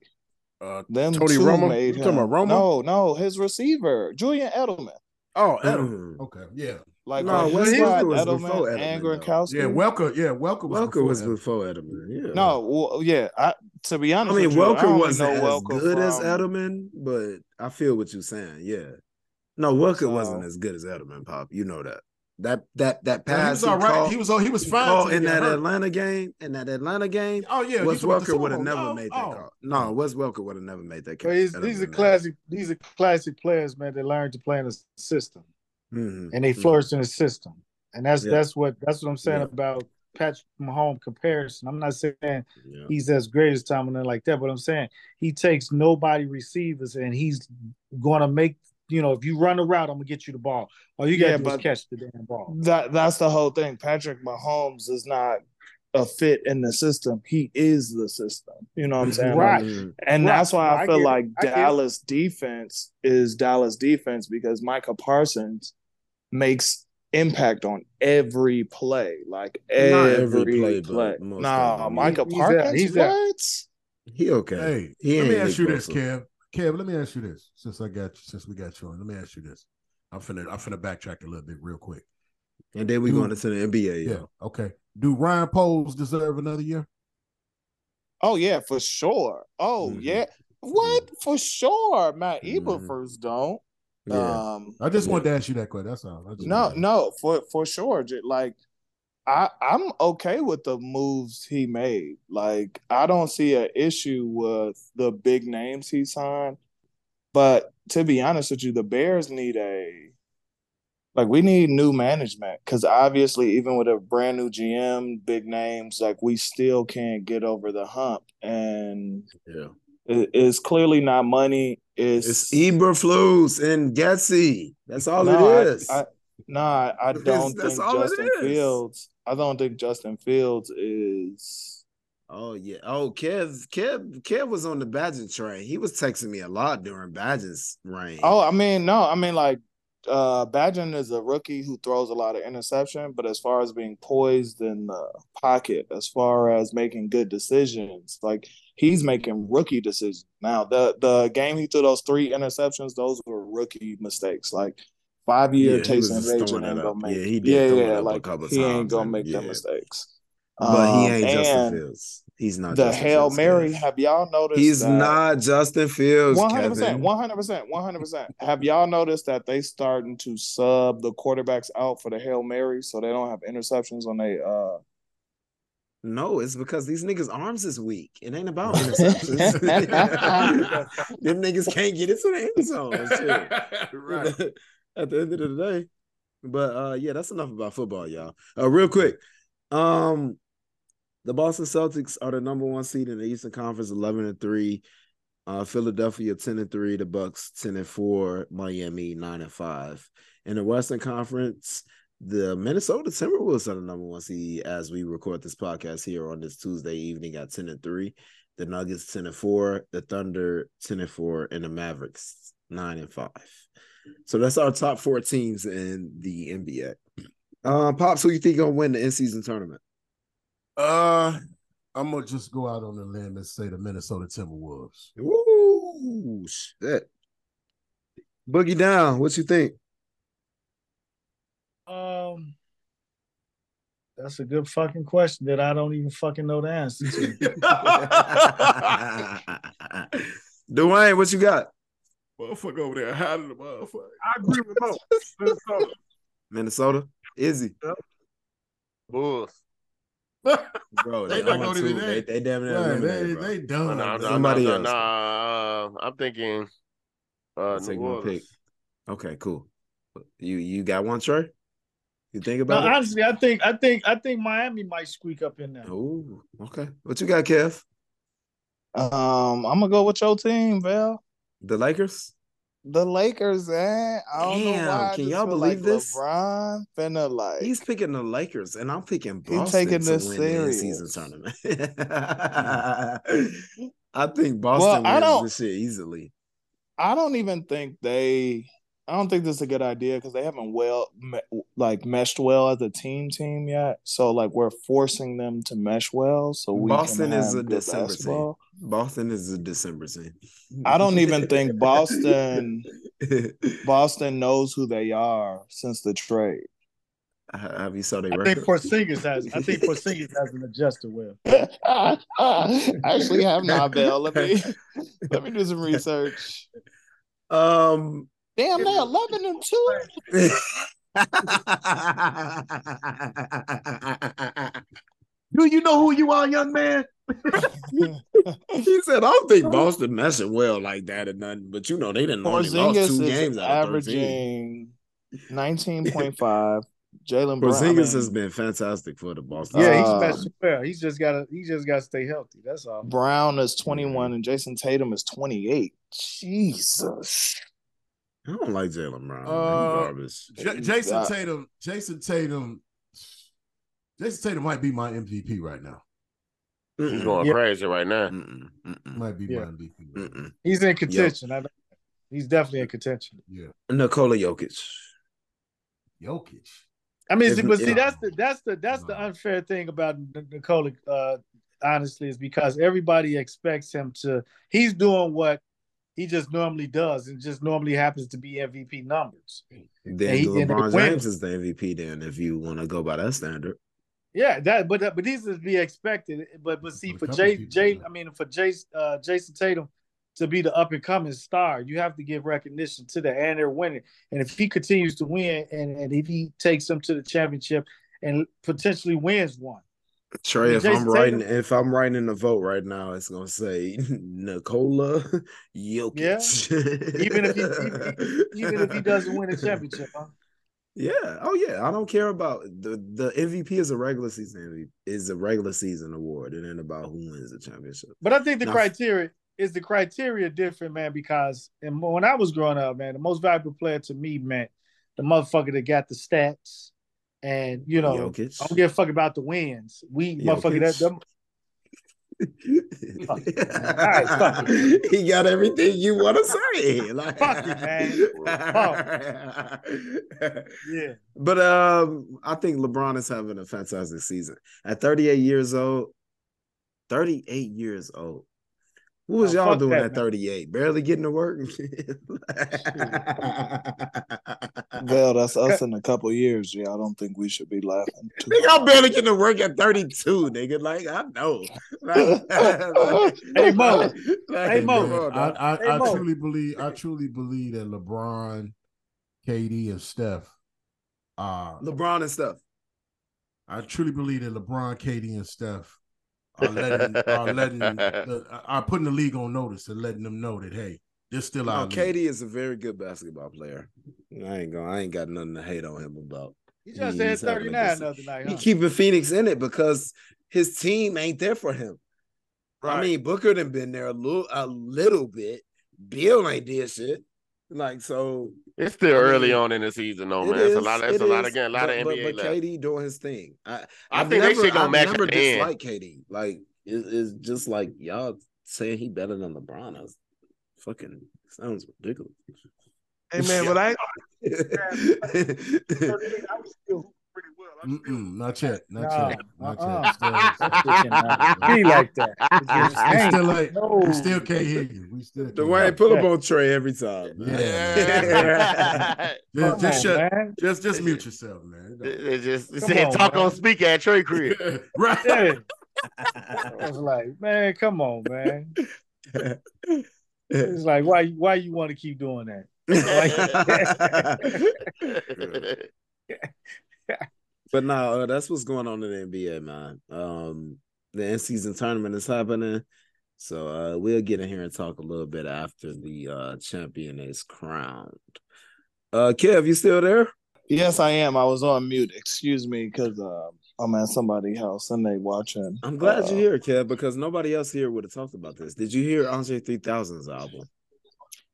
Uh, Them Tony two Romo? made You him. talking about Romo? No, no, his receiver, Julian Edelman. oh. Edelman. Okay, yeah, Like No, when Wes he got Welker was Edelman, before and Edelman. Gronkowski. yeah. Welker, yeah, Welker was Welker before was Edelman. before Edelman. Yeah. No, well, yeah. I to be honest, I mean with you, Welker wasn't as Welker good as Edelman, but I feel what you're saying. Yeah. No, Welker So- wasn't as good as Edelman, Pop. You know that. That that that Yeah, he pass was he all right. caught- he was, he was he fine he in that hurt. Atlanta game. In that Atlanta game, Oh yeah, Wes you talking about the Welker would have never Oh, made that oh. call. No, Wes Welker would have never made that call. But these, these are classic. These are classic players, man. They learn to play in a system, hmm and they flourish in a system, and that's Yeah. that's what that's what I'm saying Yeah. about Patrick Mahomes comparison. I'm not saying Yeah. he's as great as Tom and like that, but I'm saying he takes nobody receivers, and he's going to make you know if you run the route, I'm gonna get you the ball. All you got to Yeah, do is catch the damn ball. That that's the whole thing. Patrick Mahomes is not a fit in the system. He is the system. You know what I'm saying? Right. And Right. that's why I I feel like I. Dallas defense is Dallas defense because Micah Parsons makes impact on every play, like Not every, every play, play. but most Nah, of. Micah He- he's there. He's there. what? He okay. Hey, He let me ask you this, explosive. Kev. Kev, let me ask you this. Since I got you, since we got you on, let me ask you this. I'm finna I'm finna backtrack a little bit real quick. And then we Dude. going into the NBA. Yeah. yo. Okay. Do Ryan Poles deserve another year? Oh yeah, for sure. Oh Mhm. yeah. What for sure? Matt Mhm. Eberflus don't. Yeah. Um I just Yeah. wanted to ask you that question. That's all. I just no, no, for for sure. J- Like I I'm okay with the moves he made. Like I don't see an issue with the big names he signed. But to be honest with you, the Bears need a like we need new management because obviously even with a brand new GM, big names, like we still can't get over the hump. And Yeah. it- it's clearly not money. It's, It's Eberflus and Getsy. That's all no, it I- I, no, I, I don't that's think Justin. Fields. I don't think Justin Fields is. oh yeah. Oh, Kev, Kev, Kev was on the Bagent train. He was texting me a lot during Bagent's reign. Oh, I mean, no, I mean like uh Bagent is a rookie who throws a lot of interception, but as far as being poised in the pocket, as far as making good decisions, like he's making rookie decisions. Now, the the game he threw those three interceptions, those were rookie mistakes. Like five year Yeah, he was Tyson just ain't gonna up. make Yeah, he did yeah, throw yeah, like he ain't gonna and- make them yeah. mistakes. but he Um, ain't Justin and Fields. He's not The Justin Hail Fields, Mary, Kev. have y'all noticed He's that- not Justin Fields, One hundred percent, one hundred percent, one hundred percent. Have y'all noticed that they starting to sub the quarterbacks out for the hail mary, so they don't have interceptions on they uh No, it's because these niggas' arms is weak. It ain't about interceptions. Them niggas can't get into the end zone. Shit. right. At the end of the day. But uh yeah, that's enough about football, y'all. Uh real quick. Um the Boston Celtics are the number one seed in the Eastern Conference, 11 and 3. Uh Philadelphia 10 and 3, the Bucks 10 and 4, Miami 9 and 5. In the Western Conference, the Minnesota Timberwolves are the number one seed as we record this podcast here on this Tuesday evening at 10 and 3. The Nuggets 10 and 4, the Thunder 10 and 4, and the Mavericks 9 and 5. So that's our top four teams in the NBA. Um, Pops, who you think gonna win the in-season tournament? Uh I'm gonna just go out on a limb and say the Minnesota Timberwolves. Ooh, shit. Boogie down. What you think? Um, that's a good fucking question that I don't even fucking know the answer to. Dwayne, what you got? Motherfucker over there hiding the motherfucker. I agree with Mo. Minnesota. Minnesota? Izzy. Bulls. Bro, They they, not on gonna two. do They, they damn near Right, eliminated, they bro. they No, done. no, man. no, Somebody no, else. no, no. I'm thinking uh Take New my Orleans. pick. Okay, cool. You you got one, Trey? You think No, about it? honestly, I think I think I think Miami might squeak up in there. Oh, okay. What you got, Kev? um I'm gonna go with your team, Val. The Lakers? The Lakers, eh? I don't know why. I can y'all believe like this? LeBron finna like He's picking the Lakers, and I'm picking Boston taking to this win the in-season tournament. I think Boston I wins this shit easily. I don't even think they. I don't think this is a good idea because they haven't well me, like meshed well as a team team yet. So like we're forcing them to mesh well. So we Boston is a December basketball. team. Boston is a December team. I don't even think Boston Boston knows who they are since the trade. Have you saw their I think record? Porzingis has. I think Porzingis hasn't adjusted well. I actually have not, Bell. Let me let me do some research. Um, Damn, they're eleven and two. Do you know who you are, young man? he said, "I don't think Boston messing well like that or nothing." But you know, they didn't only lost two is games out of thirteen. averaging nineteen point five. Jaylen Brown. I Porzingis mean, has been fantastic for the Boston. Yeah, he's Uh, messing well. He's just gotta. He just gotta stay healthy. That's all. Brown is twenty one and Jayson Tatum is twenty eight. Jesus. I don't like Jaylen Brown. Uh, garbage. J- Jayson Yeah. Tatum. Jayson Tatum. Jayson Tatum might be my MVP right now. He's Mm-mm. going Yeah. crazy right now. Mm-mm. Mm-mm. Might be Yeah. my MVP. Right now. He's in contention. I know. He's definitely in contention. Yeah, Nikola Jokic. Jokic. I mean, If- see, but see, if- that's the that's the that's the unfair thing about N- Nikola. Uh, honestly, is because everybody expects him to. He's doing what He just normally does, and just normally happens to be MVP numbers. Then he- LeBron. James is the MVP. Then, if you want to go by that standard, Yeah, that but but these is be expected. But but see for Jay people, Jay. I mean for Jay uh, Jayson Tatum to be the up and coming star, you have to give recognition to that, and they're winning. And if he continues to win, and and if he takes them to the championship and potentially wins one, Trey, if Jayson I'm writing, Tatum- if I'm writing the vote right now, it's gonna say Nikola Jokic. Even if he- even- even if he doesn't win a championship, huh? Yeah. Oh yeah. I don't care about the the MVP is a regular season is a regular season award. It ain't about who wins the championship. But I think the Now- criteria is the criteria different, man. Because and when I was growing up, man, the most valuable player to me meant the motherfucker that got the stats, and you know, Jokic. I don't give a fuck about the wins. We motherfucker that, Jokic. Fuck it, man. All right, fuck he got everything you want to say. Like, Fuck it, man. yeah. But um, I think LeBron is having a fantastic season. At 38 years old, 38 years old. What was Oh, y'all doing that, at man. 38? Barely getting to work. Well, that's us in a couple years. Yeah, I don't think we should be laughing. Too Nigga, I'm barely getting to work at 32, nigga. Like, I know. Like- Hey, Mo. Like, Hey, Mo. come I. I, Hey, I Mo. truly believe I truly believe that LeBron, KD, and Steph uh LeBron and stuff. I truly believe that LeBron, KD, and Steph are letting are letting the, are putting the league on notice and letting them know that hey, this still our No, league. KD is a very good basketball player. I ain't going. I ain't got nothing to hate on him about. He just He's had having 39 good the other night. He Huh? keeping Phoenix in it because his team ain't there for him. I mean, Booker done been there a little, a little bit. Beal ain't did shit. Like so, It's still I early on in the season, though, it Oh, man. It's a lot. Of, it's it a lot is, again. A lot but, of but, NBA but left. KD doing his thing. I, I I've think they never, shit gonna I've match never at the KD. Like it, it's just like y'all saying he better than LeBron. That's fucking sounds ridiculous. Hey man, but I, I was still pretty well. I still- Mm-mm, not yet, not Nah, yet, not uh-uh. yet. Still, It cannot be like that. It just still ain't. No. We still can't hear you. We still. Can't hear Dwayne, pull up on Trey every time. man. Yeah. Yeah. Just, just on, shut. man. Just, just mute yourself, man. It just it Come said on, talk man. on speaker at Trey crib. right. Yeah. I was like, man, come on, man. It's like, why, why you want to keep doing that? But no, uh, that's what's going on in the NBA, man. Um, the in season tournament is happening. So uh, we'll get in here and talk a little bit after the uh, champion is crowned. Uh, Kev, you still there? Yes, I am. I was on mute. Excuse me, because uh, I'm at somebody's house and they watching. I'm glad uh, you're here, Kev, because nobody else here would have talked about this. Did you hear Andre 3000's album?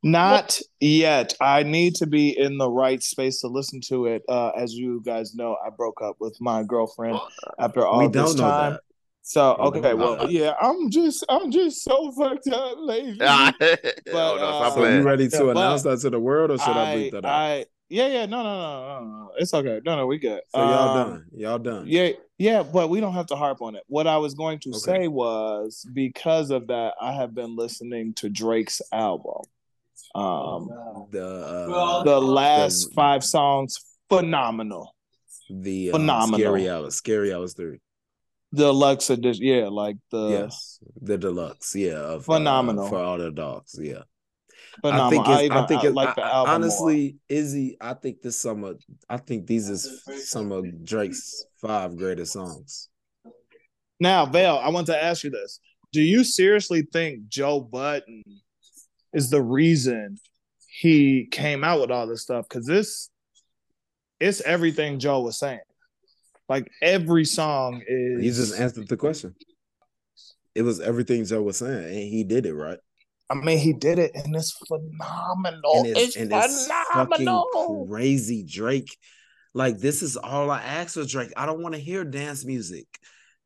Not yet. I need to be in the right space to listen to it. Uh, as you guys know, I broke up with my girlfriend after all we this don't know time. that. So okay, know well, that. yeah, I'm just, I'm just so fucked up lately. Hold on, uh, So you ready to Yeah, announce that to the world, or should I, I, bleep that out? I, yeah, yeah, no, no, no, no, no, it's okay. No, no, we good. so y'all Um, done. Y'all done. Yeah, yeah, but we don't have to harp on it. What I was going to Okay. say was because of that, I have been listening to Drake's album. Um, The uh, the last the- five songs, phenomenal. the uh, phenomenal. scary hours, scary hours three. Deluxe edition, yeah, like the yes, the deluxe, yeah, of, Phenomenal. uh, for all the dogs, yeah. phenomenal. I think I, it's, even I think I like the I- album more. honestly, Izzy, I think this summer, I think these is some of Drake's five greatest songs. Now, Vail, I want to ask you this: Do you seriously think Joe Budden is the reason he came out with all this stuff? Because this, it's everything Joe was saying. Like every song is. He just answered the question. It was everything Joe was saying, and he did it right. I mean, he did it, and it's phenomenal. and it's, it's and it's fucking phenomenal. crazy, Drake. Like this is all I asked for Drake. I don't want to hear dance music.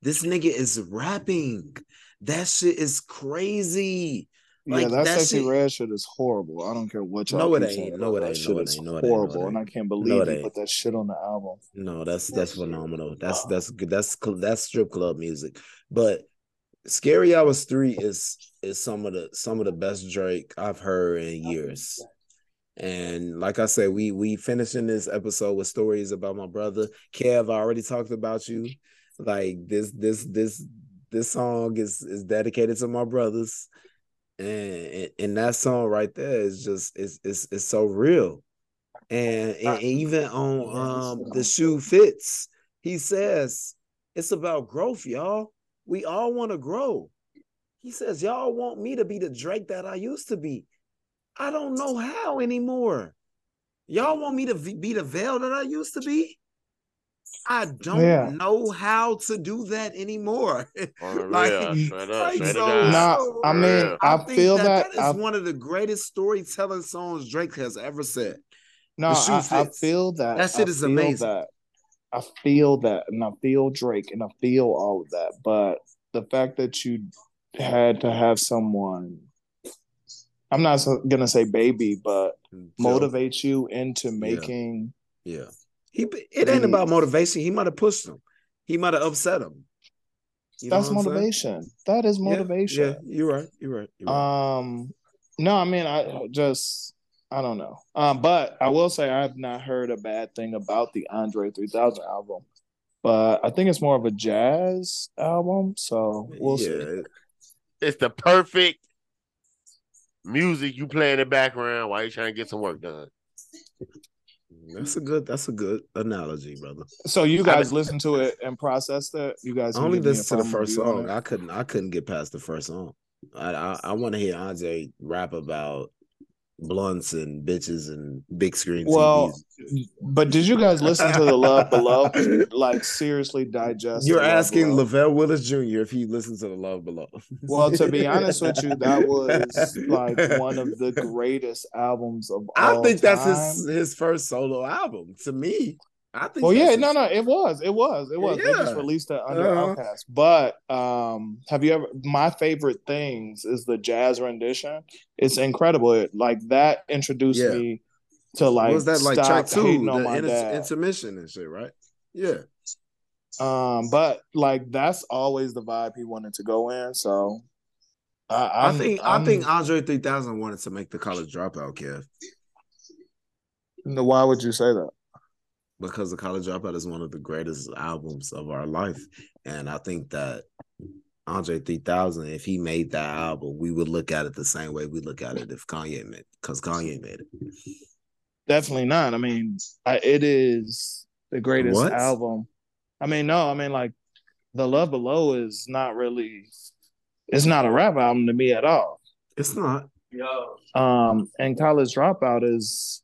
This nigga is rapping. That shit is crazy. Yeah, Like, that, that sexy shit- red shit is horrible. I don't care what y'all No, it ain't. No, it ain't. shit No, it ain't. No, it ain't. No, it horrible, ain't. and I can't believe it he put that shit on the album. No, that's that's phenomenal. That's that's good. That's that's strip club music. But Scary Hours Three is is some of the some of the best Drake I've heard in years. And like I said, we we finishing this episode with stories about my brother. Kev, I already talked about you. Like this this this this song is is dedicated to my brothers. And and that song right there is just it's it's it's so real. And, and even on um the shoe fits, he says it's about growth, y'all. We all want to grow. He says, Y'all want me to be the Drake that I used to be. I don't know how anymore. Y'all want me to be the Vail that I used to be? I don't Yeah. know how to do that anymore. On the Like, real, mm. straight up, like, so- to Nah, so- I mean, Yeah. I, feel that, that. that I, one of the greatest storytelling songs Drake has ever said. no, I, I feel that. That shit I is amazing. That. I feel that, and I feel Drake, and I feel all of that. But the fact that you had to have someone, I'm not gonna say baby, but motivate you into making. Yeah. He it ain't about motivation. He might have pushed him. He might have upset him. You That's what saying? motivation. That is motivation. Yeah, you're right. You're right. You're right. Um, no, I mean, I just, I don't know. Um, but I will say I have not heard a bad thing about the Andre 3000 album, but I think it's more of a jazz album. So we'll see. It's the perfect music you play in the background while you're trying to get some work done. That's a good that's a good analogy, brother. So you guys listen to it and process it. You guys I only give me a listened to the first song. I couldn't I couldn't get past the first song. I I, I want to hear Andre rap about blunts and bitches and big screen Well, TVs. but did you guys listen to the Love Below? Like seriously digest. You're asking Below? Lavelle Willis Jr. if he listens to the Love Below. Well, to be honest with you, that was like one of the greatest albums of all I all think that's his his first solo album. To me, I think. Well, yeah, no, no, it was, it was, it was. They just released it under Uh-huh. OutKast. But um, have you ever? My favorite things is the jazz rendition. It's incredible. It, like that introduced Yeah. me to like What was that like stop track two, the inter- intermission and shit, right? Yeah, um, but like that's always the vibe he wanted to go in. So I, i think I'm- i think Andre three thousand wanted to make the college dropout, Kev, No, Why would you say that? Because the college dropout is one of the greatest albums of our life, and I think that Andre three thousand, if he made that album, we would look at it the same way we look at it if Kanye made, it because Kanye made it. Definitely not. I mean, I, it is the greatest What? album. I mean, no, I mean like the Love Below is not really. It's not a rap album to me at all. It's not. Um, and College Dropout is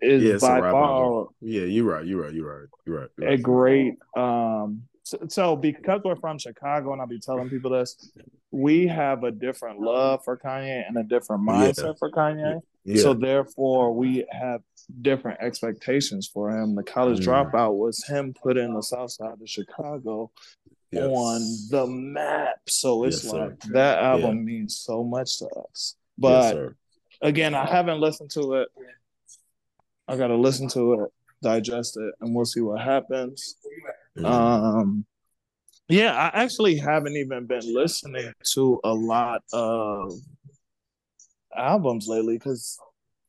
is Yeah, by far. Yeah, you're right. You're right. You're right. You're right. You're a right. great. Um, so, so because we're from Chicago, and I'll be telling people this, we have a different love for Kanye and a different Yeah. mindset for Kanye. Yeah. So therefore, we have different expectations for him. The college Mm. dropout was him putting the South Side of Chicago Yes. on the map. So it's Yes, sir. like that album means so much to us. But yes, again, I haven't listened to it. I gotta listen to it, digest it, and we'll see what happens. Mhm. Um, yeah, I actually haven't even been listening to a lot of albums lately because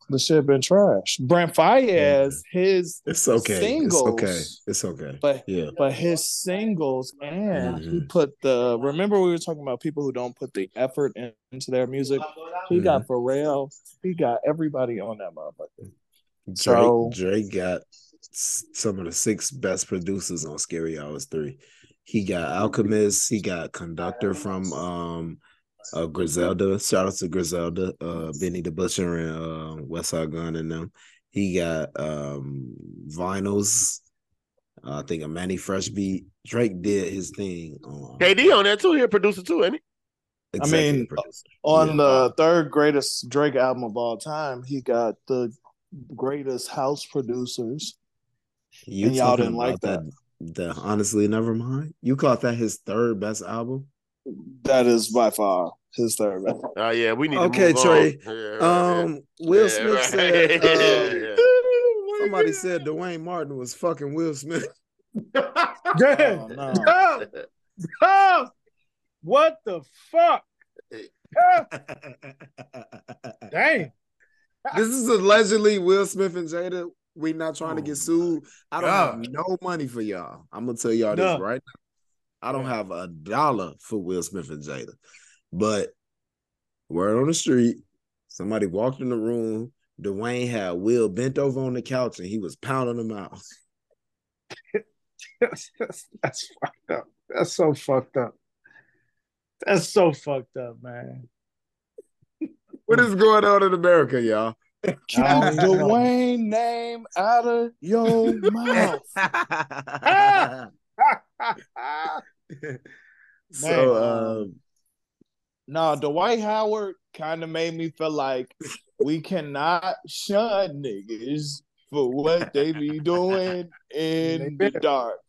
the shit been trash. Brent Faiyaz, his it's okay. singles, It's okay. It's okay. but Yeah. but his singles and he Mhm. put the remember we were talking about people who don't put the effort in, into their music. He got Mm-hmm. Pharrell. He got everybody on that motherfucker. Drake, So- Drake got some of the six best producers on Scary Hours 3. He got Alchemist, he got Conductor from um uh Griselda. Shout out to Griselda, uh Benny the Butcher and uh Westside Gunn and them. He got um Vinylz. Uh, I think a Mannie Fresh beat. Drake did his thing on KD on there too. He a producer too, ain't he? executive mean, producer. On Yeah. the third greatest Drake album of all time, he got the greatest house producers. You and y'all didn't like that. The honestly, never mind. You caught that his third best album. That is by far his third. best. Oh yeah, we need Okay, to move Trey. on. Yeah, right, Um, Will yeah, Smith right. said Yeah, um, yeah. somebody said Duane Martin was fucking Will Smith. Oh, no. Go! Go! What the fuck? Damn. This is allegedly Will Smith and Jada. We not trying to Oh, get sued. I don't God. have no money for y'all. I'm gonna tell y'all this right now. I don't have a dollar for Will Smith and Jada. But word on the street, somebody walked in the room. Dwayne had Will bent over on the couch and he was pounding him out. That's, that's fucked up. That's so fucked up. That's so fucked up, man. What is going on in America, y'all? Keep I don't. Dwayne name out of your mouth. so um No, Dwight Howard kind of made me feel like we cannot shun niggas for what they be doing in the dark.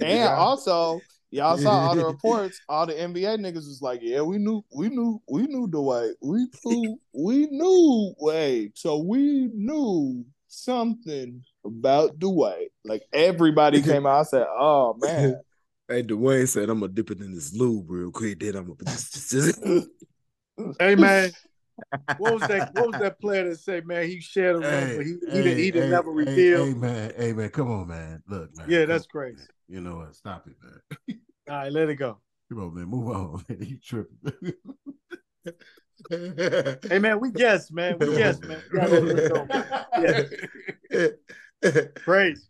And also, y'all saw all the reports. All the NBA niggas was like, "Yeah, we knew, we knew, we knew Dwight. We knew, we knew. Wait, so we knew something about Dwight. Like everybody came out I said, "Oh man, Hey, Dwayne said, I'm gonna dip it in this lube real quick. Then I'm gonna just, just, just- Hey man, what was that? What was that player that say, man, he shared a room, Hey, but he, he didn't, he didn't hey, never hey, reveal. Hey, man, hey man, come on, man. Look, man. yeah, that's on, crazy. Man. You know what? Stop it, man. All right, let it go. Come on, man. Move on, man. You tripping. Hey man, we guess, man. We guess, man. We gotta let it go. Yeah. Praise,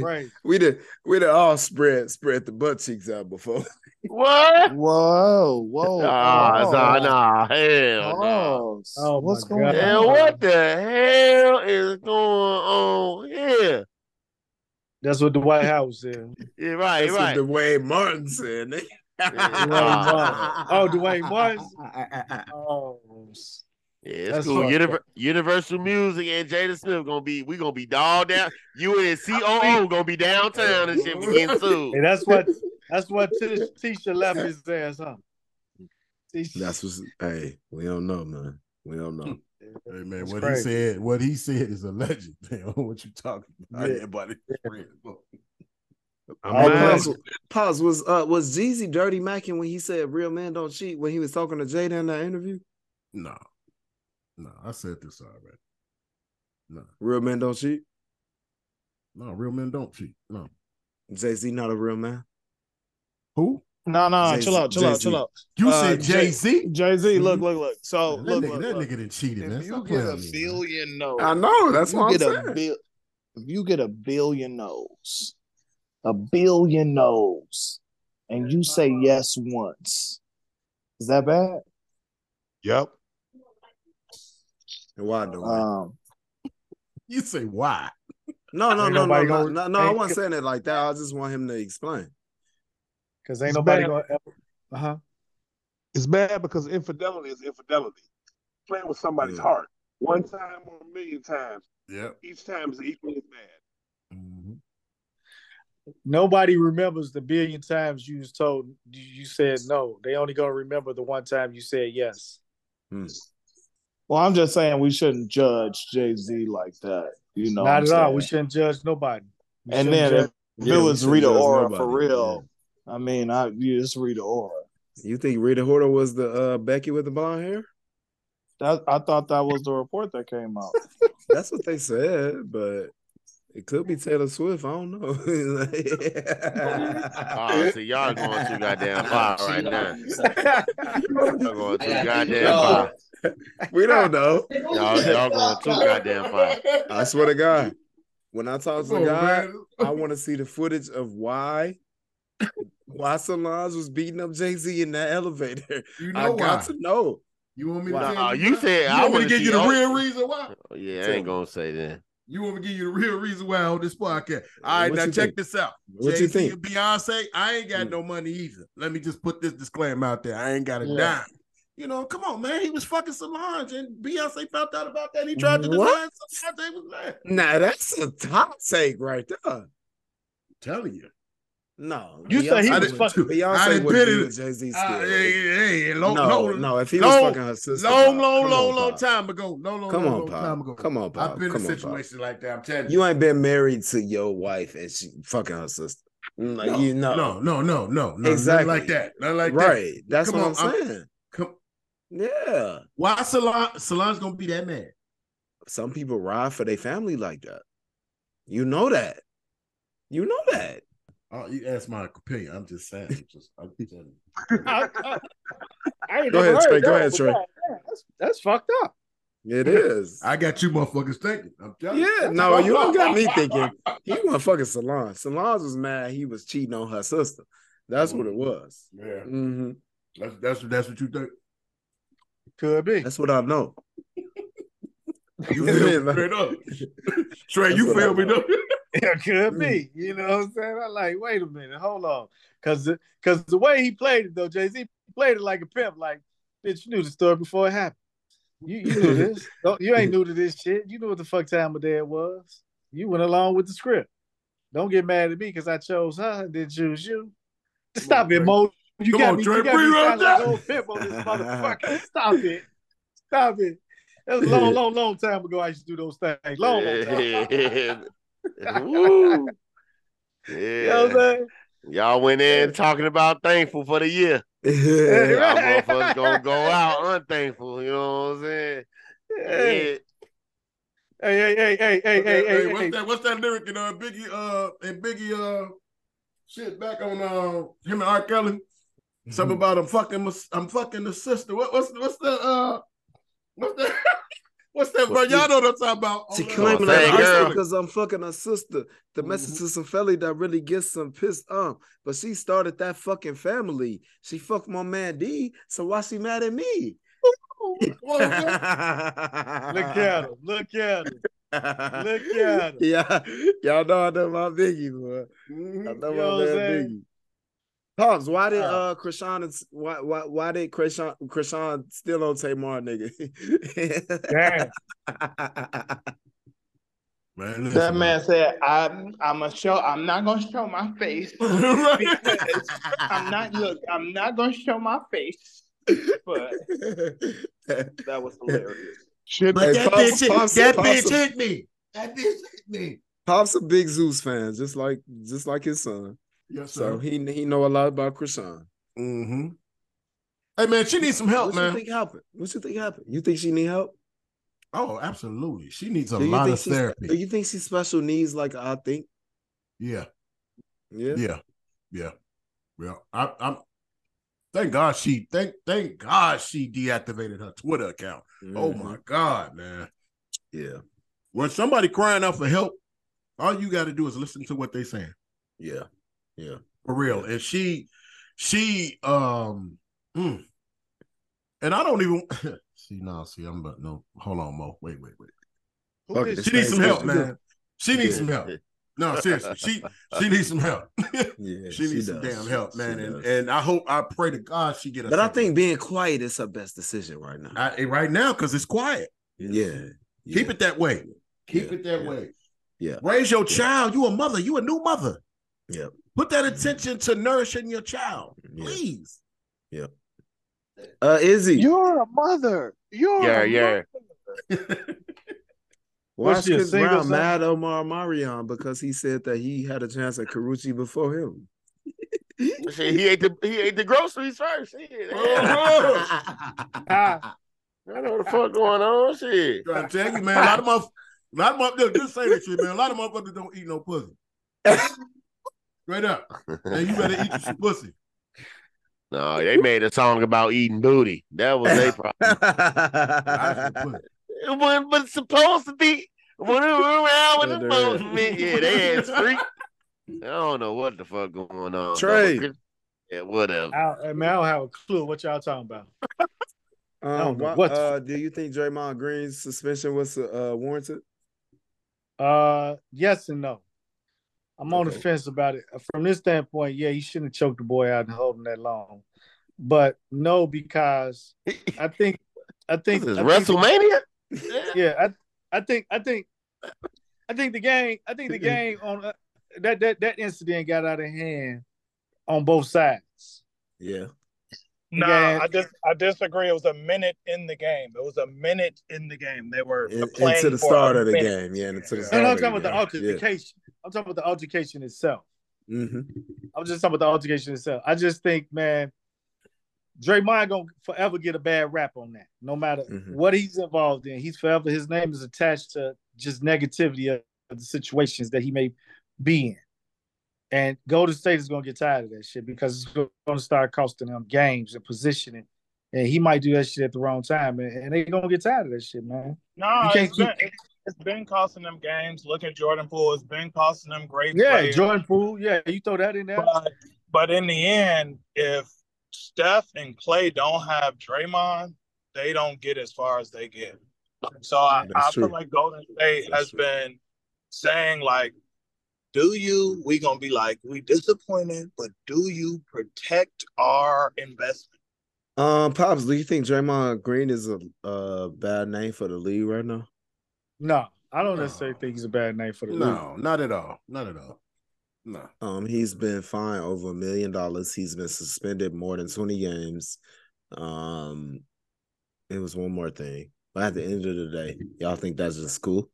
praise. we did we did all spread spread the butt cheeks out before. What? whoa, whoa, Nah, oh, nah, nah. Hell no. oh, Oh, what's going God. And on? what the hell is going on here? That's what the White House said. Yeah, right, That's right. what Duane Martin said. nigga. Dwayne. Martin. Oh, Duane Martin. Oh, Yeah, it's That's cool. Univer- Universal Music and Jada Smith gonna be we gonna be dogged down. You and COO gonna be downtown and shit for getting sued. hey, that's what that's what Tish, Tisha left his ass, huh? Tisha- That's what's hey, we don't know, man. We don't know. Hey man, That's what crazy. he said, what he said is a legend, man. what you talking about? Yeah. Yeah, buddy. I'm Oh, mad. Pause. Was uh was Jeezy dirty macking when he said real men don't cheat when he was talking to Jada in that interview? No, no, I said this already. No, Real men don't cheat. no, real men don't cheat. No, Jay Z not a real man. who? No, no, Jay-Z- chill out, chill out, Jay-Z. chill out. You Uh, said Jay Z. Jay Z, look, look, look. So that, look, nigga, look, that look. nigga didn't cheat, man. You Stop get a with me, man. billion no's, I know. That's you what I'm get saying. a bil- if you get a billion no's, a billion no's, and you say yes once, is that bad? Yep. And why do Um, You say why? No, no, Ain't no, no, no, no, no. I ain't- wasn't saying it like that. I just want him to explain. Cause ain't It's nobody bad. gonna ever. Uh huh. It's bad because infidelity is infidelity. Playing with somebody's Yeah. heart. One time or a million times. Yep. Each time is equally as bad. Mhm. Nobody remembers the billion times you was told you you said no. They only gonna remember the one time you said yes. Hmm. well, I'm just saying we shouldn't judge Jay Z like that. You know, Not at I'm all. We shouldn't judge nobody. We And then judge- if, if Yeah, it was shouldn't Rita judge Ora for nobody. real, I mean, I yeah, it's Rita Ora. You think Rita Ora was the uh, Becky with the blonde hair? That I thought that was the report that came out. That's what they said, but it could be Taylor Swift. I don't know. Oh, see, y'all going too goddamn far right now. Y'all going too goddamn far. we don't know. Y'all, y'all going too goddamn far. I swear to God, when I talk to Come on, God, man. I want to see the footage of why why Solange was beating up Jay Z in that elevator. You know I why? got to know. You want me to Why? tell you? you said- you I want me wanna give you the all- real reason why? Oh, Yeah, I ain't gonna say that. You want me to give you the real reason why on this podcast? All right, What now check think? this out. What you Jay-Z think? and Beyonce, I ain't got Mm. no money either. Let me just put this disclaimer out there. I ain't got a Yeah. dime. You know, come on, man. He was fucking Solange, and Beyonce found out about that. He tried to What? design Solange was mad. Nah, that's a top take right there. I'm telling you. No, You said he I was didn't- fucking. I Beyonce didn't would be with Jay Z Uh, still. hey, hey, hey, long, no, long, no, if he was fucking her sister, long, Pop, long, come long, long time ago. Long, long, Come long, on, long Pop. time ago. Come on, Pop. I've been Come in on, situations like that. I'm telling you. You ain't been married to your wife and she fucking her sister. No, No, you know, no, no, no, no, no, Exactly. like that. Nothing like that. right? That's Come what on, I'm I'm- saying. Come, Yeah, why Solange? Solange's gonna be that mad? some people ride for their family like that. You know that. You know that. Oh, you asked my opinion. I'm just saying. I'm just, I'm just telling you. I, I, I ain't Go ahead, heard Trey. Go ahead, but Trey. God, that's, that's fucked up. It is. I got you motherfuckers thinking. I'm telling you. Yeah, no, you don't got me thinking. He wasn't fucking Solange. Solange was mad he was cheating on her sister. That's what it was. Yeah, hmm that's that's that's what you think. Could be. That's what I know. You feel me man. up. Trey, That's you feel me know. though? It could be. You know what I'm saying? I'm like, wait a minute, hold on. Cause cause the way he played it though, Jay-Z played it like a pimp, like, bitch, you knew the story before it happened. You you knew this. Don't, you ain't new to this shit. You knew what the fuck time of day it was. You went along with the script. Don't get mad at me because I chose her and didn't choose you. Stop it, Mo. You Come got on, me, you got me like old pimp on this motherfucker. Stop it. Stop it. That was a long, long, long time ago. I used to do those things. Long, long time. Woo. You know Yeah. Y'all went in talking about thankful for the year. Y'all Right. motherfuckers gonna go out unthankful. You know what I'm saying? Hey, Yeah. hey, hey, hey, hey, hey, hey, hey, what's hey. that? What's that lyric in uh Biggie uh and Biggie uh shit back on uh him and R. Kelly? Something about I'm fucking I'm fucking the sister. What, what's what's the uh what's that? What's that, bro? Y'all know what I'm talking about. She Oh, claiming on, that say, I'm girl. because I'm fucking her sister. The message to some fella that really gets some pissed um, but she started that fucking family. She fucked my man D, so why she mad at me? What was that? Look at him. Look at him. Look at him. Yeah, y'all know I know my Biggie, boy. I Mhm. know You know my what man saying? Biggie. Pops, why did Uh. uh Chrisean and- why why why did Chrisean Chrisean still on Tamar nigga? Damn. Man, listen, That man said, "I'm, I'm gonna show. I'm not gonna show my face I'm not. Look, I'm not gonna show my face." But that was hilarious. Shit, But Hey, that Pops- bitch, hit- Pops- that Pops- bitch hit me. That bitch hit me. Pop's a big Zeus fan, just like just like his son. Yes, So sir. he he know a lot about Chrisean. Mm-hmm. Hey man, she needs some help, what man. you think happened? What you think happened? You think she need help? Oh, absolutely. She needs a lot of therapy. Do you think she's special needs like I think? Yeah, Yeah. yeah, yeah, yeah. I, I'm. Thank God she thank thank God she deactivated her Twitter account. Oh Mhm. my God, man. Yeah. When somebody crying out for help, all you got to do is listen to what they saying Yeah. Yeah. for real. And she, she, um, mm. and I don't even see now. See, I'm but no. Hold on, Mo. Wait, wait, wait. Who Fuck did it, She needs some help, man. She needs Yeah. some help. No, seriously, she she needs some help. Yeah. she needs some damn help, She man. And does. and I hope I pray to God she get a. but I second. think being quiet is her best decision right now. I, right now because it's quiet. yeah. Keep it that way. Keep Yeah. it that Yeah. way. Yeah. Raise your child. You a mother. You a new mother. Yep. Put that attention to nourishing your child, please. Yeah. please. Uh Izzy. You're a mother. You're Yeah, a yeah. mother. Why Was is Chris Brown son? mad Omarion because he said that he had a chance at Karrueche before him? He ate the he ate the groceries first. Shit. Ah, I know what the fuck going on. Shit. Trying to tell you, man. A lot of motherfuckers, a lot of motherfuckers, just say that shit, man. A lot of motherfuckers don't eat no pussy. Straight up. And you better eat you some pussy. No, they made a song about eating booty. That was their problem. I some pussy. It wasn't but supposed to be. When it was around when it's supposed to be. Yeah, they had street. I don't know what the fuck going on. Trey. Yeah, whatever. I, I mean, I don't have a clue what y'all talking about. Um, don't know why- what uh, do you think Draymond Green's suspension was uh, warranted? Uh, yes and no. I'm on the fence about it. From this standpoint, yeah, he shouldn't have choked the boy out and hold him that long. But no, because I think, I think, This is I think- WrestleMania? yeah, I, I think, I think, I think the game, I think the game on uh, that that that incident got out of hand on both sides. Yeah. Nah, I dis- I disagree. It was a minute in the game. It was a minute in the game. They were In, playing into the for start of the minute. game. Yeah, into the start No, no, I'm of talking about the game. Yeah. Altercation. I'm talking about the altercation itself. hmm I'm just talking about the altercation itself. I just think, man, Draymond gonna forever get a bad rap on that. No matter Mhm. what he's involved in, he's forever his name is attached to just negativity of, of the situations that he may be in. And Golden State is gonna get tired of that shit because it's gonna start costing them games and positioning. And he might do that shit at the wrong time, and, and they're gonna get tired of that shit, man. No, You can't keep- it's- it's been costing them games. Look at Jordan Poole. It's been costing them great Yeah, players. Jordan Poole. Yeah, you throw that in there. But, but in the end, if Steph and Clay don't have Draymond, they don't get as far as they get. So I, I feel like Golden State That's has true. been saying like, do you? We gonna be like, we disappointed, but do you protect our investment? Um, pops, do you think Draymond Green is a uh bad name for the league right now? No, I don't No. necessarily think he's a bad name for the league. No, not at all. Not at all. No. Um, he's been fined over a million dollars. He's been suspended more than twenty games. Um, it was one more thing, but at the end of the day, y'all think that's just cool?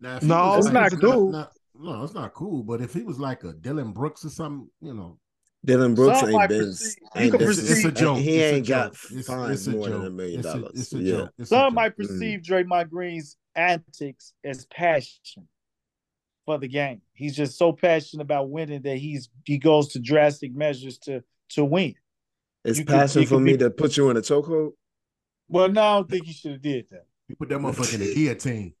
Now, No, was it's like- not cool. not- no, it's not cool. But if he was like a Dillon Brooks or something, you know, Dillon Brooks Some ain't might been. ain't can been- it's, it's a joke. He It's ain't got joke. It's- fined it's a more than a million It's a- dollars. It's a Yeah. joke. It's a Some joke. might perceive mm. Draymond Green's antics as passion for the game. He's just so passionate about winning that he's he goes to drastic measures to to win. It's You passion you for me be- to put you in a chokehold. Well, no, I don't think he should have did that. You put that motherfucker in the guillotine.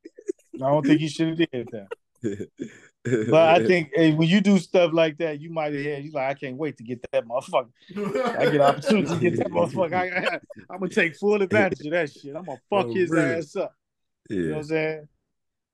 I don't think he should have did that. But I think hey, when you do stuff like that, you might have had you like, I can't wait to get that motherfucker. I get an opportunity to get that motherfucker. I, am gonna take full advantage of that shit. I'm gonna fuck Oh, his really? ass up. You know what. I'm saying?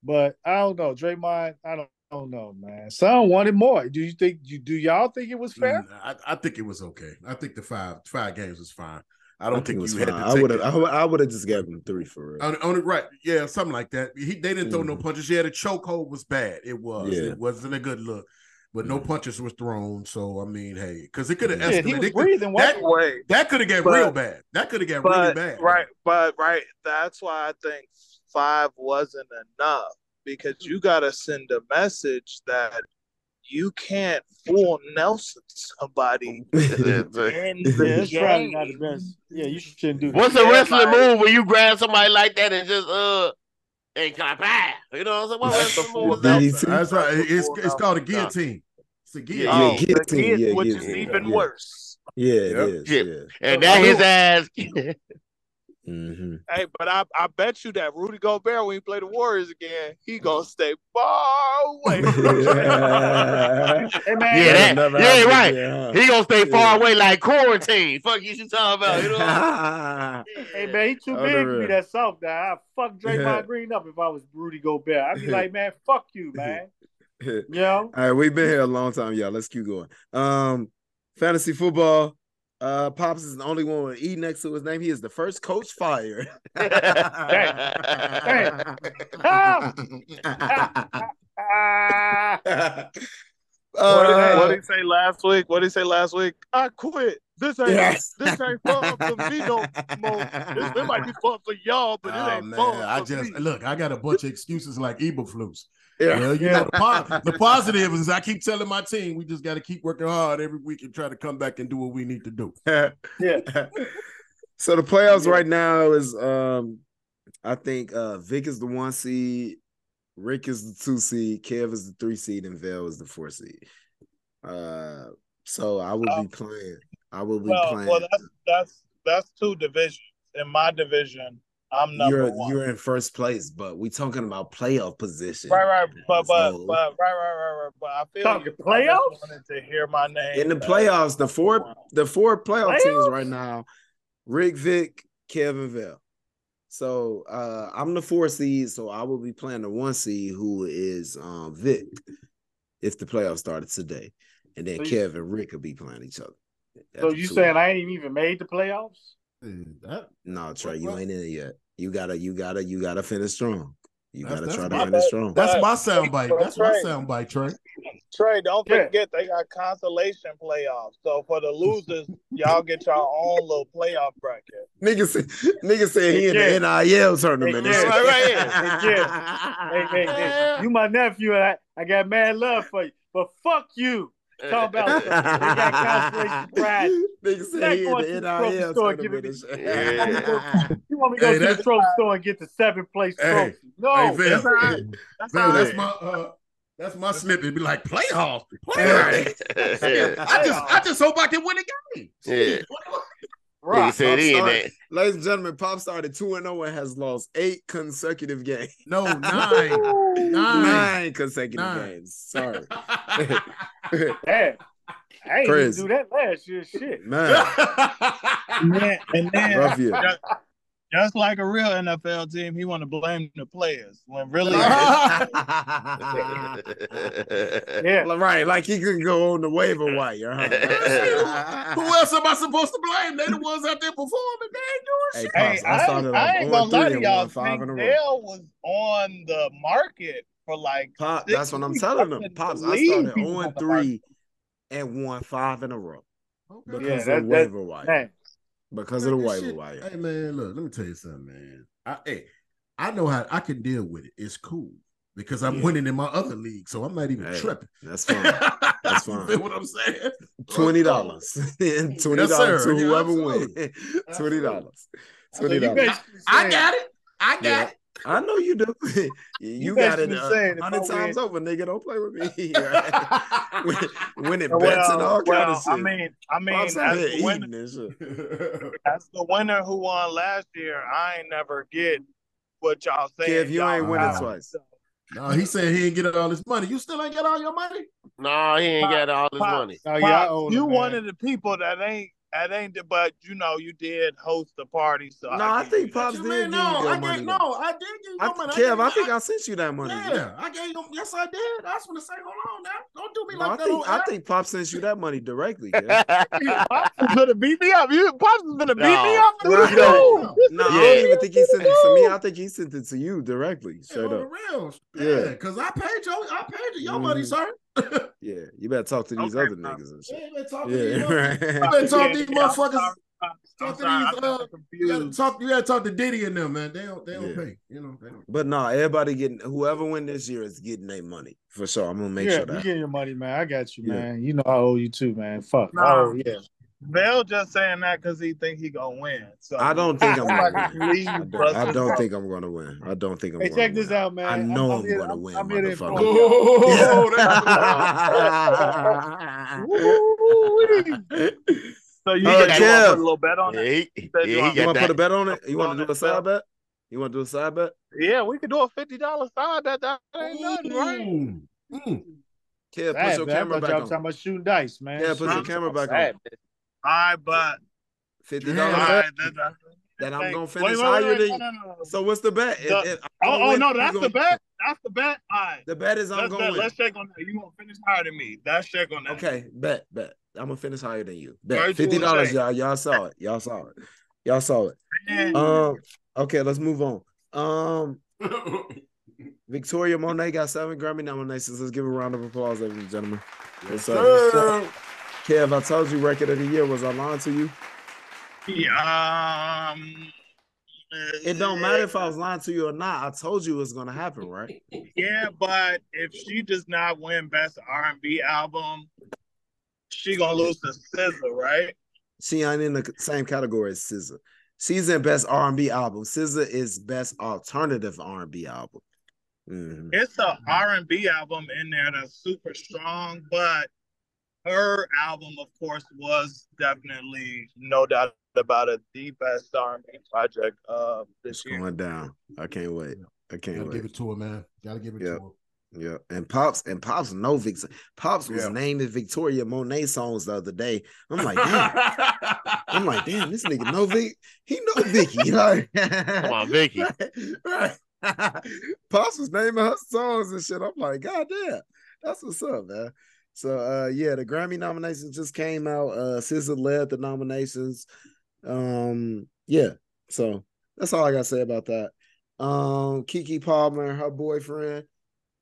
But I don't know. Draymond, I don't, I don't know, man. Some wanted more. Do you think you do y'all think it was fair? Mm, I, I think it was okay. I think the five five games was fine. I I don't think think, it was you had fine. to I would have. I would. Have just gave him three for real. On, on it, right? Yeah, something like that. He they didn't throw no Mhm. punches. Yeah, the chokehold was bad. It was. Yeah. It wasn't a good look. But no Mhm. punches was thrown. So I mean, hey, because it could have Yeah, Yeah, he escalated. was breathing. that- wasn't that could have got But- real bad. That could have got really bad. right, but right, that's why I think five wasn't enough because you gotta send a message that you can't fool Nelson somebody in Yeah, the it's probably not the best. Yeah, you shouldn't do that. What's a wrestling like- move where you grab somebody like that and just uh and kind of bang? You know what I'm saying? What That's wrestling move is that? DDT. That's right. It's it's called a guillotine. It's a Yeah, guillotine. Oh, guillotine, the guillotine, yeah, which is guillotine, even yeah. worse. Yeah, it Yep. is. Yeah. Yeah. And now his ass. hmm Hey, but I, I bet you that Rudy Gobert, when he play the Warriors again, he gonna stay far away. Hey, man, Yeah, that- yeah, right. again, huh? he gonna stay far Yeah. away like quarantine. Fuck you, you talking about? You know? Hey man, he too Oh, big the to be real. that soft guy. I fuck Draymond Yeah. Green up if I was Rudy Gobert. I'd be like, man, fuck you, man. You know? All right, we've been here a long time, y'all. Let's keep going. Um, fantasy football. Uh, Pops is the only one with E next to his name. He is the first coach fired. Ah, what, did, Uh, what did he say last week? What did he say last week? I quit. This ain't Yes. this ain't fun for me no more. This, it might be fun for y'all, but it Oh ain't man, fun for I just me. look. I got a bunch of excuses like Eberflus. Yeah. Well, you know, the, po- the positive is I keep telling my team we just got to keep working hard every week and try to come back and do what we need to do. yeah. so the playoffs right now is um I think uh Vic is the one seed, Rick is the two seed, Kev is the three seed, and Vail is the four seed. Uh so I will be playing. I will be Well, playing. well, that's that's that's two divisions. In my division, I'm number you're one. you're in first place, but we're talking about playoff position. Right, right, but but So- but right, right, right, right. But I feel Talking you I just playoffs? wanted to hear my name in the playoffs, the four the four playoff teams right now, Rick, Vic, Kevin Vail. So uh I'm the four seed, so I will be playing the one seed who is um Vic if the playoffs started today. And then So Kevin and Rick will be playing each other. So you two. saying I ain't even made the playoffs? Hey, that- no Trey, you ain't in it yet. You gotta you gotta you gotta finish strong. You That's- gotta that's try to finish bad. strong. that's my soundbite. but That's my Trey- soundbite, Trey. Trey, don't Yeah. forget they got consolation playoffs. So for the losers, y'all get your own little playoff bracket. Nigga said, nigga said he in the NIL tournament. Yeah. Right, right, Hey, hey, hey, hey, you my nephew, and I, I got mad love for you. but fuck you. Talk about something. They got constellation prize. Nigga said Not he going in the the NIL store, give me- and. You want me to go Hey, to the that's- trophy store and get the seventh place Hey, trophy? No. hey, That's all right. That's Val, that's my uh, that's my snippet. Be like playoffs, Right. playoffs. I just I just hope I can win a game. Yeah. Nigga Right. said he ain't Pop that. Ladies and gentlemen, Pop started 2 and 0 and has lost eight consecutive games. No, nine, nine. Nine consecutive Nine. games. Sorry. Damn. I ain't Crazy. do that last year. Shit. Man, And then, and then rough year. Just, just like a real NFL team, he want to blame the players when really Yeah. right, like he could go on the waiver wire. Huh? Who else am I supposed to blame? They the ones out there performing. They ain't doing Hey, shit. Hey, Pops, I I, started I off ain't 0 gonna lie 3 to y'all. won five in a Tank row. Dell was on the market for like Pop, six that's what I'm telling them. Pops, I believe started he was 0 on and the market. 3 and won five in a row Okay. because Yeah, of that- the that- waiver wire. Man. Because of the This waiver shit- wire. Hey man, look, let me tell you something, man. I hey, I know how I can deal with it. It's cool because I'm Yeah. winning in my other league, so I'm not even Hey, tripping. That's fine. That's You fine. feel what I'm saying? Twenty dollars. and Twenty dollars sir. to whoever wins. Twenty dollars. Twenty dollars. I got it. I got Yeah. it. I know you do. you, You got it basically a saying if hundred times over, nigga. Don't play with me. when, Win- Winning Well, bets and all kind of shit. I mean, I mean, Pops as the, winner, eating and shit. as the winner who won last year, I ain't never get what y'all saying. Kev, you ain't winning got. twice. no, he said he ain't get all his money. You still ain't get all your money? No, he ain't got all his Pop, money. Oh, yeah, Pop, you it, one man. of the people that ain't that ain't the, but you know you did host the party, so No, I give think you. Pops did mean, give no, you I your gave, money. no. I did give you I, money. Kev, I gave think you- I sent you that money. Yeah, I gave you. Yes, I did. I was gonna say, hold on now. Don't do me No, I like that. think I air. think Pop sent you that money directly. Kev. Pops is gonna beat me up. You Pops is gonna beat me up through Right. the phone. No, I don't even think he sent it to me. I think he sent it to you directly. Yeah, Straight on up. the real. Yeah. Yeah, because I paid you. I paid you your money, Mhm. sir. Yeah, you better talk to these Okay, other Pop. niggas and Yeah, shit. you better talk to these Yeah, motherfuckers. You better talk to these motherfuckers. sorry, Pops. I'm Talk to these. Uh, you gotta talk. You gotta talk to Diddy and them, man. They don't. They don't Yeah. pay. You know. They don't. But no, everybody getting whoever win this year is getting their money for sure. I'm gonna make yeah, sure that you get your money, man. I got you, Yeah. man. You know I owe you too, man. Fuck. Nah. Oh yeah. Bell just saying that because he think he gonna win. So I don't think I'm gonna win. I don't, I don't think I'm gonna win. I don't think I'm Hey, gonna check this win. out, man. I know I'm, here- gonna win, I'm here to inform motherfucker. y'all. So you, Uh, you want to put a little bet on Yeah, it? he, yeah, you he want- You want to put a bet on it? You want to do a side bet? You want to do a side bet? Yeah, we could do a fifty dollar side. That that ain't nothing, right? Mm, mm. Kev, put your. I camera thought back y'all on. was talking about shooting dice, man. Yeah, put your camera back on. All right, but fifty dollars. all right, that, that, That I'm gonna finish wait, higher wait, than. no, no, no, no. So what's the bet? The- if I Oh, oh no, that's gonna- the bet. That's the bet. All right. The bet is I'm Let's going. bet. Let's check on that. You gonna finish higher than me? Let's check on that. Okay, bet, bet. I'm gonna finish higher than you. Bet Virtual fifty dollars, y'all. Y'all saw it. Y'all saw it. Y'all saw it. Man, Um. Okay, let's move on. Um. Victoria Monet got seven Grammy nominations. Let's give a round of applause, ladies and gentlemen. What's up? What's up? Kev, I told you record of the year. Was I lying to you? yeah, um, It don't matter if I was lying to you or not. I told you it was gonna happen, right? Yeah, but if she does not win Best R and B album, she gonna lose to SZA, right? She ain't in the same category as SZA. She's in best R and B album. SZA is best alternative R and B album. Mhm. It's R and B album in there that's super strong, but her album, of course, was definitely no doubt about it the best R and B project of It's this year. going down. I can't wait. I can't Gotta give it to her, man. Gotta give it Yeah. to her. Yeah, and pops and pops know Vic. Pops was Yeah. naming Victoria Monet songs the other day. I'm like, damn. I'm like, damn, this nigga know Vic. He know Vicky. Like, Come on, Vicky. right. Pops was naming her songs and shit. I'm like, God damn, that's what's up, man. So uh yeah, the Grammy nominations just came out. Uh SZA led the nominations. Um, yeah, so that's all I gotta say about that. Um, Keke Palmer and her boyfriend.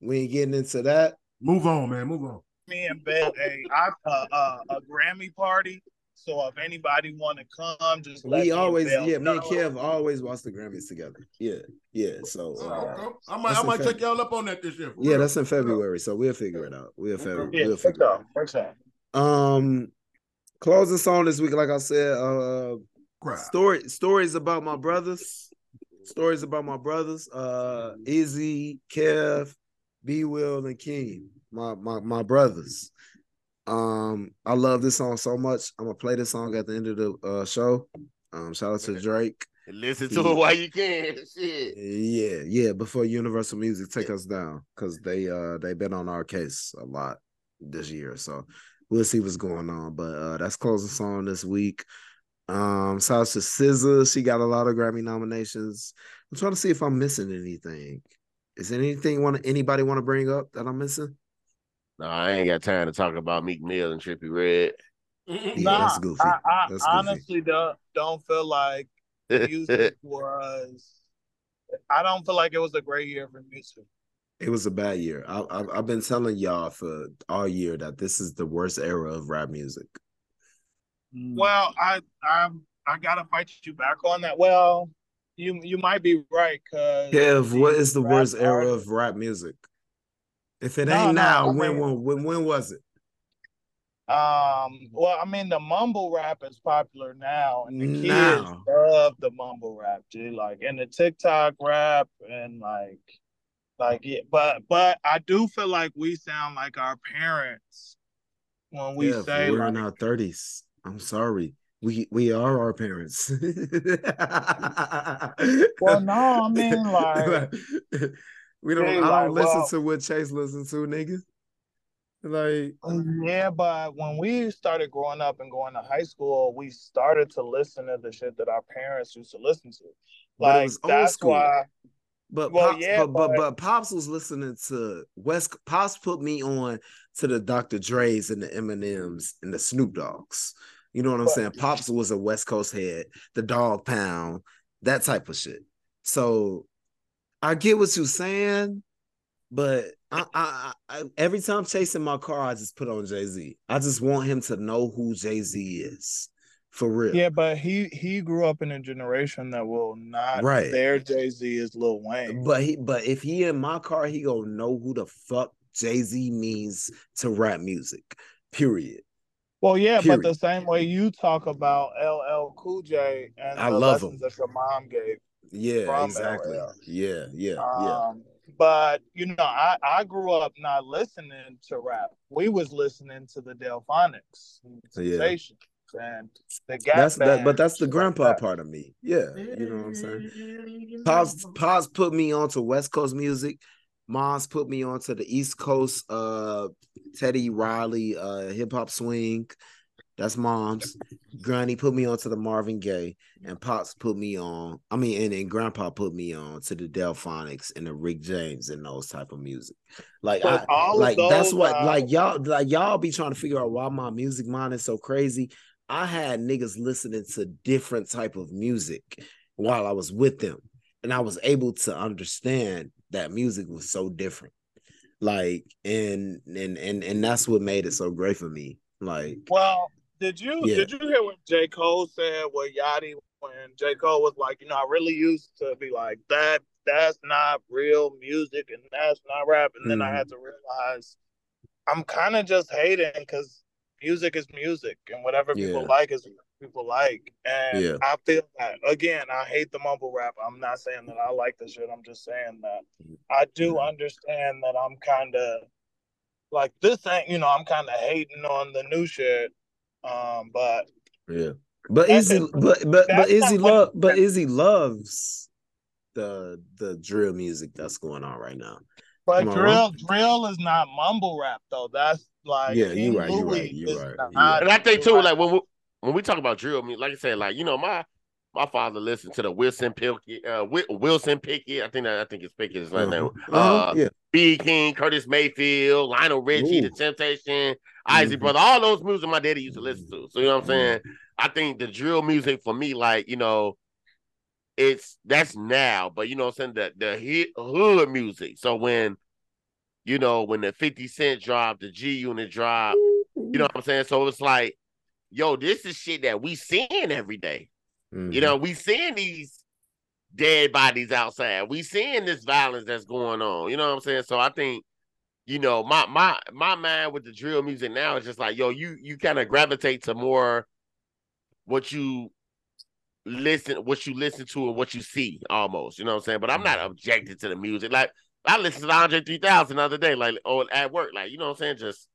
We ain't getting into that. Move on, man. Move on. Me and Ben, a, I- uh, uh, a Grammy party So if anybody want to come, just We me always, Bill yeah, me and. Kev always watch the Grammys together. Yeah, yeah. So uh, okay. I might, That's I in might Feb- take y'all up on that this year. yeah, real. that's in February. So we'll figure it out. We'll, figure, Yeah, we'll figure it out. sure, for sure. Um, closing song this week, like I said, uh, Crap. story stories about my brothers. Stories about my brothers. Uh, Izzy, Kev, B. Will, and King. My my my brothers. Um, I love this song so much. I'm gonna play this song at the end of the uh, show. Um, shout out to Drake. Listen to it while you can. Shit. Yeah, yeah. Before Universal Music take us down, because they uh they've been on our case a lot this year. So we'll see what's going on. But uh that's closing song this week. Um, shout out to SZA. She got a lot of Grammy nominations. I'm trying to see if I'm missing anything. Is there anything you want anybody want to bring up that I'm missing? No, I ain't got time to talk about Meek Mill and Trippie Redd. Yeah, nah, that's goofy. I, I That's goofy. honestly don't don't feel like music was. I don't feel like it was a great year for music. It was a bad year. I, I, I've been telling y'all for all year that this is the worst era of rap music. Mm. Well, I I I gotta fight you back on that. Well, you you might be right because Kev, what is the worst era artists- of rap music? If it ain't no, now, I when, when when when was it? Um, well, I mean, the mumble rap is popular now, and the kids Now. love the mumble rap, dude. Like, and the TikTok rap, and like, like, yeah. But, but I do feel like we sound like our parents when we Kev, say, we're like, in our thirties. I'm sorry. We we are our parents. well, no, I mean, like, we don't. I don't listen well- to what Chase listens to, nigga. Like, uh, yeah. But when we started growing up and going to high school, we started to listen to the shit that our parents used to listen to. Like, that's school. why. But Well, Pops, yeah, but, but but- but Pops was listening to West. Pops put me on to the Dr. Dre's and the Eminems and the Snoop Dogs. You know what I'm But- saying? Pops was a West Coast head, the Dog Pound, that type of shit. So I get what you're saying, but I, I, I every time chasing my car, I just put on Jay Z. I just want him to know who Jay Z is for real. Yeah, but he he grew up in a generation that will not. Right. Their Jay Z is Lil Wayne. But he, but if he in my car, he gonna know who the fuck Jay Z means to rap music. Period. Well, yeah, but the same way you talk about LL Cool J and I the love lessons him. that your mom gave. Yeah, exactly. LL. Yeah, yeah, yeah. Um, but you know, I I grew up not listening to rap. We was listening to the Delfonics, and Yeah. And the Gap That's that, but that's the shit like grandpa that. part of me. Yeah, you know what I'm saying. Pops, Pops put me onto West Coast music. Mom's put me onto the East Coast. Uh, Teddy Riley, uh, hip hop swing. That's mom's. Granny put me onto the Marvin Gaye, and Pops put me on. I mean, and then Grandpa put me on to the Delfonics and the Rick James and those type of music. Like, I, like that's what uh, like y'all like y'all be trying to figure out why my music mind is so crazy. I had niggas listening to different type of music while I was with them, and I was able to understand that music was so different. Like, and and and and that's what made it so great for me. Like, Well, did you Yeah. did you hear what J. Cole said with Yachty when J. Cole was like, you know, I really used to be like that that's not real music and that's not rap. And then I had to realize I'm kind of just hating because music is music and whatever people Yeah. like is what people like. And Yeah. I feel that again, I hate the mumble rap. I'm not saying that I like the shit. I'm just saying that I do Mhm. understand that I'm kind of like this ain't you know I'm kind of hating on the new shit. Um, but yeah. But That's Izzy, it. but but but That's Izzy love, but Izzy loves the the drill music that's going on right now. but drill wrong? drill is not mumble rap though. That's like Yeah, you King right, you right, you is right, not you right. And I think too, like when we when we talk about drill music, like I said, like you know, my my father listened to the Wilson Pickett, uh, Wilson Pickett. I think that I think it's Pickett his last name. Uh-huh. Uh-huh, Uh, yeah. B. King, Curtis Mayfield, Lionel Richie, Ooh. The Temptation, Isaac Mhm. Brother, all those music my daddy used to listen to. So you know what I'm saying? I think the drill music for me, like you know, it's that's now, but you know what I'm saying the the hit hood music. So when you know when the 50 Cent dropped, the G Unit dropped, you know what I'm saying? So it's like yo, this is shit that we seeing every day. Mhm. You know, we seeing these dead bodies outside. We seeing this violence that's going on. You know what I'm saying? So I think, you know, my my my mind with the drill music now is just like, yo, you you kind of gravitate to more what you listen, what you listen to, and what you see, almost. You know what I'm saying? But I'm not objected to the music. Like I listened to Andre 3000 the other day, like or at work, like you know what I'm saying? Just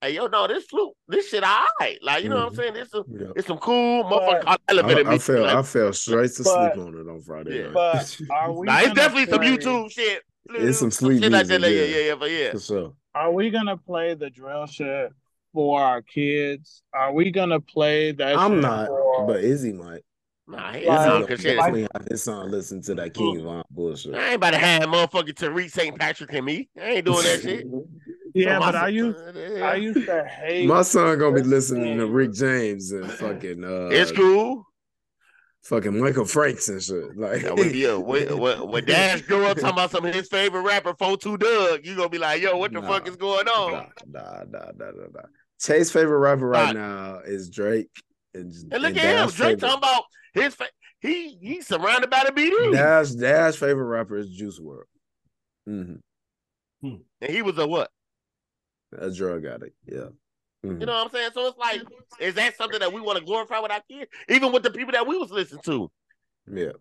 hey, yo, no, this flute, this shit, all right. Like you know what I'm Mhm. saying? This some, Yeah. it's some cool motherfucker elevator I, I music. fell like- I fell straight to But- sleep on it on Friday. Yeah. night. But are we? Nah, it's gonna definitely some YouTube shit. It's some sleep shit like Yeah, yeah. yeah, yeah, but yeah. For sure. Are we gonna play the drill shit for our kids? Are we gonna play that? I'm shit not, for- but Izzy might. Nah, he Izzy nah, cause shit. definitely have his son listen to that King Von bullshit. I ain't about to have motherfucking Tariq St. Patrick and me. I ain't doing that shit. yeah, So my but I used yeah. I used to hate. My son gonna be listening listening to Rick James and fucking uh It's cool. Fucking Michael Franks and shit. Like Yeah, when, yeah, when, when, when Dash grew up talking about some of his favorite rapper, 42 Dugg, you gonna be like, yo, what the Nah. fuck is going on? Nah, nah, nah, nah, nah. Chase favorite rapper right Nah. now is Drake. And, And look and at him, Drake favorite- talking about his fa- he he's surrounded by the BD. Dash Dash favorite rapper is Juice WRLD. hmm And he was a what? A drug addict. Yeah. Mhm. You know what I'm saying? So it's like, is that something that we want to glorify with our kids? Even with the people that we was listening to. Yeah.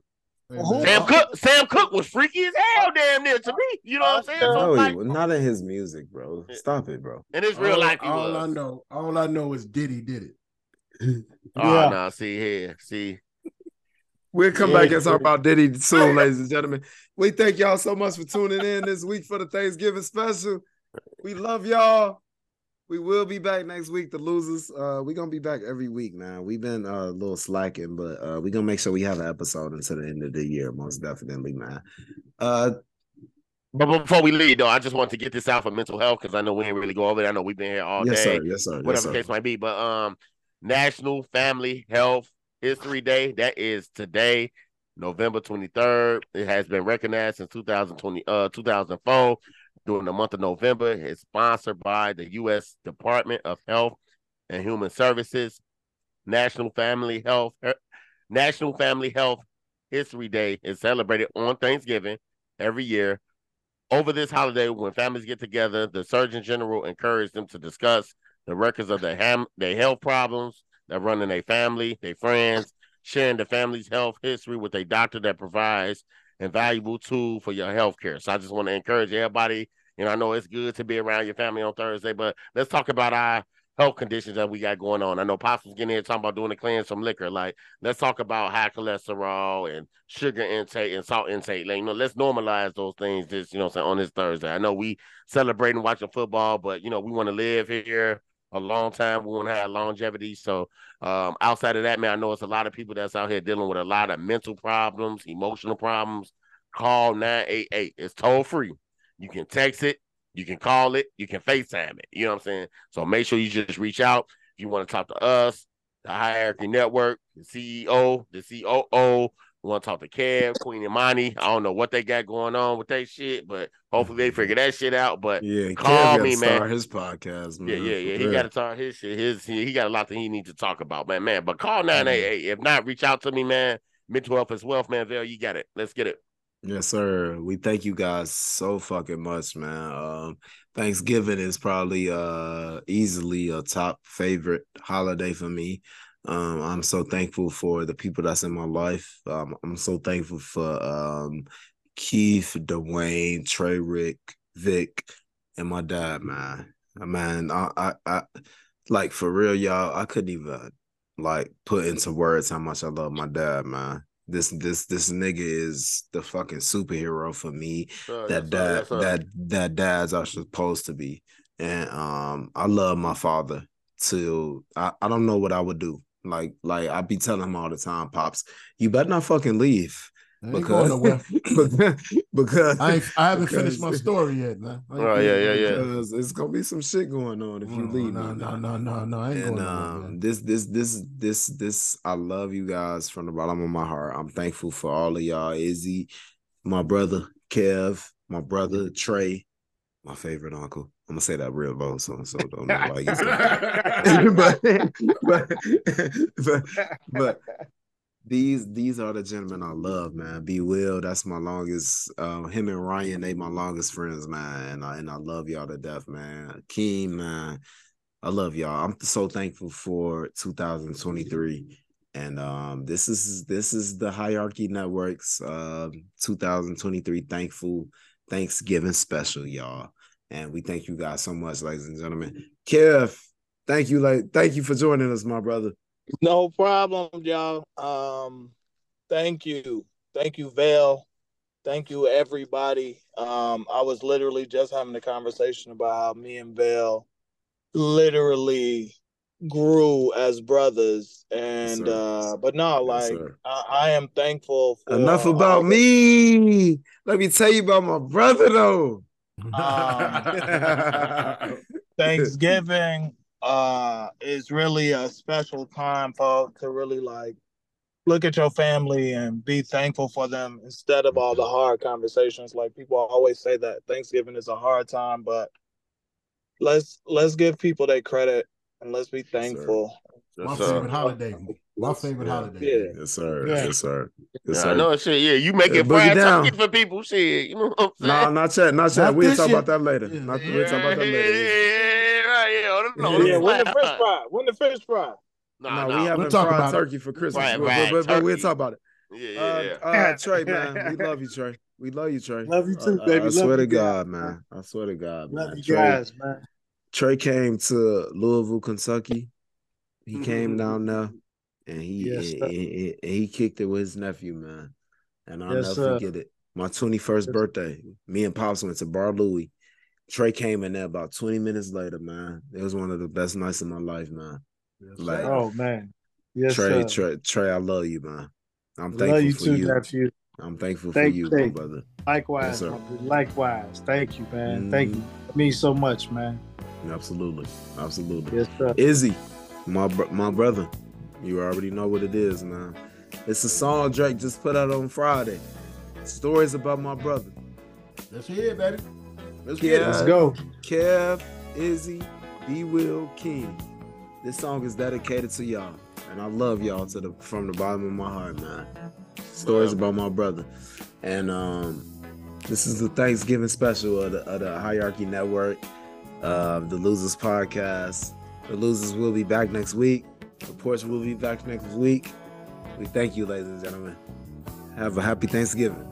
Who- Sam Cooke, Sam Cooke was freaky as hell damn near to me. You know what I'm saying? So No, it's like, not in his music, bro. Stop it, bro. in his real all, life, he all I know, all I know is Diddy did it. Oh Yeah. no, see here, see. We'll come Yeah. back and talk about Diddy soon, ladies and gentlemen. We thank y'all so much for tuning in this week for the Thanksgiving special. We love y'all. We will be back next week. The losers, uh, we're gonna be back every week, man. We've been uh, a little slacking, but uh, we're gonna make sure we have an episode until the end of the year, most definitely, man. Uh, But before we leave, though, I just want to get this out for mental health because I know we ain't really go over it. I know we've been here all yes, day, sir. Yes, sir. Yes, whatever sir. the case might be. But um, National Family Health History Day that is today, November twenty third. It has been recognized since two thousand twenty uh two thousand four. During the month of November, it's sponsored by the U.S. Department of Health and Human Services. National Family Health er, National Family Health History Day is celebrated on Thanksgiving every year. Over this holiday, when families get together, the Surgeon General encouraged them to discuss the records of their ham- their health problems that run in their family, their friends, sharing the family's health history with a doctor that provides a valuable tool for your health care. So I just want to encourage everybody. You know, I know it's good to be around your family on Thursday, but let's talk about our health conditions that we got going on. I know Pops was getting here talking about doing a cleanse from liquor. Like, let's talk about high cholesterol and sugar intake and salt intake. Like, you know, let's normalize those things Just you know, on this Thursday. I know we celebrating watching football, but you know, we want to live here a long time. We want to have longevity. So um, outside of that, man, I know it's a lot of people that's out here dealing with a lot of mental problems, emotional problems. Call 988. It's toll free. You can text it, you can call it, you can FaceTime it. You know what I'm saying? So make sure you just reach out. If you want to talk to us, the Hierarchy Network, the CEO, the COO, we want to talk to Kev, Queen Imani. I don't know what they got going on with that shit, but hopefully they figure that shit out. But Yeah, Call me, man. start His podcast, man. yeah, yeah, yeah. He got to talk his shit. His he, he got a lot that he needs to talk about, man. Man, but call 988. If not, reach out to me, man. Mental health is wealth, man. Vail, you got it. Let's get it. Yes, sir. We thank you guys so fucking much, man. Um, Thanksgiving is probably uh easily a top favorite holiday for me. Um, I'm so thankful for the people that's in my life. Um, I'm so thankful for um Keith, Dwayne, Trey, Rick, Vic, and my dad, man. Uh, Man, I, I, I like for real, y'all. I couldn't even like put into words how much I love my dad, man. This this this nigga is the fucking superhero for me that dad that that dads are supposed to be. And um I love my father till I, I don't know what I would do. Like like I be telling him all the time, Pops, you better not fucking leave. I ain't going nowhere. because because I I haven't finished my story yet, man. I ain't Oh, yeah, yeah, yeah. because it's gonna be some shit going on if you No, leave no, me. no, man. no, no, no. I ain't And going um, man. this, this, this, this, this, I love you guys from the bottom of my heart. I'm thankful for all of y'all. Izzy, my brother Kev, my brother Trey, my favorite uncle. I'm gonna say that real bold, so so don't know why you said but, but but but these these are the gentlemen I love, man. B Will, that's my longest. Uh, him and Ryan, they my longest friends, man. And I and I love y'all to death, man. Keem, man, I love y'all. I'm so thankful for 2023. And um, this is this is the Hierarchy Networks uh, 2023 thankful Thanksgiving special, y'all. And we thank you guys so much, ladies and gentlemen. Kev, thank you, like thank you for joining us, my brother. No problem, y'all. Um, thank you, thank you, Vail. Thank you, everybody. Um, I was literally just having a conversation about how me and Vail literally grew as brothers, and sir. uh, but no, like sir. I, I am thankful. For Enough about all- me. Let me tell you about my brother, though. Thanksgiving uh is really a special time for to really like look at your family and be thankful for them instead of all the hard conversations. Like people always say that Thanksgiving is a hard time, but let's let's give people their credit and let's be thankful. My Yes, sir. favorite holiday. My favorite holiday. Yeah. Yes, sir. Yeah. Yes, sir. Yes, sir. I know shit. Yeah, you make Yeah, it boogie fried down. turkey for people. Shit, you know what I'm saying? No, not yet. Not yet. We'll talk yet. about that later. Yeah. Not, yeah, we'll talk about that later. yeah, right, yeah. on the- on Yeah. the Yeah, when the flat. fish fry? When the fish fry? Nah, no, nah. we haven't talk fried about it. turkey for Christmas. Fried- but, but, but we'll talk about it. Yeah, yeah, Uh, yeah. uh, Trey, man, we love you, Trey. We love you, Trey. Love you too, Uh, baby. I Love swear to guys, God, man. man. I swear to God, Love man. you Trey, guys, man. Trey came to Louisville, Kentucky. He came Mhm. down there, and he Yes, and- and- and he kicked it with his nephew, man. And I'll Yes, never forget it. My 21st Yes. birthday, me and Pops went to Bar Louie. Trey came in there about 20 minutes later, man. It was one of the best nights of my life, man. Yes, Like. Oh man. Yes, Trey. Trey, Trey, I love you, man. I'm thankful you for too, you. nephew. I'm thankful Thank for you, you. my brother. Likewise, Yes, sir. my brother. likewise. Thank you, man. Thank Mhm. you. It means so much, man. Absolutely, absolutely. Yes, sir. Izzy, my my brother, you already know what it is, man. It's a song Drake just put out on Friday. Stories about my brother. Let's hear it, baby. Let's Yeah. it. Let's go. Kev, Izzy, B. Will, King. This song is dedicated to y'all, and I love y'all to the from the bottom of my heart, man. Stories Wow. about my brother, and um, this is the Thanksgiving special of the, of the Hierarchy Network, uh, the Losers Podcast. The Losers will be back next week. The Porch will be back next week. We thank you, ladies and gentlemen. Have a happy Thanksgiving.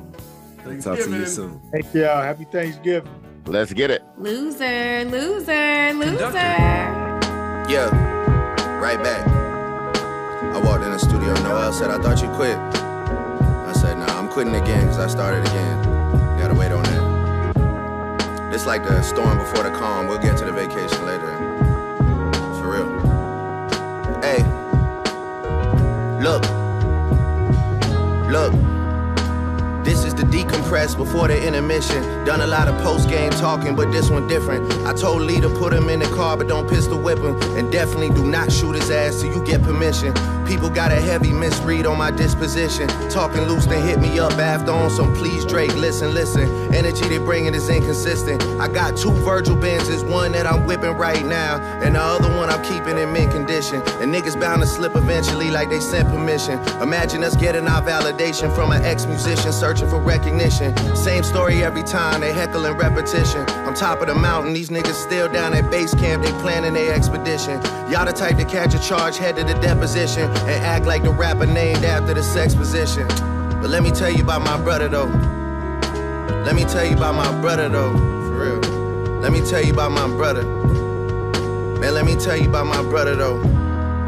Talk to you soon. Thank y'all. Happy Thanksgiving. Let's get it. Loser, loser, loser. Yeah, right back. I walked in the studio, Noel said, I thought you quit. I said, nah, I'm quitting again because I started again. Gotta wait on that. It's like the storm before the calm. We'll get to the vacation later. Look. Look. This is the decompress before the intermission. Done a lot of post game talking, but this one different. I told Lee to put him in the car, but don't pistol whip him. And definitely do not shoot his ass till you get permission. People got a heavy misread on my disposition. Talking loose, they hit me up after on some please Drake. Listen, listen. Energy they bringing is inconsistent. I got two Virgil Benzes, one that I'm whipping right now, and the other one I'm keeping in mint condition. And niggas bound to slip eventually, like they sent permission. Imagine us getting our validation from an ex-musician searching for recognition. Same story every time, they heckling repetition. I'm top of the mountain, these niggas still down at base camp, they planning their expedition. Y'all the type to catch a charge, head to the deposition, and act like the rapper named after the sex position. But let me tell you about my brother though. Let me tell you about my brother though, for real. Let me tell you about my brother. Man, let me tell you about my brother though.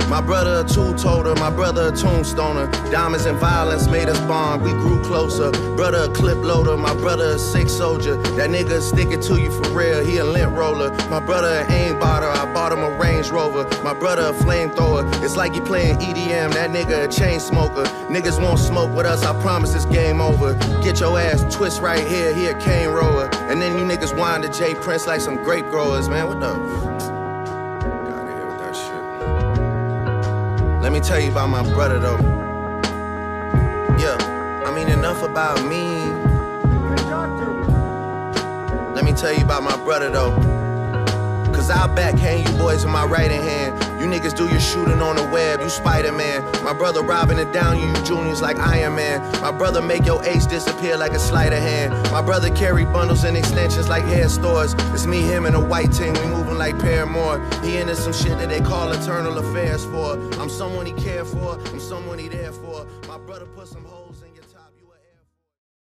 My brother a two-toter, my brother a tombstoner. Diamonds and violence made us bond, we grew closer. Brother a clip loader, my brother a sick soldier. That nigga stick it to you for real, he a lint roller. My brother an aim botter, I bought him a Range Rover. My brother a flamethrower, it's like he playing EDM, that nigga a chain smoker. Niggas won't smoke with us, I promise it's game over. Get your ass twist right here, he a cane roller. And then you niggas wind to J Prince like some grape growers, man, what the? Let me tell you about my brother though. Yeah, I mean enough about me. Let me tell you about my brother though. Cause I'll backhand you boys in my right hand. You niggas do your shooting on the web, you Spider-Man. My brother robbing it down, you juniors like Iron Man. My brother make your ace disappear like a sleight of hand. My brother carry bundles and extensions like hair stores. It's me, him, and a white team, we moving like Paramore. He into some shit that they call eternal affairs for. I'm someone he care for, I'm someone he there for. My brother put some